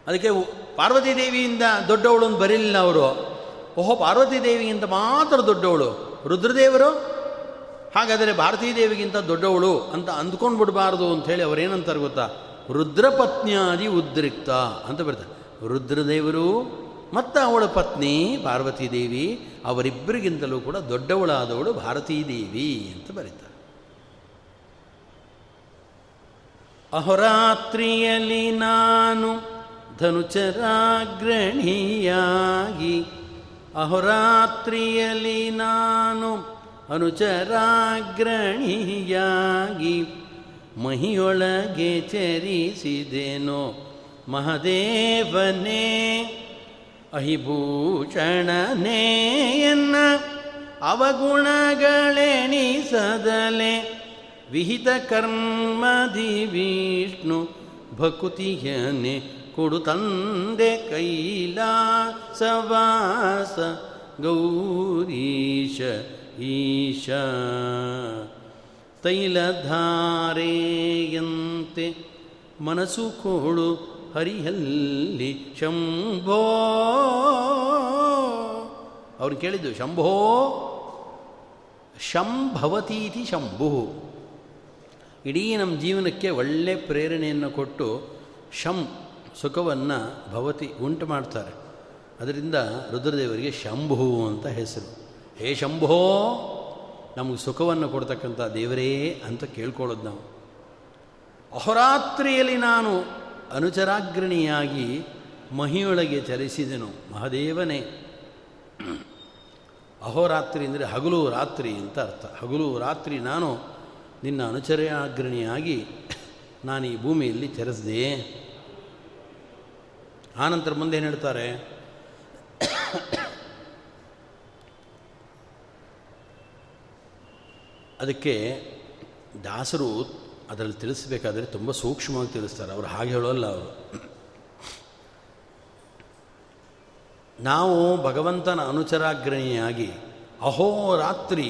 ಅದಕ್ಕೆ ಪಾರ್ವತೀ ದೇವಿಯಿಂದ ದೊಡ್ಡವಳು ಅಂತ ಬರಲಿಲ್ಲ ಅವರು. ಓಹೋ ಪಾರ್ವತೀ ದೇವಿಗಿಂತ ಮಾತ್ರ ದೊಡ್ಡವಳು. ರುದ್ರದೇವರು? ಹಾಗಾದರೆ ಭಾರತೀ ದೇವಿಗಿಂತ ದೊಡ್ಡವಳು ಅಂತ ಅಂದ್ಕೊಂಡು ಬಿಡಬಾರ್ದು ಅಂಥೇಳಿ ಅವರೇನಂತಾರೆ ಗೊತ್ತಾ? ರುದ್ರಪತ್ನಿಯಾದಿ ಉದ್ರಿಕ್ತ ಅಂತ ಬರ್ತಾರೆ. ರುದ್ರದೇವರು ಮತ್ತು ಅವಳ ಪತ್ನಿ ಪಾರ್ವತೀ ದೇವಿ ಅವರಿಬ್ಬರಿಗಿಂತಲೂ ಕೂಡ ದೊಡ್ಡವಳಾದವಳು ಭಾರತೀ ದೇವಿ ಅಂತ ಬರೀತಾರೆ. ಅಹೋರಾತ್ರಿಯಲ್ಲಿ ನಾನು ಧನುಚರಾಗ್ರಣಿಯಾಗಿ ಅಹೋರಾತ್ರಿಯಲ್ಲಿ ನಾನು ಅನುಚರಾಗ್ರಣಿಯಾಗಿ ಮಹಿಯೊಳಗೆ ಚರಿಸಿದೆನೋ. ಮಹದೇವನೇ ಅಹಿಭೂಷಣನೇಯನ್ನ ಅವಗುಣಗಳೆಣಿಸದಲೆ ವಿಹಿತ ಕರ್ಮದಿ ವಿಷ್ಣು ಭಕುತಿಯನೆ ಕೊಡು ತಂದೆ ಕೈಲಾಸವಾಸ ಗೌರೀಶ ಈಶ. ತೈಲಧಾರೆಯಂತೆ ಮನಸ್ಸು ಕೋಳು ಹರಿಹಲ್ಲಿ ಶಂಭೋ. ಅವ್ರು ಕೇಳಿದ್ದು, ಶಂಭೋ ಶಂಭವತೀತಿ ಶಂಭು. ಇಡೀ ನಮ್ಮ ಜೀವನಕ್ಕೆ ಒಳ್ಳೆ ಪ್ರೇರಣೆಯನ್ನು ಕೊಟ್ಟು ಶಂ ಸುಖವನ್ನು ಭವತಿ ಉಂಟು ಮಾಡ್ತಾರೆ. ಅದರಿಂದ ರುದ್ರದೇವರಿಗೆ ಶಂಭು ಅಂತ ಹೆಸರು. ಹೇ ಶಂಭೋ, ನಮಗೆ ಸುಖವನ್ನು ಕೊಡ್ತಕ್ಕಂಥ ದೇವರೇ ಅಂತ ಕೇಳ್ಕೊಳ್ಳೋದು ನಾವು. ಅಹೋರಾತ್ರಿಯಲ್ಲಿ ನಾನು ಅನುಚರಾಗ್ರಣಿಯಾಗಿ ಮಹಿಯೊಳಗೆ ಚಲಿಸಿದೆನು. ಮಹದೇವನೇ. ಅಹೋರಾತ್ರಿ ಅಂದರೆ ಹಗಲು ರಾತ್ರಿ ಅಂತ ಅರ್ಥ. ಹಗಲು ರಾತ್ರಿ ನಾನು ನಿನ್ನ ಅನುಚರಾಗ್ರಣಿಯಾಗಿ ನಾನು ಈ ಭೂಮಿಯಲ್ಲಿ ಚರಿಸಿದೆ ಆನಂತರ ಮುಂದೆ ಏನು ಹೇಳ್ತಾರೆ? ಅದಕ್ಕೆ ದಾಸರು ಅದರಲ್ಲಿ ತಿಳಿಸ್ಬೇಕಾದ್ರೆ ತುಂಬ ಸೂಕ್ಷ್ಮವಾಗಿ ತಿಳಿಸ್ತಾರೆ. ಅವರು ಹಾಗೆ ಹೇಳೋಲ್ಲ ಅವರು. ನಾವು ಭಗವಂತನ ಅನುಚರಾಗ್ರಣಿಯಾಗಿ ಅಹೋರಾತ್ರಿ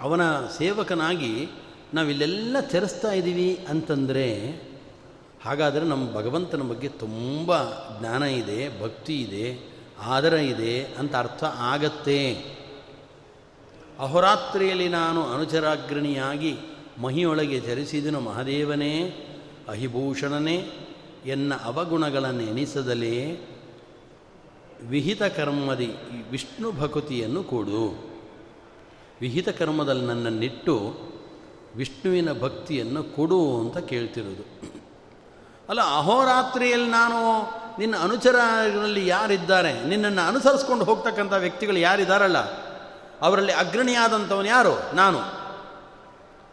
ಅವನ ಸೇವಕನಾಗಿ ನಾವಿಲ್ಲೆಲ್ಲ ತೆರೆಸ್ತಾ ಇದ್ದೀವಿ ಅಂತಂದರೆ ಹಾಗಾದರೆ ನಮ್ಮ ಭಗವಂತನ ಬಗ್ಗೆ ತುಂಬ ಜ್ಞಾನ ಇದೆ, ಭಕ್ತಿ ಇದೆ, ಆದರ ಇದೆ ಅಂತ ಅರ್ಥ ಆಗತ್ತೆ. ಅಹೋರಾತ್ರಿಯಲ್ಲಿ ನಾನು ಅನುಚರಾಗ್ರಣಿಯಾಗಿ ಮಹಿಯೊಳಗೆ ಚರಿಸಿದನು ಮಹಾದೇವನೇ, ಅಹಿಭೂಷಣನೇ, ಎನ್ನ ಅವಗುಣಗಳನ್ನು ಎನಿಸದಲೇ ವಿಹಿತ ಕರ್ಮದಿ ವಿಷ್ಣು ಭಕ್ತಿಯನ್ನು ಕೊಡು. ವಿಹಿತ ಕರ್ಮದಲ್ಲಿ ನನ್ನನ್ನಿಟ್ಟು ವಿಷ್ಣುವಿನ ಭಕ್ತಿಯನ್ನು ಕೊಡು ಅಂತ ಕೇಳ್ತಿರೋದು ಅಲ್ಲ, ಅಹೋರಾತ್ರಿಯಲ್ಲಿ ನಾನು ನಿನ್ನ ಅನುಚರಲ್ಲಿ ಯಾರಿದ್ದಾರೆ? ನಿನ್ನನ್ನು ಅನುಸರಿಸ್ಕೊಂಡು ಹೋಗ್ತಕ್ಕಂಥ ವ್ಯಕ್ತಿಗಳು ಯಾರಿದ್ದಾರಲ್ಲ ಅವರಲ್ಲಿ ಅಗ್ರಣಿಯಾದಂಥವನು ಯಾರು? ನಾನು.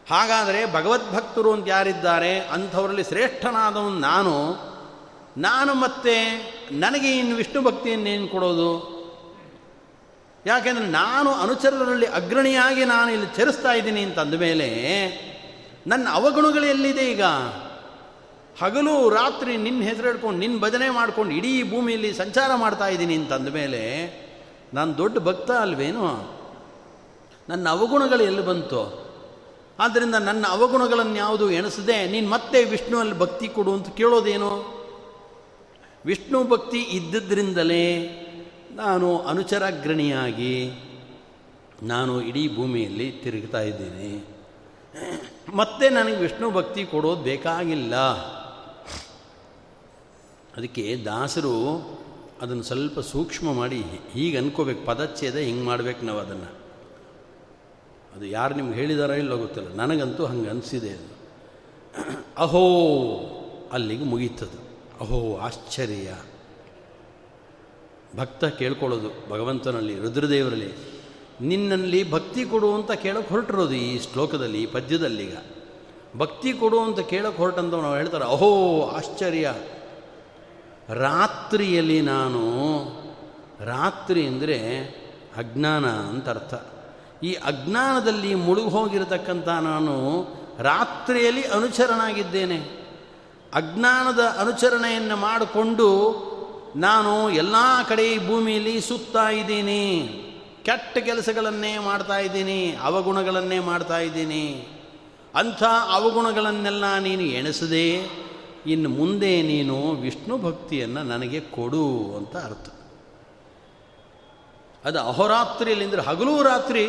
ಹಾಗಾದರೆ ಭಗವದ್ಭಕ್ತರು ಅಂತ ಯಾರಿದ್ದಾರೆ? ಅಂಥವರಲ್ಲಿ ಶ್ರೇಷ್ಠನಾದವನು ನಾನು. ನಾನು ಮತ್ತೆ ನನಗೆ ಇನ್ನು ವಿಷ್ಣು ಭಕ್ತಿಯನ್ನೇನು ಕೊಡೋದು? ಯಾಕೆಂದರೆ ನಾನು ಅನುಚರರಲ್ಲಿ ಅಗ್ರಣಿಯಾಗಿ ನಾನು ಇಲ್ಲಿ ಚರಿಸ್ತಾ ಇದ್ದೀನಿ ಅಂತ ಮೇಲೆ ನನ್ನ ಅವಗುಣಗಳು ಎಲ್ಲಿದೆ ಈಗ? ಹಗಲು, ರಾತ್ರಿ ನಿನ್ನ ಹೆಸರು ಹಿಡ್ಕೊಂಡು ನಿನ್ನ ಭಜನೆ ಮಾಡ್ಕೊಂಡು ಇಡೀ ಭೂಮಿಯಲ್ಲಿ ಸಂಚಾರ ಮಾಡ್ತಾ ಇದ್ದೀನಿ ಅಂತ ಮೇಲೆ ನಾನು ದೊಡ್ಡ ಭಕ್ತ ಅಲ್ವೇನು? ನನ್ನ ಅವಗುಣಗಳು ಎಲ್ಲಿ ಬಂತು? ಆದ್ದರಿಂದ ನನ್ನ ಅವಗುಣಗಳನ್ನು ಯಾವುದು ಎಣಿಸದೆ ನೀನು ಮತ್ತೆ ವಿಷ್ಣುವಲ್ಲಿ ಭಕ್ತಿ ಕೊಡು ಅಂತ ಕೇಳೋದೇನು? ವಿಷ್ಣು ಭಕ್ತಿ ಇದ್ದದ್ರಿಂದಲೇ ನಾನು ಅನುಚರಾಗ್ರಣಿಯಾಗಿ ನಾನು ಇಡೀ ಭೂಮಿಯಲ್ಲಿ ತಿರುಗ್ತಾ ಇದ್ದೀನಿ. ಮತ್ತೆ ನನಗೆ ವಿಷ್ಣು ಭಕ್ತಿ ಕೊಡೋದು ಬೇಕಾಗಿಲ್ಲ. ಅದಕ್ಕೆ ದಾಸರು ಅದನ್ನು ಸ್ವಲ್ಪ ಸೂಕ್ಷ್ಮ ಮಾಡಿ ಹೀಗೆ ಅನ್ಕೋಬೇಕು, ಪದಚ್ಛೇದ ಹಿಂಗೆ ಮಾಡ್ಬೇಕು ನಾವು ಅದನ್ನು. ಅದು ಯಾರು ನಿಮ್ಗೆ ಹೇಳಿದಾರೋ ಇಲ್ಲೋ ಗೊತ್ತಿಲ್ಲ. ನನಗಂತೂ ಹಂಗೆ ಅನಿಸಿದೆ ಅದು. ಅಹೋ, ಅಲ್ಲಿಗೆ ಮುಗೀತದು. ಅಹೋ, ಆಶ್ಚರ್ಯ. ಭಕ್ತ ಕೇಳ್ಕೊಳ್ಳೋದು, ಭಗವಂತನಲ್ಲಿ, ರುದ್ರದೇವರಲ್ಲಿ, ನಿನ್ನಲ್ಲಿ ಭಕ್ತಿ ಕೊಡು ಅಂತ ಕೇಳೋಕೆ ಹೊರಟಿರೋದು ಈ ಶ್ಲೋಕದಲ್ಲಿ, ಈ ಪದ್ಯದಲ್ಲಿಗ. ಭಕ್ತಿ ಕೊಡು ಅಂತ ಕೇಳೋಕೆ ಹೊರಟಂತ ನಾವು ಹೇಳ್ತಾರೆ, ಅಹೋ, ಆಶ್ಚರ್ಯ. ರಾತ್ರಿಯಲ್ಲಿ ನಾನು, ರಾತ್ರಿ ಅಂದರೆ ಅಜ್ಞಾನ ಅಂತ ಅರ್ಥ. ಈ ಅಜ್ಞಾನದಲ್ಲಿ ಮುಳುಗಿ ಹೋಗಿರತಕ್ಕಂಥ ನಾನು ರಾತ್ರಿಯಲ್ಲಿ ಅನುಚರಣಾಗಿದ್ದೇನೆ. ಅಜ್ಞಾನದ ಅನುಚರಣೆಯನ್ನು ಮಾಡಿಕೊಂಡು ನಾನು ಎಲ್ಲ ಕಡೆ ಭೂಮಿಯಲ್ಲಿ ಸುತ್ತಾ ಇದ್ದೀನಿ. ಕೆಟ್ಟ ಕೆಲಸಗಳನ್ನೇ ಮಾಡ್ತಾ ಇದ್ದೀನಿ, ಅವಗುಣಗಳನ್ನೇ ಮಾಡ್ತಾ ಇದ್ದೀನಿ. ಅಂಥ ಅವಗುಣಗಳನ್ನೆಲ್ಲ ನೀನು ಎಣಿಸದೆ, ಇನ್ನು ಮುಂದೆ ನೀನು ವಿಷ್ಣು ಭಕ್ತಿಯನ್ನು ನನಗೆ ಕೊಡು ಅಂತ ಅರ್ಥ. ಅದು ಅಹೋರಾತ್ರಿಯಲ್ಲಿ ಅಂದರೆ ಹಗಲು ರಾತ್ರಿ.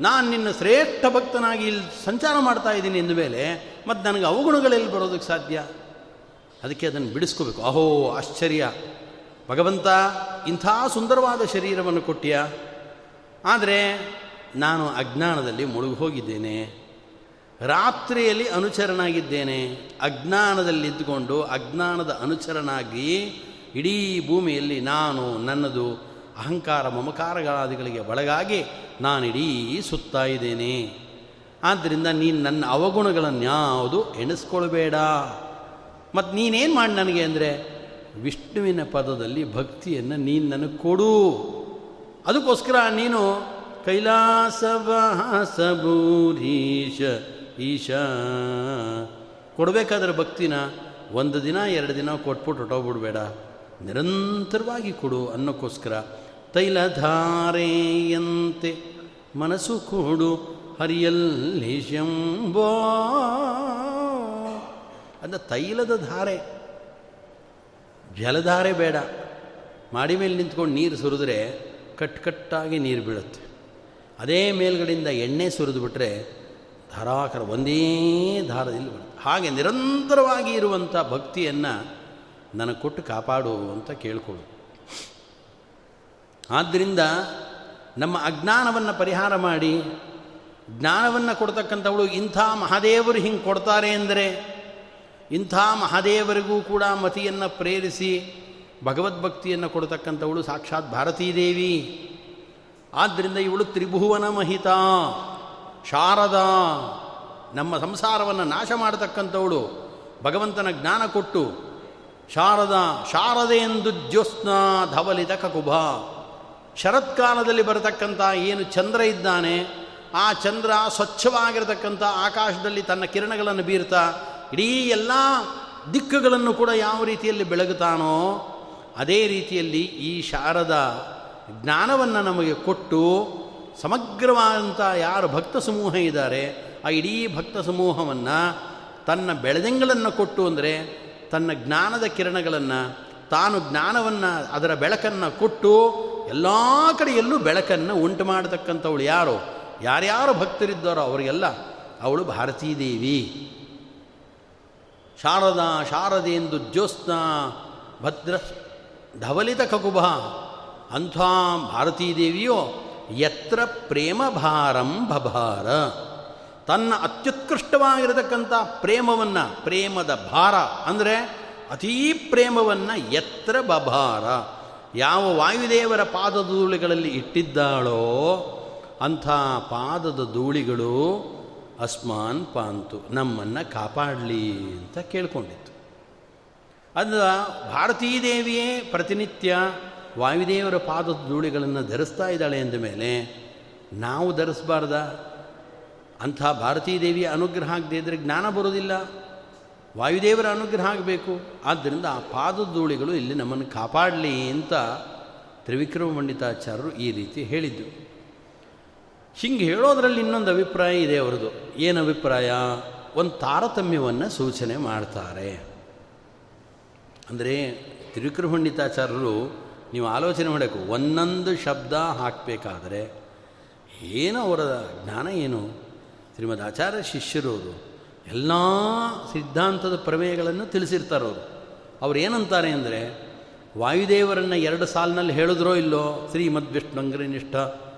ನಾನು ನಿನ್ನ ಶ್ರೇಷ್ಠ ಭಕ್ತನಾಗಿ ಇಲ್ಲಿ ಸಂಚಾರ ಮಾಡ್ತಾ ಇದ್ದೀನಿ ಎಂದ ಮೇಲೆ ಮತ್ತು ನನಗೆ ಅವಗುಣಗಳೆಲ್ಲಿ ಬರೋದಕ್ಕೆ ಸಾಧ್ಯ? ಅದಕ್ಕೆ ಅದನ್ನು ಬಿಡಿಸ್ಕೋಬೇಕು. ಅಹೋ, ಆಶ್ಚರ್ಯ. ಭಗವಂತ, ಇಂಥ ಸುಂದರವಾದ ಶರೀರವನ್ನು ಕೊಟ್ಟಿಯ? ಆದರೆ ನಾನು ಅಜ್ಞಾನದಲ್ಲಿ ಮುಳುಗಿ ಹೋಗಿದ್ದೇನೆ ರಾತ್ರಿಯಲ್ಲಿ ಅನುಚರನಾಗಿದ್ದೇನೆ ಅಜ್ಞಾನದಲ್ಲಿದ್ದುಕೊಂಡು ಅಜ್ಞಾನದ ಅನುಚರನಾಗಿ ಇಡೀ ಭೂಮಿಯಲ್ಲಿ ನಾನು ನನ್ನದು ಅಹಂಕಾರ ಮಮಕಾರಗಳಾದಿಗಳಿಗೆ ಒಳಗಾಗಿ ನಾನಿಡೀ ಸುತ್ತಾ ಇದ್ದೇನೆ. ಆದ್ದರಿಂದ ನೀನು ನನ್ನ ಅವಗುಣಗಳನ್ನು ಯಾವುದು ಎಣಿಸ್ಕೊಳ್ಬೇಡ. ಮತ್ತು ನೀನೇನು ಮಾಡಿ ನನಗೆ ಅಂದರೆ, ವಿಷ್ಣುವಿನ ಪದದಲ್ಲಿ ಭಕ್ತಿಯನ್ನು ನೀನು ನನಗೆ ಕೊಡು. ಅದಕ್ಕೋಸ್ಕರ ನೀನು ಕೈಲಾಸವಾಸಭೂರೀಶ ಈಶ ಕೊಡಬೇಕಾದ್ರೆ ಭಕ್ತಿನ ಒಂದು ದಿನ, ಎರಡು ದಿನ ಕೊಟ್ಬಿಟ್ಟು ಹೊಟ್ಟೋಗ್ಬಿಡ್ಬೇಡ ನಿರಂತರವಾಗಿ ಕೊಡು ಅನ್ನೋಕ್ಕೋಸ್ಕರ ತೈಲಧಾರೆಯಂತೆ ಮನಸ್ಸು ಕೂಡು ಹರಿಯಲ್ಲಿ ಶಂಭೋ. ಅಂದ ತೈಲದ ಧಾರೆ, ಜಲಧಾರೆ ಬೇಡ. ಮಾಡಿ ಮೇಲೆ ನಿಂತ್ಕೊಂಡು ನೀರು ಸುರಿದ್ರೆ ಕಟ್ಕಟ್ಟಾಗಿ ನೀರು ಬೀಳುತ್ತೆ. ಅದೇ ಮೇಲ್ಗಡೆಯಿಂದ ಎಣ್ಣೆ ಸುರಿದು ಬಿಟ್ಟರೆ ಧಾರಾಕರ ಒಂದೇ ಧಾರದಲ್ಲಿ ಬರುತ್ತೆ. ಹಾಗೆ ನಿರಂತರವಾಗಿ ಇರುವಂಥ ಭಕ್ತಿಯನ್ನು ನನಗೆ ಕೊಟ್ಟು ಕಾಪಾಡು ಅಂತ ಕೇಳ್ಕೊಳ್ಳು ಆದ್ದರಿಂದ ನಮ್ಮ ಅಜ್ಞಾನವನ್ನು ಪರಿಹಾರ ಮಾಡಿ, ಜ್ಞಾನವನ್ನು ಕೊಡ್ತಕ್ಕಂಥವಳು ಇಂಥ ಮಹಾದೇವರು ಹಿಂಗೆ ಕೊಡ್ತಾರೆ ಅಂದರೆ, ಇಂಥ ಮಹಾದೇವರಿಗೂ ಕೂಡ ಮತಿಯನ್ನು ಪ್ರೇರಿಸಿ, ಭಗವದ್ಭಕ್ತಿಯನ್ನು ಕೊಡ್ತಕ್ಕಂಥವಳು ಸಾಕ್ಷಾತ್ ಭಾರತೀದೇವಿ. ಆದ್ದರಿಂದ ಇವಳು ತ್ರಿಭುವನ ಮಹಿತ, ಶಾರದಾ, ನಮ್ಮ ಸಂಸಾರವನ್ನು ನಾಶ ಮಾಡತಕ್ಕಂಥವಳು, ಭಗವಂತನ ಜ್ಞಾನ ಕೊಟ್ಟು, ಶಾರದಾ ಶಾರದೆ ಎಂದು ಜ್ಯೋಸ್ನ ಧವಲಿತ ಕಕುಭ. ಶರತ್ಕಾಲದಲ್ಲಿ ಬರತಕ್ಕಂಥ ಏನು ಚಂದ್ರ ಇದ್ದಾನೆ, ಆ ಚಂದ್ರ ಸ್ವಚ್ಛವಾಗಿರತಕ್ಕಂಥ ಆಕಾಶದಲ್ಲಿ ತನ್ನ ಕಿರಣಗಳನ್ನು ಬೀರ್ತಾ ಇಡೀ ಎಲ್ಲ ದಿಕ್ಕುಗಳನ್ನು ಕೂಡ ಯಾವ ರೀತಿಯಲ್ಲಿ ಬೆಳಗುತ್ತಾನೋ, ಅದೇ ರೀತಿಯಲ್ಲಿ ಈ ಶಾರದ ಜ್ಞಾನವನ್ನು ನಮಗೆ ಕೊಟ್ಟು ಸಮಗ್ರವಾದಂಥ ಯಾರು ಭಕ್ತ ಸಮೂಹ ಇದ್ದಾರೆ, ಆ ಇಡೀ ಭಕ್ತ ಸಮೂಹವನ್ನು ತನ್ನ ಬೆಳೆದಂಗಳನ್ನು ಕೊಟ್ಟು ಅಂದರೆ ತನ್ನ ಜ್ಞಾನದ ಕಿರಣಗಳನ್ನು, ತಾನು ಜ್ಞಾನವನ್ನು ಅದರ ಬೆಳಕನ್ನು ಕೊಟ್ಟು ಎಲ್ಲ ಕಡೆಯಲ್ಲೂ ಬೆಳಕನ್ನು ಉಂಟು ಮಾಡತಕ್ಕಂಥವಳು ಯಾರು, ಯಾರ್ಯಾರು ಭಕ್ತರಿದ್ದಾರೋ ಅವರಿಗೆಲ್ಲ, ಅವಳು ಭಾರತೀದೇವಿ. ಶಾರದಾ ಶಾರದೆಂದು ಜ್ಯೋತ್ಸ್ನ ಭದ್ರ ಧವಲಿತ ಕಕುಭ ಅಂಥ ಭಾರತೀದೇವಿಯೋ, ಯತ್ರ ಪ್ರೇಮ ಭಾರಂ ಭಭಾರ ತನ್ನ ಅತ್ಯುತ್ಕೃಷ್ಟವಾಗಿರತಕ್ಕಂಥ ಪ್ರೇಮವನ್ನು, ಪ್ರೇಮದ ಭಾರ ಅಂದರೆ ಅತೀ ಪ್ರೇಮವನ್ನು ಎತ್ರ ಬಭಾರ. ಯಾವ ವಾಯುದೇವರ ಪಾದದ ಧೂಳಿಗಳಲ್ಲಿ ಇಟ್ಟಿದ್ದಾಳೋ ಅಂಥ ಪಾದದ ಧೂಳಿಗಳು ಅಸ್ಮಾನ್ ಪಾಂತು ನಮ್ಮನ್ನು ಕಾಪಾಡಲಿ ಅಂತ ಕೇಳ್ಕೊಂಡಿತ್ತು. ಭಾರತೀ ದೇವಿಯೇ ಪ್ರತಿನಿತ್ಯ ವಾಯುದೇವರ ಪಾದದ ಧೂಳಿಗಳನ್ನು ಧರಿಸ್ತಾ ಇದ್ದಾಳೆ ಎಂದ ಮೇಲೆ, ನಾವು ಧರಿಸಬಾರ್ದ? ಅಂಥ ಭಾರತೀ ದೇವಿಯ ಅನುಗ್ರಹ ಆಗದೆ ಇದ್ದರೆ ಜ್ಞಾನ ಬರೋದಿಲ್ಲ ವಾಯುದೇವರ ಅನುಗ್ರಹ ಆಗಬೇಕು. ಆದ್ದರಿಂದ ಆ ಪಾದಧೂಳಿಗಳು ಇಲ್ಲಿ ನಮ್ಮನ್ನು ಕಾಪಾಡಲಿ ಅಂತ ತ್ರಿವಿಕ್ರಮ ಪಂಡಿತಾಚಾರ್ಯರು ಈ ರೀತಿ ಹೇಳಿದ್ದು ಹಿಂಗೆ ಹೇಳೋದ್ರಲ್ಲಿ ಇನ್ನೊಂದು ಅಭಿಪ್ರಾಯ ಇದೆ ಅವರದು. ಏನು ಅಭಿಪ್ರಾಯ? ಒಂದು ತಾರತಮ್ಯವನ್ನು ಸೂಚನೆ ಮಾಡ್ತಾರೆ. ಅಂದರೆ ತ್ರಿವಿಕ್ರಮ ಪಂಡಿತಾಚಾರ್ಯರು ನೀವು ಆಲೋಚನೆ ಮಾಡಬೇಕು. ಒಂದೊಂದು ಶಬ್ದ ಹಾಕಬೇಕಾದರೆ ಏನು ಅವರ ಜ್ಞಾನ ಏನು? ಶ್ರೀಮದ್ ಆಚಾರ್ಯ ಶಿಷ್ಯರು ಎಲ್ಲ ಸಿದ್ಧಾಂತದ ಪ್ರಮೇಯಗಳನ್ನು ತಿಳಿಸಿರ್ತಾರೆ ಅವರು. ಏನಂತಾರೆ ಅಂದರೆ, ವಾಯುದೇವರನ್ನು ಎರಡು ಸಾಲಿನಲ್ಲಿ ಹೇಳಿದ್ರೋ ಇಲ್ಲೋ ಶ್ರೀಮದ್ ಅತಿ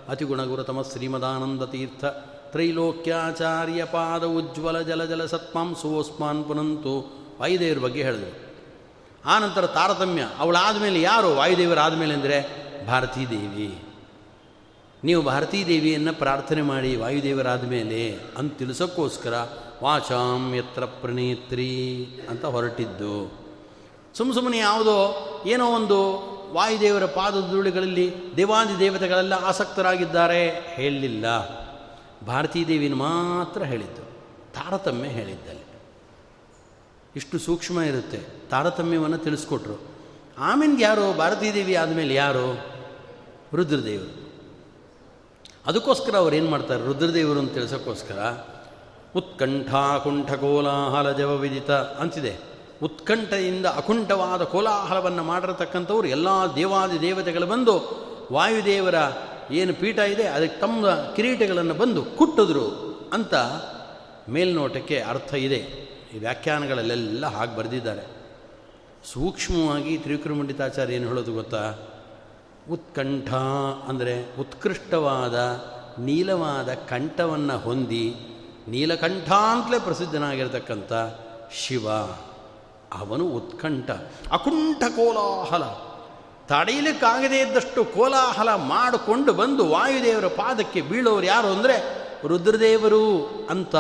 ಅತಿಗುಣಗುರುತಮ ಶ್ರೀಮದಾನಂದ ತೀರ್ಥ, ತ್ರೈಲೋಕ್ಯಾಚಾರ್ಯ ಪಾದ ಉಜ್ವಲ ಜಲ ಜಲ ಸೋಸ್ಮಾನ್ ಪುನಂತು ವಾಯುದೇವರ ಬಗ್ಗೆ ಹೇಳಿದರು. ಆ ನಂತರ ತಾರತಮ್ಯ, ಅವಳಾದಮೇಲೆ ಯಾರು? ವಾಯುದೇವರಾದಮೇಲೆ ಅಂದರೆ ಭಾರತೀ ದೇವಿ ನೀವು ಭಾರತೀ ದೇವಿಯನ್ನು ಪ್ರಾರ್ಥನೆ ಮಾಡಿ ವಾಯುದೇವರಾದ ಮೇಲೆ ಅಂತ ತಿಳಿಸೋಕ್ಕೋಸ್ಕರ ವಾಚಾಂ ಯತ್ರ ಪ್ರಣೇತ್ರಿ ಅಂತ ಹೊರಟಿದ್ದು. ಸುಮ್ಮ ಸುಮ್ಮನೆ ಯಾವುದೋ ಏನೋ ಒಂದು ವಾಯುದೇವರ ಪಾದದ ಧೂಳಿಗಳಲ್ಲಿ ದೇವಾದಿ ದೇವತೆಗಳೆಲ್ಲ ಆಸಕ್ತರಾಗಿದ್ದಾರೆ ಹೇಳಲಿಲ್ಲ ಭಾರತೀ ದೇವಿನ ಮಾತ್ರ ಹೇಳಿದ್ದು. ತಾರತಮ್ಯ ಹೇಳಿದ್ದಲ್ಲಿ. ಇಷ್ಟು ಸೂಕ್ಷ್ಮ ಇರುತ್ತೆ. ತಾರತಮ್ಯವನ್ನು ತಿಳಿಸ್ಕೊಟ್ರು. ಆಮೇಲೆ ಯಾರು? ಭಾರತೀ ದೇವಿ ಆದಮೇಲೆ ಯಾರು? ರುದ್ರದೇವರು. ಅದಕ್ಕೋಸ್ಕರ ಅವ್ರು ಏನು ಮಾಡ್ತಾರೆ? ರುದ್ರದೇವರು ಅಂತ ತಿಳಿಸೋಕ್ಕೋಸ್ಕರ ಉತ್ಕಂಠ ಕುಂಠ ಕೋಲಾಹಲ ಜವವಿದಿತ ಅಂತಿದೆ. ಉತ್ಕಂಠದಿಂದ ಅಕುಂಠವಾದ ಕೋಲಾಹಲವನ್ನು ಮಾಡಿರತಕ್ಕಂಥವ್ರು ಎಲ್ಲ ದೇವಾದಿ ದೇವತೆಗಳು ಬಂದು ವಾಯುದೇವರ ಏನು ಪೀಠ ಇದೆ, ಅದಕ್ಕೆ ತಮ್ಮ ಕಿರೀಟಗಳನ್ನು ಬಂದು ಕುಟ್ಟಿದ್ರು ಅಂತ ಮೇಲ್ನೋಟಕ್ಕೆ ಅರ್ಥ ಇದೆ. ಈ ವ್ಯಾಖ್ಯಾನಗಳಲ್ಲೆಲ್ಲ ಹಾಗೆ ಬರೆದಿದ್ದಾರೆ. ಸೂಕ್ಷ್ಮವಾಗಿ ತ್ರಿವಿಕ್ರಮಂಡಿತಾಚಾರ್ಯ ಏನು ಹೇಳೋದು ಗೊತ್ತಾ? ಉತ್ಕಂಠ ಅಂದರೆ ಉತ್ಕೃಷ್ಟವಾದ, ನೀಲವಾದ ಕಂಠವನ್ನು ಹೊಂದಿ ನೀಲಕಂಠ ಅಂತಲೇ ಪ್ರಸಿದ್ಧನಾಗಿರ್ತಕ್ಕಂಥ ಶಿವ, ಅವನು ಉತ್ಕಂಠ, ಅಕುಂಠ ಕೋಲಾಹಲ. ತಡೆಯಲಿಕ್ಕಾಗದೇ ಇದ್ದಷ್ಟು ಕೋಲಾಹಲ ಮಾಡಿಕೊಂಡು ಬಂದು ವಾಯುದೇವರ ಪಾದಕ್ಕೆ ಬೀಳೋರು ಯಾರು ಅಂದರೆ ರುದ್ರದೇವರು ಅಂತ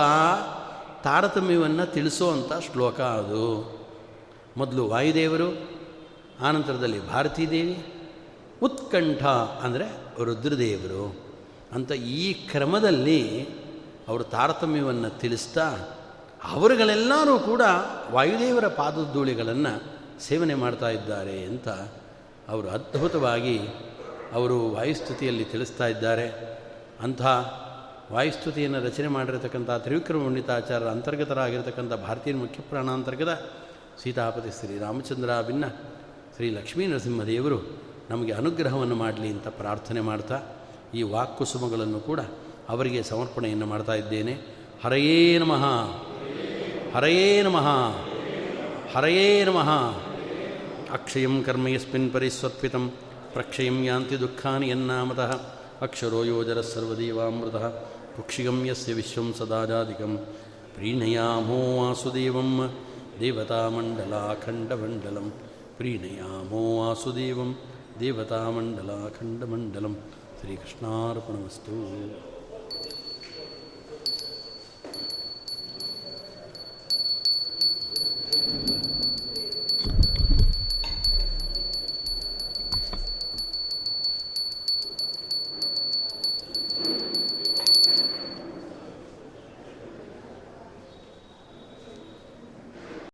ತಾರತಮ್ಯವನ್ನು ತಿಳಿಸುವಂಥ ಶ್ಲೋಕ ಅದು. ಮೊದಲು ವಾಯುದೇವರು ಆನಂತರದಲ್ಲಿ ಭಾರತೀ ದೇವಿ ಉತ್ಕಂಠ ಅಂದರೆ ರುದ್ರದೇವರು ಅಂತ ಈ ಕ್ರಮದಲ್ಲಿ ಅವರು ತಾರತಮ್ಯವನ್ನು ತಿಳಿಸ್ತಾ ಅವರುಗಳೆಲ್ಲರೂ ಕೂಡ ವಾಯುದೇವರ ಪಾದಧೂಳಿಗಳನ್ನು ಸೇವನೆ ಮಾಡ್ತಾ ಇದ್ದಾರೆ ಅಂತ ಅವರು ಅದ್ಭುತವಾಗಿ ಅವರು ವಾಯುಸ್ತುತಿಯಲ್ಲಿ ತಿಳಿಸ್ತಾ ಇದ್ದಾರೆ. ಅಂಥ ವಾಯುಸ್ತುತಿಯನ್ನು ರಚನೆ ಮಾಡಿರತಕ್ಕಂಥ ತ್ರಿವಿಕ್ರಮ ಪಂಡಿತಾಚಾರ್ಯರ ಅಂತರ್ಗತರಾಗಿರ್ತಕ್ಕಂಥ ಭಾರತೀಯ ಮುಖ್ಯ ಪ್ರಾಣಾಂತರ್ಗತ ಸೀತಾಪತಿ ಶ್ರೀ ರಾಮಚಂದ್ರ ಭಿನ್ನ ಶ್ರೀ ಲಕ್ಷ್ಮೀ ನರಸಿಂಹದೇವರು ನಮಗೆ ಅನುಗ್ರಹವನ್ನು ಮಾಡಲಿ ಅಂತ ಪ್ರಾರ್ಥನೆ ಮಾಡ್ತಾ ಈ ವಾಕ್ಕುಸುಮಗಳನ್ನು ಕೂಡ ಅವರಿಗೆ ಸಮರ್ಪಣೆಯನ್ನು ಮಾಡ್ತಾ ಇದ್ದೇನೆ. ಹರಯೇ ನಮಃ. ಹರಯೇ ನಮಃ. ಹರಯೇ ನಮಃ. ಅಕ್ಷಯಂ ಕರ್ಮ ಯಸ್ಮಿನ್ ಪರಿಸ್ವತ್ಪಿತಂ ಪ್ರಕ್ಷಯಂ ಯಾಂತಿ ದುಃಖಾನಿ ಯನ್ನಾಮತಃ. ಅಕ್ಷರೋ ಯೋಜರ ಸರ್ವದೇವಾಮೃತ. ಕುಕ್ಷಿಗಂ ಯಸ್ಯ ವಿಶ್ವಂ ಸದಾಜಾಧಿಕಂ ಪ್ರೀಣಯಾಮೋ ವಾಸುದೇವಂ. ದೇವತಾಮಂಡಲಾಖಂಡಮಂಡಲಂ. ಪ್ರೀಣಯಾಮೋ ವಾಸುದೇವಂ. ದೇವತಾಮಂಡಲಾಖಂಡಮಂಡಲಂ. ಶ್ರೀಕೃಷ್ಣಾರ್ಪಣಮಸ್ತು.